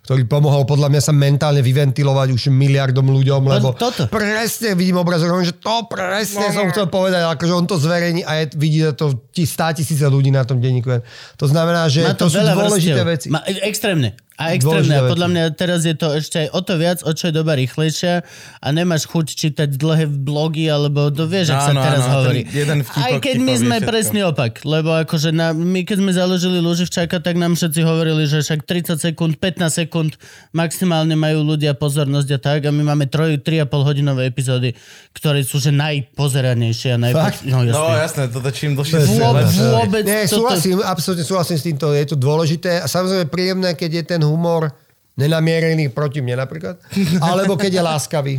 [SPEAKER 3] ktorý pomohol podľa mňa sa mentálne vyventilovať už miliardom ľuďom, lebo
[SPEAKER 1] toto.
[SPEAKER 3] presne vidím obrazok, že to presne som chcel povedať, akože on to zverejní a je, vidí to 100 tisíce ľudí na tom denníku. To znamená, že
[SPEAKER 1] Má
[SPEAKER 3] to, sú
[SPEAKER 1] veľa
[SPEAKER 3] dôležité
[SPEAKER 1] vrstiev.
[SPEAKER 3] veci.
[SPEAKER 1] Má, e, extrémne. A extrémne. A podľa mňa teraz je to ešte aj o to viac, o čo je doba rýchlejšia a nemáš chuť čítať dlhé blogy, alebo to vieš, ak sa
[SPEAKER 2] Áno,
[SPEAKER 1] teraz
[SPEAKER 2] áno,
[SPEAKER 1] hovorí.
[SPEAKER 2] jeden vtipok
[SPEAKER 1] aj keď my sme
[SPEAKER 2] všetko.
[SPEAKER 1] presný opak, lebo akože na, my keď sme založili Luživčáka, tak nám všetci hovorili, že však 30 sekúnd, 15 sekúnd maximálne majú ľudia pozornosť a tak a my máme 3, 3,5 hodinové epizódy, ktoré sú že najpozeranejšie a najpo... No, jasne.
[SPEAKER 2] No jasné, toto čím dlhšie
[SPEAKER 1] Vôbec,
[SPEAKER 3] presne.
[SPEAKER 1] vôbec
[SPEAKER 3] Nie,
[SPEAKER 1] toto-
[SPEAKER 3] súhlasím, absolútne súhlasím s týmto, je to dôležité a samozrejme príjemné, keď je ten humor nenamierený proti mne napríklad, alebo keď je láskavý.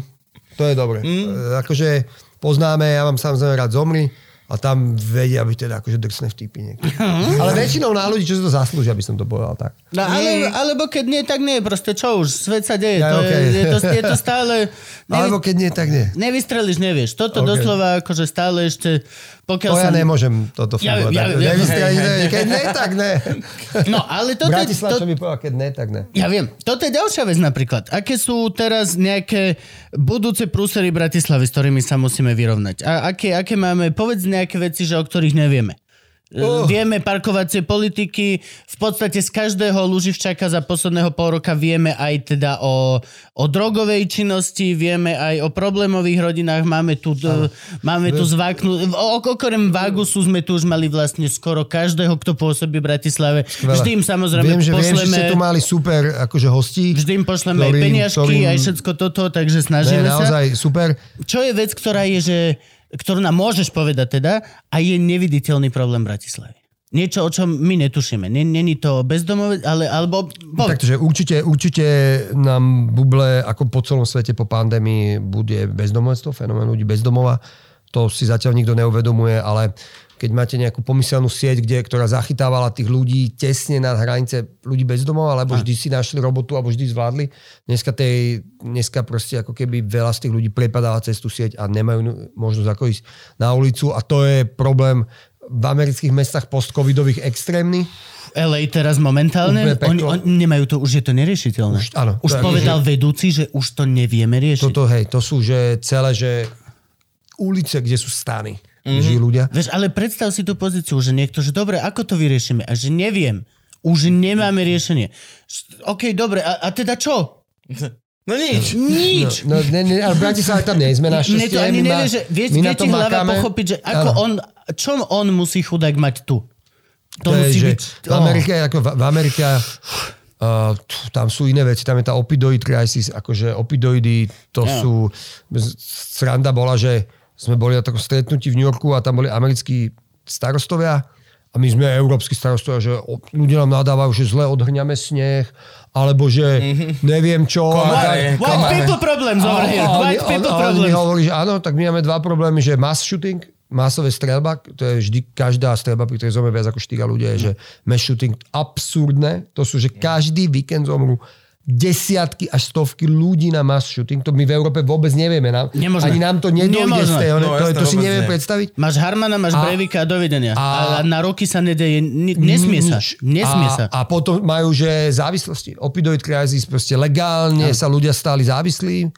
[SPEAKER 3] To je dobre. Mm. Akože poznáme, ja mám samozrejme rád zomri a tam vedia byť teda akože drsné vtipy niekedy. Ale väčšinou na ľudí, čo si to zaslúžia, aby som to povedal tak.
[SPEAKER 1] No, ale, alebo keď nie, tak nie, proste čo už, svet sa deje,
[SPEAKER 3] Ja,
[SPEAKER 1] to
[SPEAKER 3] okej.
[SPEAKER 1] je, je, to, je to stále... (laughs)
[SPEAKER 3] Alebo keď nie, tak nie.
[SPEAKER 1] Nevystreliš, nevieš. Toto
[SPEAKER 3] Ok.
[SPEAKER 1] doslova akože stále ešte... Pokiaľ
[SPEAKER 3] To ja
[SPEAKER 1] som...
[SPEAKER 3] nemôžem toto
[SPEAKER 1] Ja
[SPEAKER 3] fungovať.
[SPEAKER 1] ja ja.
[SPEAKER 3] Nevystreliť, ne, keď ne, tak ne. (laughs)
[SPEAKER 1] No, ale toto.
[SPEAKER 3] Bratislav,
[SPEAKER 1] To,
[SPEAKER 3] mi povedal, keď ne, tak ne.
[SPEAKER 1] ja viem. Toto je ďalšia vec napríklad. Aké sú teraz nejaké budúce prúsery Bratislavy, s ktorými sa musíme vyrovnať? A aké, aké máme, povedz nejaké veci, že o ktorých nevieme.
[SPEAKER 3] Oh.
[SPEAKER 1] Vieme parkovacie politiky, v podstate z každého Luživčaka za posledného pol roka vieme aj teda o, o drogovej činnosti, vieme aj o problémových rodinách, máme tu, d- máme tu zváknu, okrem Vagusu sme tu už mali vlastne skoro každého, kto pôsobí v Bratislave. Vždy im samozrejme
[SPEAKER 3] viem, že, viem, že
[SPEAKER 1] pošleme...
[SPEAKER 3] ste tu mali super akože hostí.
[SPEAKER 1] Vždy im pošleme aj
[SPEAKER 3] ktorým-
[SPEAKER 1] peniažky,
[SPEAKER 3] ktorým-
[SPEAKER 1] aj všetko toto, takže
[SPEAKER 3] Ne,
[SPEAKER 1] snažíme sa.
[SPEAKER 3] naozaj super.
[SPEAKER 1] Čo je vec, ktorá je, že, ktorú nám môžeš povedať teda, a je neviditeľný problém Bratislavy? Niečo, o čom my netušíme. Není to bezdomové, ale, alebo...
[SPEAKER 3] Takže určite, určite nám buble, ako po celom svete po pandémii, bude bezdomovectvo, fenomén ľudí bezdomova. To si zatiaľ nikto neuvedomuje, ale keď máte nejakú pomyselnú sieť, kde, ktorá zachytávala tých ľudí tesne nad hranice ľudí bezdomova, alebo vždy si našli robotu, alebo vždy zvládli. Dneska, tej, dneska proste ako keby veľa z tých ľudí prepadáva cez tú sieť a nemajú možnosť ako ísť na ulicu a to je problém v amerických mestách post-covidových extrémny.
[SPEAKER 1] LA teraz momentálne, oni, oni nemajú to, už je to neriešiteľné.
[SPEAKER 3] Už- áno,
[SPEAKER 1] už
[SPEAKER 3] to je
[SPEAKER 1] povedal vedúci, že už to nevieme riešiť.
[SPEAKER 3] Toto, hej, to sú že celé, že ulice, kde sú stany, mm-hmm. žijú ľudia.
[SPEAKER 1] Vieš, ale predstav si tú pozíciu, že niekto, že dobre, ako to vyriešime? A že neviem. Už nemáme riešenie. OK, dobre, a, a teda čo?
[SPEAKER 2] No nič.
[SPEAKER 1] Nič.
[SPEAKER 3] No, ne, ne, ale v Bratislave tam nie sme našťastie.
[SPEAKER 1] Mne to ani nevie, že vie
[SPEAKER 3] na
[SPEAKER 1] ti hlava
[SPEAKER 3] makáme.
[SPEAKER 1] pochopiť, že ako
[SPEAKER 3] Áno.
[SPEAKER 1] on, čo on musí chudák mať tu. To,
[SPEAKER 3] To je,
[SPEAKER 1] musí
[SPEAKER 3] že
[SPEAKER 1] byť...
[SPEAKER 3] v Amerike, ako v, v Amerike uh, tam sú iné veci, tam je tá opidoid crisis, akože opidoidy, to
[SPEAKER 1] Ja.
[SPEAKER 3] sú, sranda bola, že sme boli na takom stretnutí v New Yorku a tam boli americkí starostovia a my sme európsky starostovia, že ľudia nám nadávajú, že zle odhrňame sneh, alebo že neviem čo.
[SPEAKER 2] Komáre.
[SPEAKER 1] White people problems over here.
[SPEAKER 3] hovorí, že áno, tak my máme dva problémy, že mass shooting, masové strelba, to je vždy každá strelba, pri ktorej zomrie viac ako 4 ľudia, je, že mass shooting absurdné, to sú, že každý víkend zomrú desiatky až stovky ľudí na mass shooting, to my v Európe vôbec nevieme. Nám,
[SPEAKER 1] Nemožné.
[SPEAKER 3] ani nám to nedojde
[SPEAKER 1] Nemožné.
[SPEAKER 3] z tej,
[SPEAKER 2] No,
[SPEAKER 3] to, to si nevieme
[SPEAKER 2] nie.
[SPEAKER 3] predstaviť.
[SPEAKER 1] Máš Harmana, máš
[SPEAKER 3] A-
[SPEAKER 1] Breivika a dovidenia. A,
[SPEAKER 3] a-
[SPEAKER 1] na roky sa nedeje, ni- nesmie sa. Nesmie
[SPEAKER 3] a,
[SPEAKER 1] sa.
[SPEAKER 3] A potom majú, že závislosti. Opioid crisis, proste legálne sa ľudia stali závislí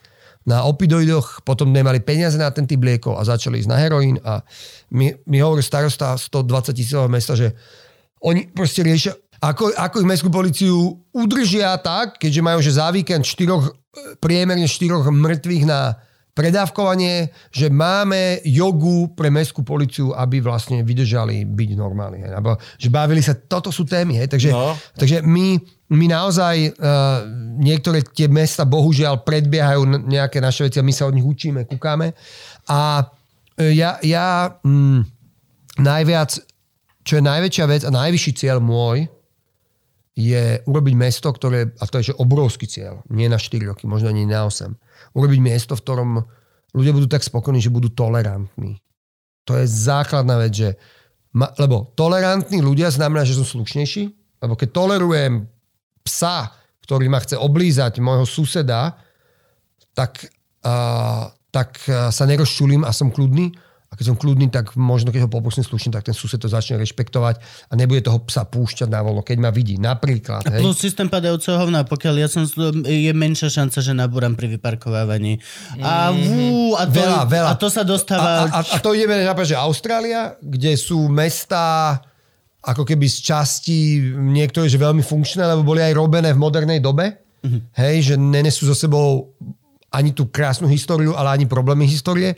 [SPEAKER 3] na opidoidoch, potom nemali peniaze na ten typ liekov a začali ísť na heroín a mi, mi hovorí starosta 120 tisícového mesta, že oni proste riešia, ako, ako ich mestskú policiu udržia tak, keďže majú že za víkend štyroch, priemerne štyroch mŕtvych na predávkovanie, že máme jogu pre mestskú policiu, aby vlastne vydržali byť normálni. Hej. Alebo, že bavili sa, toto sú témy. Hej. Takže,
[SPEAKER 2] No.
[SPEAKER 3] takže my, my naozaj, uh, niektoré tie mesta bohužiaľ predbiehajú nejaké naše veci a my sa od nich učíme, kúkame. A e, ja, ja mm, najviac, čo je najväčšia vec a najvyšší cieľ môj, je urobiť mesto, ktoré, a to je že obrovský cieľ, nie na 4 roky, možno ani na 8, urobiť miesto, v ktorom ľudia budú tak spokojní, že budú tolerantní. To je základná vec, že ma, lebo tolerantní ľudia znamená, že som slušnejší, lebo keď tolerujem psa, ktorý ma chce oblízať môjho suseda, tak, uh, tak sa nerozčulím a som kľudný. A keď som kľudný, tak možno keď ho popustím slušne, tak ten sused to začne rešpektovať a nebude toho psa púšťať na voľno, keď ma vidí. Napríklad. Hej.
[SPEAKER 1] Plus systém padajúceho hovna, pokiaľ ja som, je menšia šanca, že nabúram pri vyparkovávaní. A, vú, a, to,
[SPEAKER 3] Veľa, veľa.
[SPEAKER 1] a to sa dostáva...
[SPEAKER 3] A, a, a to ideme napríklad, že Austrália, kde sú mesta ako keby z časti niektoré, že veľmi funkčné, lebo boli aj robené v modernej dobe.
[SPEAKER 1] Mhm.
[SPEAKER 3] Hej, že nenesú so sebou ani tú krásnu históriu, ale ani problémy histórie.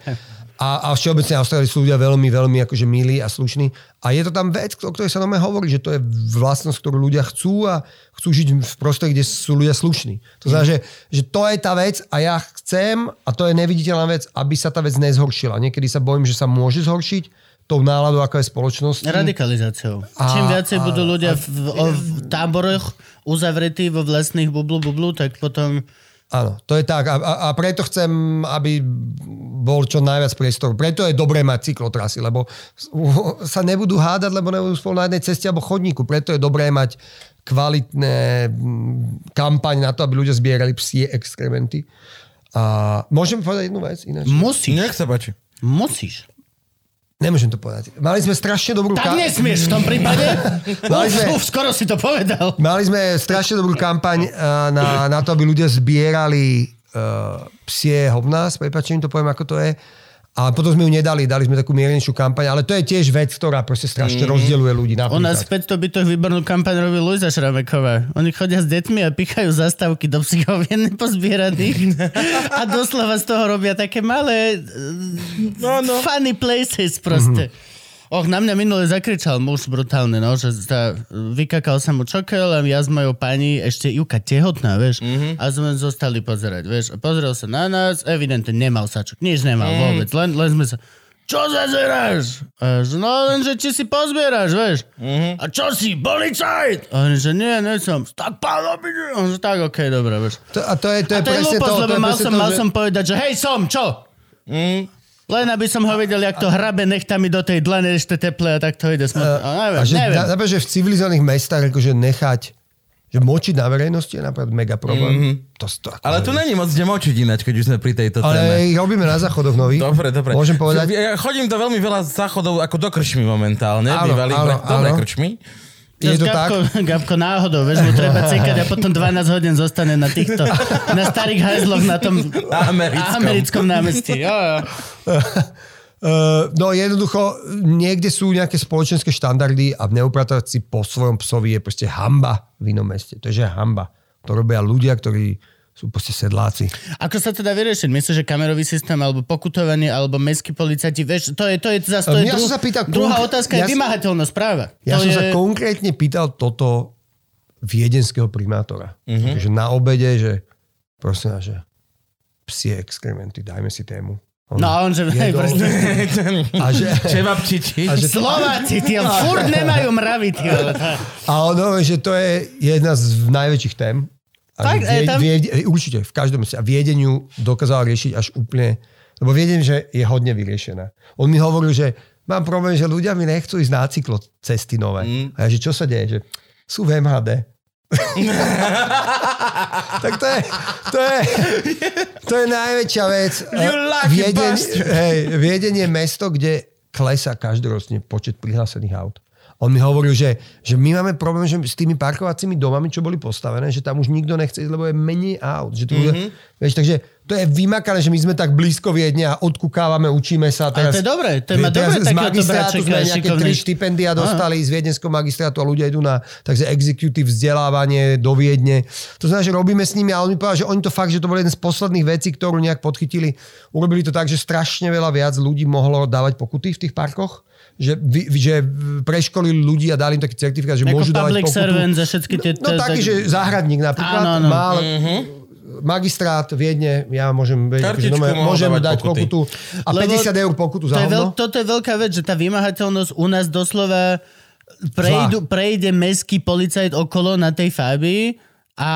[SPEAKER 3] A, a všeobecne Austrálii sú ľudia veľmi, veľmi akože milí a slušní. A je to tam vec, o ktorej sa nám hovorí, že to je vlastnosť, ktorú ľudia chcú a chcú žiť v prostredí, kde sú ľudia slušní. To znamená, že, že to je tá vec a ja chcem, a to je neviditeľná vec, aby sa tá vec nezhoršila. Niekedy sa bojím, že sa môže zhoršiť tou náladou, ako je spoločnosť.
[SPEAKER 1] Radikalizáciou.
[SPEAKER 3] A-
[SPEAKER 1] Čím viacej
[SPEAKER 3] a-
[SPEAKER 1] budú ľudia v, v, v táboroch uzavretí vo vlastných bublu bublu, tak potom...
[SPEAKER 3] Áno, to je tak. A, a, a preto chcem, aby bol čo najviac priestoru. Preto je dobré mať cyklotrasy, lebo sa nebudú hádať, lebo nebudú spolu na jednej ceste alebo chodníku. Preto je dobré mať kvalitné mm, kampaň na to, aby ľudia zbierali psie exkrementy. A môžem povedať jednu vec ináč?
[SPEAKER 1] Musíš.
[SPEAKER 2] Nech sa páči.
[SPEAKER 1] Musíš.
[SPEAKER 3] Nemôžem to povedať. Mali sme strašne dobrú...
[SPEAKER 1] Tak
[SPEAKER 3] ka-
[SPEAKER 1] nesmieš v tom prípade. (laughs)
[SPEAKER 3] Mali sme-
[SPEAKER 1] Uf, skoro si to povedal.
[SPEAKER 3] Mali sme strašne dobrú kampaň eh, na, na to, aby ľudia zbierali uh, psie hovná, s prepáčením to poviem, ako to je. A potom sme ju nedali, dali sme takú miernejšiu kampaň, ale to je tiež vec, ktorá proste strašne mm. rozdeľuje ľudí.
[SPEAKER 1] U nás v
[SPEAKER 3] Napríklad.
[SPEAKER 1] 500 bytoch výbornú kampaň robí Luisa Šrameková. Oni chodia s deťmi a pichajú zastávky do psychovien pozbieraných a doslova z toho robia také malé no, no. funny places proste. Mm-hmm. Och, na mňa minule zakričal muž brutálne, no, že sa, vykakal sa mu čokel a ja s mojou pani, ešte Juka tehotná, vieš, mm-hmm. a sme zostali pozerať, vieš. A pozrel sa na nás, evidentne nemal sačok, nič nemal mm. vôbec, len, len sme sa... Čo zazeráš? A že, no len, že či si pozbieraš, vieš. Mm-hmm. A čo si, policajt? A on, že nie, nie som. Tak pán obidu. On, že tak, okej, okay, dobre, vieš.
[SPEAKER 3] To, a to je, to
[SPEAKER 1] A
[SPEAKER 3] je
[SPEAKER 1] to je
[SPEAKER 3] presne
[SPEAKER 1] hlúposť,
[SPEAKER 3] to.
[SPEAKER 1] lebo
[SPEAKER 3] to je
[SPEAKER 1] mal som,
[SPEAKER 3] to,
[SPEAKER 1] mal
[SPEAKER 3] že-
[SPEAKER 1] som povedať, že hej, som, čo? Mm. Len aby som ho videl, jak to hrabe nechtami do tej dlane, ešte teple a tak to ide smutno. Uh, neviem,
[SPEAKER 3] A že,
[SPEAKER 1] neviem.
[SPEAKER 3] na, že v civilizovaných mestách akože nechať že močiť na verejnosti je napríklad mega problém. Mm-hmm. To, to,
[SPEAKER 2] Ale tu není moc kde močiť ináč, keď už sme pri tejto téme.
[SPEAKER 3] ale ich robíme na záchodoch nových.
[SPEAKER 2] Dobre, dobre.
[SPEAKER 3] Môžem povedať?
[SPEAKER 2] Ja chodím do veľmi veľa záchodov ako do krčmy momentálne.
[SPEAKER 3] Áno,
[SPEAKER 2] bývalých
[SPEAKER 3] áno, áno.
[SPEAKER 2] krčmy.
[SPEAKER 3] Je to
[SPEAKER 1] Gabko, (laughs) Gabko náhodou, vieš, mu treba cekať a potom 12 hodín zostane na týchto, (laughs) na starých hajzloch na tom
[SPEAKER 2] Na americkom.
[SPEAKER 1] americkom námestí. Jo, jo.
[SPEAKER 3] Uh, (laughs) no jednoducho, niekde sú nejaké spoločenské štandardy a neupratať si po svojom psovi je proste hamba v inom meste. To je hamba. To robia ľudia, ktorí sú proste sedláci.
[SPEAKER 1] Ako sa teda vyriešiť? Myslíš, že kamerový systém, alebo pokutovanie, alebo mestskí policajti, vieš, to je, to je, zase, to je
[SPEAKER 3] Ja
[SPEAKER 1] dru-
[SPEAKER 3] som sa pýtal
[SPEAKER 1] druhá
[SPEAKER 3] konkr-
[SPEAKER 1] otázka je
[SPEAKER 3] ja som-
[SPEAKER 1] vymahateľnosť práva.
[SPEAKER 3] Ja
[SPEAKER 1] to
[SPEAKER 3] som
[SPEAKER 1] je...
[SPEAKER 3] sa konkrétne pýtal toto viedenského primátora. Mm-hmm. Že na obede, že prosím vás, že psie exkrementy, dajme si tému.
[SPEAKER 1] No a on že... Hej, (laughs) proste,
[SPEAKER 3] A že,
[SPEAKER 2] Čevapčiči.
[SPEAKER 3] a že to,
[SPEAKER 1] Slováci, tí furt nemajú mravy, vole.
[SPEAKER 3] A ono, že to je jedna z najväčších tém. A
[SPEAKER 1] Tak, je tam-
[SPEAKER 3] vie, určite, v každom. A viedeniu dokázala riešiť až úplne, lebo viedem, že je hodne vyriešená. On mi hovoril, že mám problém, že ľudia mi nechcú ísť na cyklo cesty nové. Mm. A ja, že čo sa deje? Že sú v MHD. (laughs) tak to je, to je, to je najväčšia vec.
[SPEAKER 2] You lucky
[SPEAKER 3] Viedeň, hej, Viedeň je mesto, kde klesá každoročne počet prihlásených aut. On mi hovoril, že, že my máme problém že s tými parkovacími domami, čo boli postavené, že tam už nikto nechce ísť, lebo je menej aut. Že to
[SPEAKER 1] Mhm.
[SPEAKER 3] mm-hmm. vieš, takže to je vymakané, že my sme tak blízko Viedne a odkúkávame, učíme sa. Teraz,
[SPEAKER 1] to je dobré, to je-
[SPEAKER 3] teraz
[SPEAKER 1] dobré
[SPEAKER 3] z magistrátu sme nejaké tri štipendia dostali z viedenského magistrátu a ľudia idú na takže executive vzdelávanie do Viedne. To znamená, že robíme s nimi a on mi povedal, že oni to fakt, že to bol jeden z posledných vecí, ktorú nejak podchytili. Urobili to tak, že strašne veľa viac ľudí mohlo dávať pokuty v tých parkoch že, vy, že preškolili ľudí a dali im taký certifikát, že
[SPEAKER 1] Ako
[SPEAKER 3] môžu dávať pokutu.
[SPEAKER 1] servant za všetky tie...
[SPEAKER 3] No taký, že záhradník napríklad
[SPEAKER 1] Áno, áno.
[SPEAKER 3] mal magistrát Viedne, ja môžem, vedieť, môžem dať
[SPEAKER 2] pokuty.
[SPEAKER 3] pokutu a
[SPEAKER 1] Lebo
[SPEAKER 3] 50 eur pokutu
[SPEAKER 1] To
[SPEAKER 3] za
[SPEAKER 1] je veľ, toto je veľká vec, že tá vymahateľnosť u nás doslova prejdu, prejde meský policajt okolo na tej Fabii a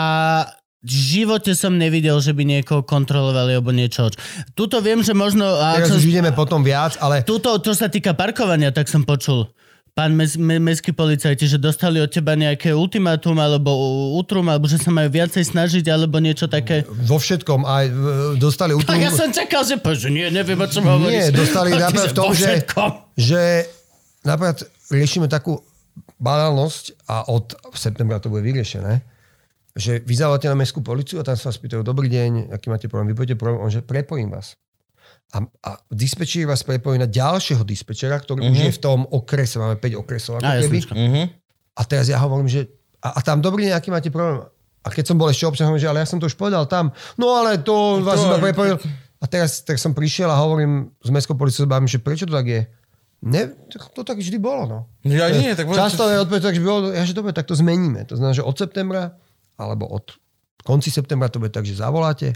[SPEAKER 1] v živote som nevidel, že by niekoho kontrolovali alebo niečo. Tuto viem, že možno...
[SPEAKER 3] Teraz
[SPEAKER 1] som,
[SPEAKER 3] už ideme potom viac, ale
[SPEAKER 1] tuto, to sa týka parkovania, tak som počul. Pán mes, me, mestský policajti, že dostali od teba nejaké ultimátum alebo útrum, alebo že sa majú viacej snažiť, alebo niečo také.
[SPEAKER 3] vo všetkom aj e, dostali
[SPEAKER 1] Tak ja
[SPEAKER 3] útrum,
[SPEAKER 1] som čakal, že pože, nie, neviem, o čom hovoríš.
[SPEAKER 3] Nie, dostali (laughs) napríklad
[SPEAKER 1] že
[SPEAKER 3] v tom, že, že napríklad riešime takú banálnosť a od septembra to bude vyriešené, že vy zavolaté na mestskú policiu a tam sa vás pýtajú, dobrý deň, aký máte problém, vy poviete problém, on že prepojím vás. A, a dispečer vás prepojí na ďalšieho dispečera, ktorý uh-huh. už je v tom okrese, máme 5 okresov ako
[SPEAKER 1] Á,
[SPEAKER 3] keby.
[SPEAKER 1] jasnečko.
[SPEAKER 3] A teraz ja hovorím, že a, a tam dobrý deň, aký máte problém. A keď som bol ešte občan, hovorím, že ale ja som to už povedal tam. No ale to vás
[SPEAKER 2] To-
[SPEAKER 3] iba prepojil. A teraz tak som prišiel a hovorím s mestskou policiou, bavím, že prečo to tak je? Ne, to tak vždy bolo. No.
[SPEAKER 2] Ja nie, tak
[SPEAKER 3] Často je odpoveď, tak, že bolo, ja, že dobre, tak to zmeníme. To znamená, že od septembra, alebo od konci septembra to bude tak, že zavoláte.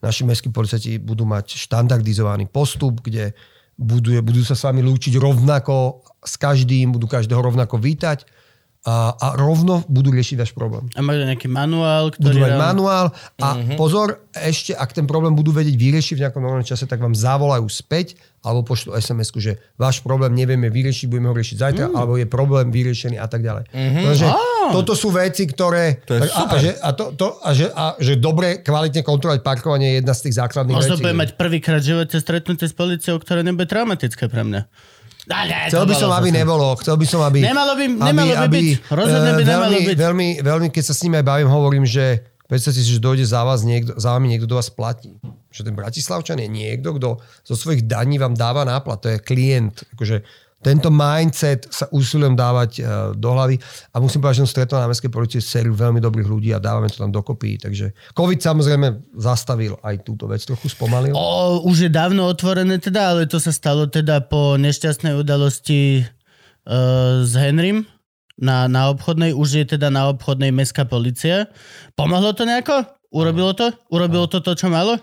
[SPEAKER 3] Naši mestskí policajti budú mať štandardizovaný postup, kde budú, budú sa s vami lúčiť rovnako s každým, budú každého rovnako vítať a, a rovno budú riešiť váš problém.
[SPEAKER 1] A majú nejaký manuál, ktorý...
[SPEAKER 3] Budú mať manuál a uh-huh. pozor, ešte ak ten problém budú vedieť vyriešiť v nejakom normálnom čase, tak vám zavolajú späť alebo pošlú sms že váš problém nevieme vyriešiť, budeme ho riešiť zajtra, mm. alebo je problém vyriešený a tak ďalej. Uh-huh. Takže
[SPEAKER 1] Á.
[SPEAKER 3] toto sú veci, ktoré...
[SPEAKER 2] To je
[SPEAKER 3] tak, a, a,
[SPEAKER 2] super.
[SPEAKER 3] že, a, to, to, a, že, a že dobre, kvalitne kontrolovať parkovanie je jedna z tých základných
[SPEAKER 1] Možno
[SPEAKER 3] vecí.
[SPEAKER 1] bude mať prvýkrát v živote stretnutie s policiou, ktoré nebude traumatické pre mňa. Ale,
[SPEAKER 3] Chcel by som, aby nebolo. Chcel by som, aby...
[SPEAKER 1] Nemalo by- nemalo by byť. Rozhodne by
[SPEAKER 3] eh,
[SPEAKER 1] nemalo
[SPEAKER 3] veľmi,
[SPEAKER 1] byť.
[SPEAKER 3] Veľmi, veľmi, keď sa s nimi aj bavím, hovorím, že predstavte si, že dojde za, vás niekto, za vami niekto do vás platí. Že ten Bratislavčan je niekto, kto zo svojich daní vám dáva náplat. To je klient. Akože tento mindset sa usilujem dávať uh, do hlavy a musím povedať, že som stretol na mestskej policie sériu veľmi dobrých ľudí a dávame to tam dokopy. Takže COVID samozrejme zastavil aj túto vec, trochu spomalil.
[SPEAKER 1] O, už je dávno otvorené teda, ale to sa stalo teda po nešťastnej udalosti uh, s Henrym na, na obchodnej. Už je teda na obchodnej mestská policia. Pomohlo to nejako? Urobilo to? Urobilo to to, čo malo?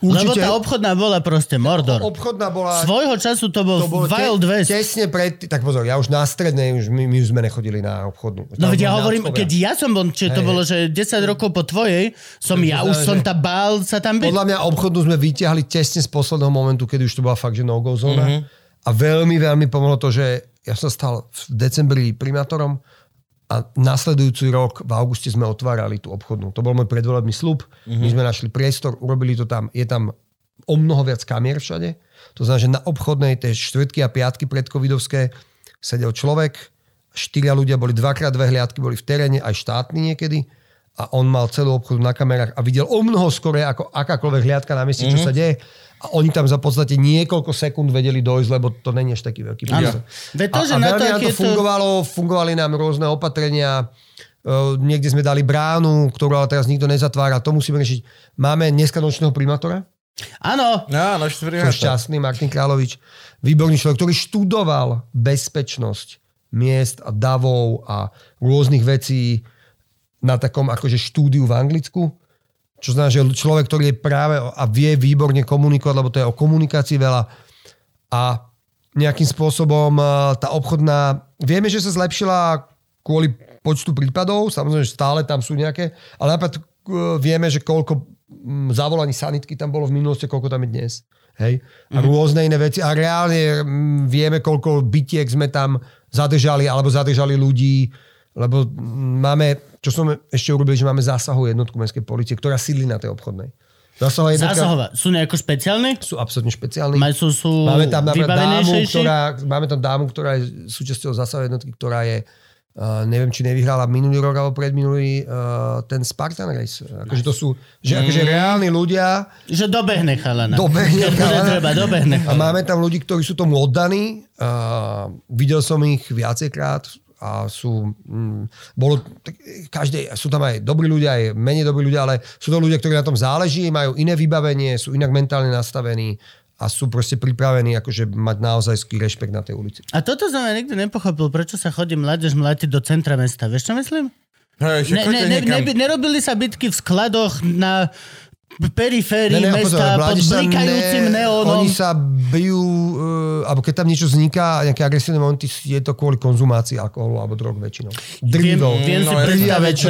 [SPEAKER 1] Lebo tá obchodná bola proste Mordor.
[SPEAKER 3] Obchodná bola...
[SPEAKER 1] Svojho času to bol,
[SPEAKER 3] To bolo
[SPEAKER 1] Wild
[SPEAKER 3] te,
[SPEAKER 1] West.
[SPEAKER 3] tesne pred... Tak pozor, ja už na strednej, už my, my už sme nechodili na obchodnú.
[SPEAKER 1] No
[SPEAKER 3] Tam
[SPEAKER 1] veď ja hovorím, keď ja som bol, či to
[SPEAKER 3] Hej,
[SPEAKER 1] bolo, že 10 rokov po tvojej, som
[SPEAKER 3] To
[SPEAKER 1] ja už
[SPEAKER 3] znamená,
[SPEAKER 1] som tá bál sa tam byť.
[SPEAKER 3] Podľa mňa obchodnú sme vyťahli tesne z posledného momentu, kedy už to bola fakt, že no-go zóna.
[SPEAKER 1] Mhm.
[SPEAKER 3] A veľmi, veľmi pomohlo to, že ja som stal v decembri primátorom a nasledujúci rok v auguste sme otvárali tú obchodnú. To bol môj predvolebný slub.
[SPEAKER 1] Mhm.
[SPEAKER 3] My sme našli priestor, urobili to tam. Je tam o mnoho viac kamier všade. To znamená, že na obchodnej tie štvrtky a piatky predcovidovské sedel človek, štyria ľudia boli dvakrát dve hliadky, boli v teréne, aj štátni niekedy a on mal celú obchodu na kamerách a videl o mnoho skore ako akákoľvek hliadka na mieste, čo sa deje. A oni tam za podstate niekoľko sekúnd vedeli dojsť, lebo to není až taký veľký priestor.
[SPEAKER 1] Veď to,
[SPEAKER 3] a,
[SPEAKER 1] že
[SPEAKER 3] a
[SPEAKER 1] na to,
[SPEAKER 3] to fungovalo, fungovali nám rôzne opatrenia, Uh, niekde sme dali bránu, ktorú ale teraz nikto nezatvára, to musíme riešiť. Máme dneska nočného primátora,
[SPEAKER 1] Áno,
[SPEAKER 2] Áno, štvrť.
[SPEAKER 3] šťastný Martin Královič, výborný človek, ktorý študoval bezpečnosť miest a davov a rôznych vecí na takom akože štúdiu v Anglicku. Čo znamená, že človek, ktorý je práve a vie výborne komunikovať, lebo to je o komunikácii veľa a nejakým spôsobom eh, tá obchodná... Vieme, že sa zlepšila kvôli počtu prípadov, samozrejme, že stále tam sú nejaké, ale napríklad eh, vieme, že koľko mm, zavolaní sanitky tam bolo v minulosti, koľko tam je dnes. Hej? A mm-hmm. rôzne iné veci. A reálne mm, vieme, koľko bytiek sme tam zadržali, alebo zadržali ľudí, lebo mm, máme, čo sme ešte urobili, že máme zásahovú jednotku mestskej policie, ktorá sídli na tej obchodnej. Zásahová jednotka,
[SPEAKER 1] Zásahová. Sú nejako špeciálne?
[SPEAKER 3] sú absolútne špeciálni.
[SPEAKER 1] Maj, sú, sú
[SPEAKER 3] Máme tam dámu, ktorá, máme tam dámu, ktorá je súčasťou zásahovej jednotky, ktorá je Uh, neviem, či nevyhrala minulý rok alebo predminulý uh, ten Spartan Race. Akože to sú, že akože reálni ľudia
[SPEAKER 1] Že dobehne chalana.
[SPEAKER 3] Dobehne chalana.
[SPEAKER 1] treba, dobehne
[SPEAKER 3] a máme tam ľudí, ktorí sú tomu oddaní. Uh, videl som ich viacejkrát a sú, mm, bolo, každé, sú tam aj dobrí ľudia, aj menej dobrí ľudia, ale sú to ľudia, ktorí na tom záleží, majú iné vybavenie, sú inak mentálne nastavení a sú proste pripravení akože mať naozajský rešpekt na tej ulici.
[SPEAKER 1] A toto som ja nikdy nepochopil, prečo sa chodí mládež mlátiť do centra mesta. Vieš, čo myslím?
[SPEAKER 2] Hej,
[SPEAKER 1] Ne, ne, ne, nerobili sa bitky v skladoch na periférii
[SPEAKER 3] Ne, ne,
[SPEAKER 1] mesta
[SPEAKER 3] pozor,
[SPEAKER 1] pod blikajúcim
[SPEAKER 3] ne-
[SPEAKER 1] neónom.
[SPEAKER 3] Oni sa bijú, uh, alebo keď tam niečo vzniká, nejaké agresívne momenty, je to kvôli konzumácii alkoholu alebo drog väčšinou.
[SPEAKER 1] Viem,
[SPEAKER 3] Drvivou.
[SPEAKER 1] viem si
[SPEAKER 2] No,
[SPEAKER 1] predstaviť, že,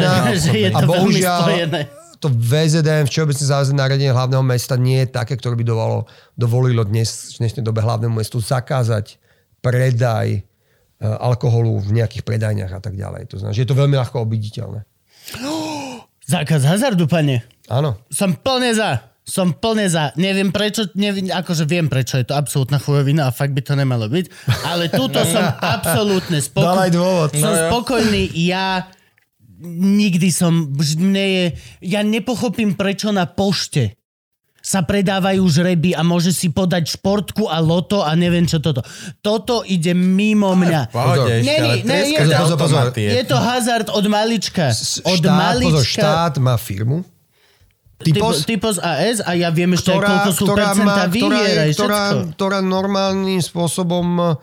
[SPEAKER 1] je
[SPEAKER 3] A
[SPEAKER 1] to veľmi
[SPEAKER 3] bohužiaľ,
[SPEAKER 1] spojené.
[SPEAKER 3] to VZDM, Všeobecné záväzné nariadenie hlavného mesta, nie je také, ktoré by dovolilo, dovolilo dnes, v dnešnej dobe hlavnému mestu zakázať predaj e, alkoholu v nejakých predajniach a tak ďalej. To znamená, že je to veľmi ľahko obiditeľné.
[SPEAKER 1] Zákaz hazardu, pane.
[SPEAKER 3] Áno.
[SPEAKER 1] Som plne za. Som plne za. Neviem prečo, neviem, akože viem prečo je to absolútna chujovina a fakt by to nemalo byť, ale túto som (laughs) absolútne spokojný.
[SPEAKER 3] dôvod.
[SPEAKER 1] Som
[SPEAKER 2] No
[SPEAKER 1] spokojný. Ja nikdy som, mne je, ja nepochopím prečo na pošte sa predávajú žreby a môže si podať športku a loto a neviem čo toto. Toto ide mimo mňa.
[SPEAKER 2] Pohode
[SPEAKER 1] je to-
[SPEAKER 3] pozor, pozor.
[SPEAKER 2] automaty.
[SPEAKER 1] Je to hazard od malička. Od
[SPEAKER 3] štát,
[SPEAKER 1] malička.
[SPEAKER 3] pozor, štát má firmu,
[SPEAKER 1] Typos,
[SPEAKER 3] Typos,
[SPEAKER 1] AS a ja viem ešte,
[SPEAKER 3] ktorá,
[SPEAKER 1] koľko sú
[SPEAKER 3] ktorá,
[SPEAKER 1] percenta
[SPEAKER 3] má, ktorá, ktorá normálnym spôsobom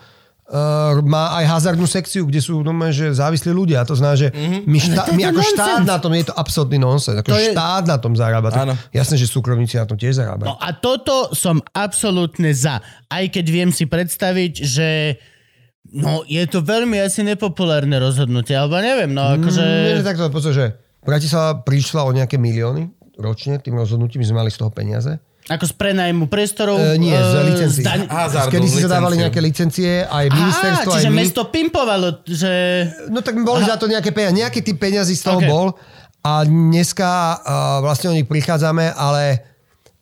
[SPEAKER 3] uh, má aj hazardnú sekciu, kde sú normálne, že závislí ľudia. To znamená, že my, štá,
[SPEAKER 1] to je
[SPEAKER 3] my ako
[SPEAKER 1] nonsens.
[SPEAKER 3] štát na tom, je to absolútny nonsens. Ako
[SPEAKER 1] To je-
[SPEAKER 3] štát na tom zarába. Tak
[SPEAKER 2] Áno.
[SPEAKER 3] Jasné, že súkromníci na tom tiež zarábajú.
[SPEAKER 1] No a toto som absolútne za. Aj keď viem si predstaviť, že no je to veľmi asi nepopulárne rozhodnutie, alebo neviem, no akože...
[SPEAKER 3] Nie, takto, pozor, že Bratislava prišla o nejaké milióny ročne tým rozhodnutím, my sme mali z toho peniaze.
[SPEAKER 1] Ako z prenajmu priestorov...
[SPEAKER 3] E, nie, z
[SPEAKER 1] e,
[SPEAKER 3] licencií.
[SPEAKER 1] daň...
[SPEAKER 2] Hazardu,
[SPEAKER 3] Kedy si
[SPEAKER 2] licenciu.
[SPEAKER 3] sa dávali nejaké licencie, aj ministerstvo,
[SPEAKER 1] Á, čiže
[SPEAKER 3] aj my.
[SPEAKER 1] mesto pimpovalo, že...
[SPEAKER 3] No tak boli za to nejaké peniaze. Nejaký typ peňazí z toho
[SPEAKER 1] Ok.
[SPEAKER 3] bol. A dneska uh, vlastne o nich prichádzame, ale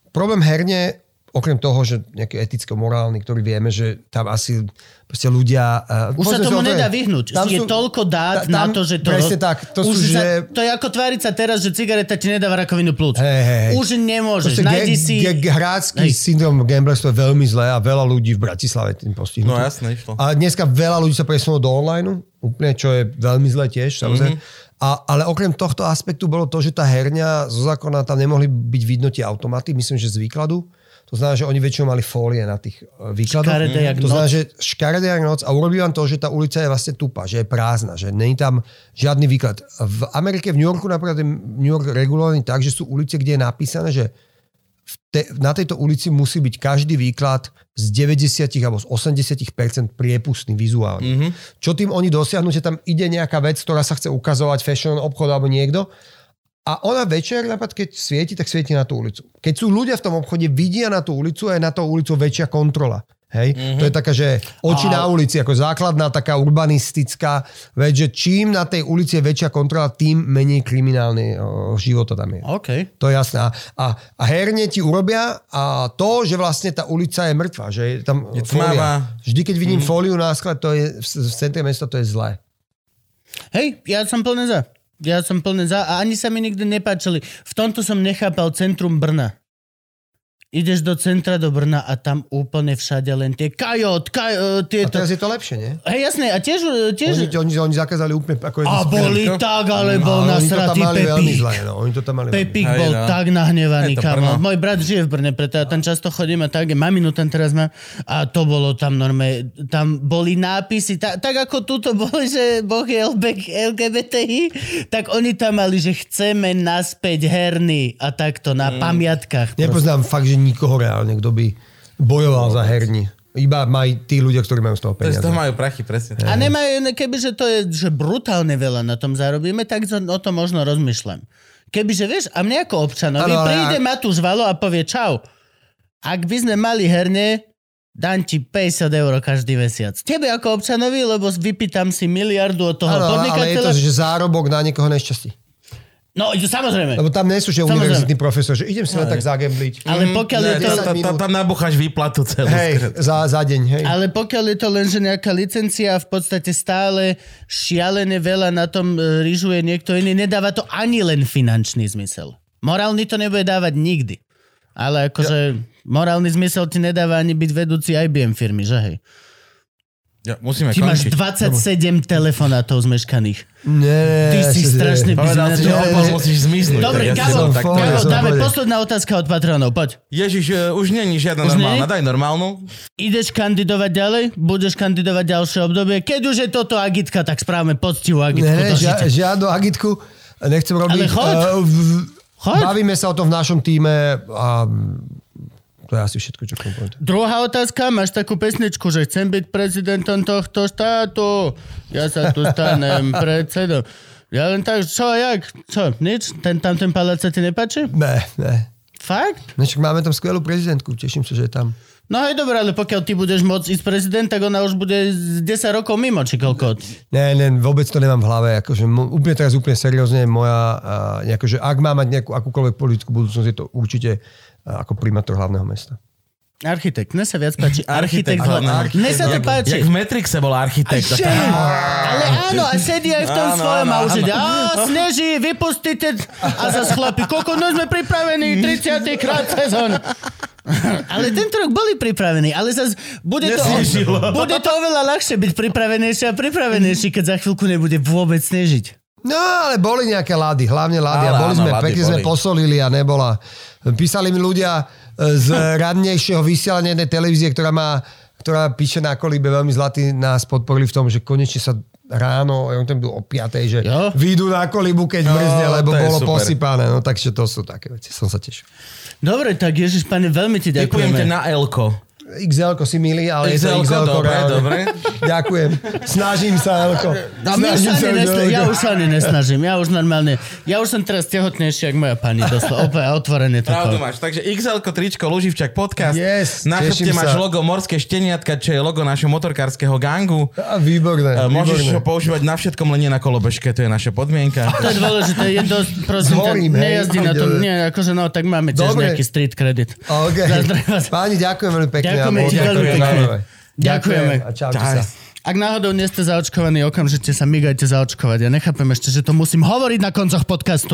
[SPEAKER 3] problém herne, okrem toho, že nejaký eticko-morálny, ktorý vieme, že tam asi proste ľudia... Uh,
[SPEAKER 1] Už sa tomu nedá vyhnúť. Je toľko dát na to, že to...
[SPEAKER 3] Presne tak. To
[SPEAKER 1] už
[SPEAKER 3] sú,
[SPEAKER 1] sa,
[SPEAKER 3] že...
[SPEAKER 1] To je ako tváriť sa teraz, že cigareta ti nedáva rakovinu plúc.
[SPEAKER 3] Hej, hej.
[SPEAKER 1] Už nemôžeš.
[SPEAKER 3] Proste
[SPEAKER 1] Nájdi
[SPEAKER 3] ge-
[SPEAKER 1] si...
[SPEAKER 3] ge- hrácky
[SPEAKER 1] Hej.
[SPEAKER 3] syndrom gamblerstva je veľmi zlé a veľa ľudí v Bratislave tým postihnutí.
[SPEAKER 2] No jasné, išlo.
[SPEAKER 3] A dneska veľa ľudí sa presunulo do online, úplne, čo je veľmi zlé tiež, samozrejme.
[SPEAKER 2] Mhm.
[SPEAKER 3] A, ale okrem tohto aspektu bolo to, že tá herňa zo zákona tam nemohli byť vidno tie automaty, myslím, že z výkladu. To znamená, že oni väčšinou mali fólie na tých e, výkladoch.
[SPEAKER 1] Škaredé jak
[SPEAKER 3] to znamená,
[SPEAKER 1] noc.
[SPEAKER 3] že škaredé jak noc a urobí vám to, že tá ulica je vlastne tupá, že je prázdna, že není tam žiadny výklad. V Amerike, v New Yorku napríklad je New York regulovaný tak, že sú ulice, kde je napísané, že te, na tejto ulici musí byť každý výklad z 90 alebo z 80 priepustný vizuálne.
[SPEAKER 2] Mhm.
[SPEAKER 3] Mm-hmm. Čo tým oni dosiahnu, že tam ide nejaká vec, ktorá sa chce ukazovať, fashion obchod alebo niekto, a ona večer, napríklad, keď svieti, tak svieti na tú ulicu. Keď sú ľudia v tom obchode, vidia na tú ulicu a je na tú ulicu väčšia kontrola. Hej? Mm-hmm. To je taká, že oči na ulici, ako základná taká urbanistická vec, že čím na tej ulici je väčšia kontrola, tým menej kriminálne života tam je.
[SPEAKER 1] OK.
[SPEAKER 3] To je jasné. A, a, a herne ti urobia a to, že vlastne tá ulica je mŕtva, že je tam
[SPEAKER 2] Je
[SPEAKER 3] fólia. Vždy, keď vidím mm. fóliu na skle, to je v, v centre mesta, to je zlé.
[SPEAKER 1] Hej, ja som plne za. Ja som plne za a ani sa mi nikdy nepáčili. V tomto som nechápal centrum Brna. Ideš do centra do Brna a tam úplne všade len tie kajot, kajot,
[SPEAKER 3] A
[SPEAKER 1] tieto...
[SPEAKER 3] teraz je to lepšie, nie?
[SPEAKER 1] Hej, jasné, a tiež... tiež...
[SPEAKER 3] Oni, oni, oni zakázali úplne ako
[SPEAKER 1] A boli tak, ale bol
[SPEAKER 3] No, oni to tam
[SPEAKER 1] nasratý Pepík.
[SPEAKER 3] zle, no. Oni to tam mali veľmi
[SPEAKER 1] Pepík
[SPEAKER 2] Hej,
[SPEAKER 1] bol
[SPEAKER 2] no.
[SPEAKER 1] tak nahnevaný,
[SPEAKER 2] to
[SPEAKER 1] kamo. Môj brat žije v Brne, preto ja tam často chodím a tak, maminu tam teraz mám a to bolo tam normálne, tam boli nápisy, tak, tak ako tuto boli, že Boh je LGBTI, tak oni tam mali, že chceme naspäť herny a takto na
[SPEAKER 2] Mm.
[SPEAKER 1] pamiatkách.
[SPEAKER 3] Nepoznám fakt, že nikoho reálne, kto by bojoval za herni. Iba majú tí ľudia, ktorí majú z toho
[SPEAKER 2] To
[SPEAKER 3] peniaze.
[SPEAKER 2] toho majú prachy, presne.
[SPEAKER 1] A nemajú, kebyže to je, že brutálne veľa na tom zarobíme, tak to- o tom možno rozmýšľam. Kebyže, vieš, a mne ako občanovi
[SPEAKER 3] ale
[SPEAKER 1] príde
[SPEAKER 3] ak-
[SPEAKER 1] Matúš Valo a povie čau. Ak by sme mali herne, dám ti 50 eur každý mesiac. Tebe ako občanovi, lebo vypýtam si miliardu od toho
[SPEAKER 3] Áno, ale je
[SPEAKER 1] podnikateľa.
[SPEAKER 3] to, že zárobok na niekoho nešťastí.
[SPEAKER 1] No, samozrejme.
[SPEAKER 3] Lebo tam nie sú, že
[SPEAKER 1] Samozrejme.
[SPEAKER 3] univerzitný profesor, že idem si len tak zagembliť.
[SPEAKER 1] Ale pokiaľ je
[SPEAKER 3] Ne,
[SPEAKER 1] to...
[SPEAKER 3] to-
[SPEAKER 2] Tam, nabucháš výplatu celú.
[SPEAKER 3] Hej, za, za deň, hej.
[SPEAKER 1] Ale pokiaľ je to len, že nejaká licencia a v podstate stále šialené veľa na tom e, ryžuje niekto iný, nedáva to ani len finančný zmysel. Morálny to nebude dávať nikdy. Ale akože morálny zmysel ti nedáva ani byť vedúci IBM firmy, že hej?
[SPEAKER 2] Ja, musíme
[SPEAKER 1] Ty máš
[SPEAKER 2] končiť.
[SPEAKER 1] 27 telefonátov zmeškaných.
[SPEAKER 3] Nie,
[SPEAKER 1] Ty si strašný
[SPEAKER 2] Povedal si, že opol musíš zmiznúť.
[SPEAKER 1] Dobre,
[SPEAKER 2] tak ja
[SPEAKER 1] Gabo,
[SPEAKER 2] tak
[SPEAKER 1] Gabo, dáme posledná otázka od patronov, poď.
[SPEAKER 2] Ježiš, e, už není žiadna
[SPEAKER 1] Už
[SPEAKER 2] normálna,
[SPEAKER 1] nie?
[SPEAKER 2] daj normálnu.
[SPEAKER 1] Ideš kandidovať ďalej? Budeš kandidovať ďalšie obdobie? Keď už je toto agitka, tak správame poctivú agitku. To
[SPEAKER 3] žia, žiadnu agitku nechcem robiť.
[SPEAKER 1] Ale choď.
[SPEAKER 3] Eh, v-
[SPEAKER 1] Choď.
[SPEAKER 3] Bavíme sa o tom v našom týme a to je asi všetko, čo chcem povedať.
[SPEAKER 1] Druhá otázka, máš takú pesničku, že chcem byť prezidentom tohto štátu, ja sa tu stanem (laughs) predsedom. Ja len tak, čo, jak? Čo, nič? Ten, tam ten palác sa ti nepáči?
[SPEAKER 3] Ne, ne.
[SPEAKER 1] Fakt?
[SPEAKER 3] No však máme tam skvelú prezidentku, teším sa, že je tam.
[SPEAKER 1] No aj dobre, ale pokiaľ ty budeš môcť ísť prezident, tak ona už bude z 10 rokov mimo, či koľko.
[SPEAKER 3] Ne, ne, vôbec to nemám v hlave. Akože, úplne teraz úplne seriózne moja, uh, akože, ak má mať nejakú akúkoľvek politickú budúcnosť, je to určite ako primátor hlavného mesta.
[SPEAKER 1] Architekt, mne sa viac páči. Architekt,
[SPEAKER 2] Architekt
[SPEAKER 1] hlavného.
[SPEAKER 2] hlavného.
[SPEAKER 1] Mne sa to páči.
[SPEAKER 2] Jak v Matrixe bol architekt.
[SPEAKER 1] Že? Ale áno, a sedí aj v tom
[SPEAKER 2] Áno,
[SPEAKER 1] svojom a
[SPEAKER 2] áno,
[SPEAKER 1] už ide, a sneží, vypustite a zase chlapi, koľko no sme pripravení, 30. krát sezón. Ale tento rok boli pripravení, ale zase bude to,
[SPEAKER 2] Nesnežilo.
[SPEAKER 1] bude to oveľa ľahšie byť pripravenejší a pripravenejší, keď za chvíľku nebude vôbec snežiť.
[SPEAKER 3] No, ale boli nejaké lady, hlavne lady.
[SPEAKER 2] Ale
[SPEAKER 3] a boli
[SPEAKER 2] áno,
[SPEAKER 3] sme, pekne sme posolili a nebola. Písali mi ľudia e, z (laughs) radnejšieho vysielania jednej televízie, ktorá má ktorá píše na kolíbe veľmi zlatý, nás podporili v tom, že konečne sa ráno, ja tam byl o 5, že
[SPEAKER 1] Jo.
[SPEAKER 3] výjdu na kolíbu, keď
[SPEAKER 2] No,
[SPEAKER 3] mrzne, lebo bolo
[SPEAKER 2] super.
[SPEAKER 3] posypané. No takže to sú také veci, som sa tešil.
[SPEAKER 1] Dobre, tak Ježiš, pane, veľmi ti
[SPEAKER 2] Ďakujem
[SPEAKER 1] ďakujeme.
[SPEAKER 2] ťa na Elko.
[SPEAKER 3] XL-ko si milí, ale je to
[SPEAKER 2] XL-ko,
[SPEAKER 3] XL-ko
[SPEAKER 2] dobre,
[SPEAKER 3] reálne.
[SPEAKER 2] dobre. (laughs)
[SPEAKER 3] Ďakujem. Snažím sa, Elko.
[SPEAKER 1] No, my
[SPEAKER 3] Snažím
[SPEAKER 1] sa nesna- ja už sa ani nesnažím. Ja už normálne, ja už som teraz tehotnejší, ako moja pani. Doslova, opäť otvorené to.
[SPEAKER 2] Pravdu máš. Takže XL tričko Luživčak podcast.
[SPEAKER 3] Yes,
[SPEAKER 2] Na chrbte máš logo Morské šteniatka, čo je logo našho motorkárskeho gangu.
[SPEAKER 3] Á, Výborné,
[SPEAKER 2] Môžeš ho
[SPEAKER 3] výborné.
[SPEAKER 2] používať na všetkom, len nie na kolobežke, to je naša podmienka.
[SPEAKER 1] To je dôležité, je dosť, prosím,
[SPEAKER 3] Zhorím,
[SPEAKER 1] nejazdí na tom, nie, akože no, tak máme tiež nejaký street credit.
[SPEAKER 3] OK.
[SPEAKER 1] Zazdravím vás.
[SPEAKER 3] Páni, ďakujem veľmi pekne.
[SPEAKER 1] Ďakujeme ti veľmi pekne. Ďakujeme.
[SPEAKER 3] A čaute
[SPEAKER 2] Čau.
[SPEAKER 3] sa.
[SPEAKER 1] Ak náhodou nie ste zaočkovaní, okamžite sa migajte zaočkovať. Ja nechápem ešte, že to musím hovoriť na koncoch podcastu.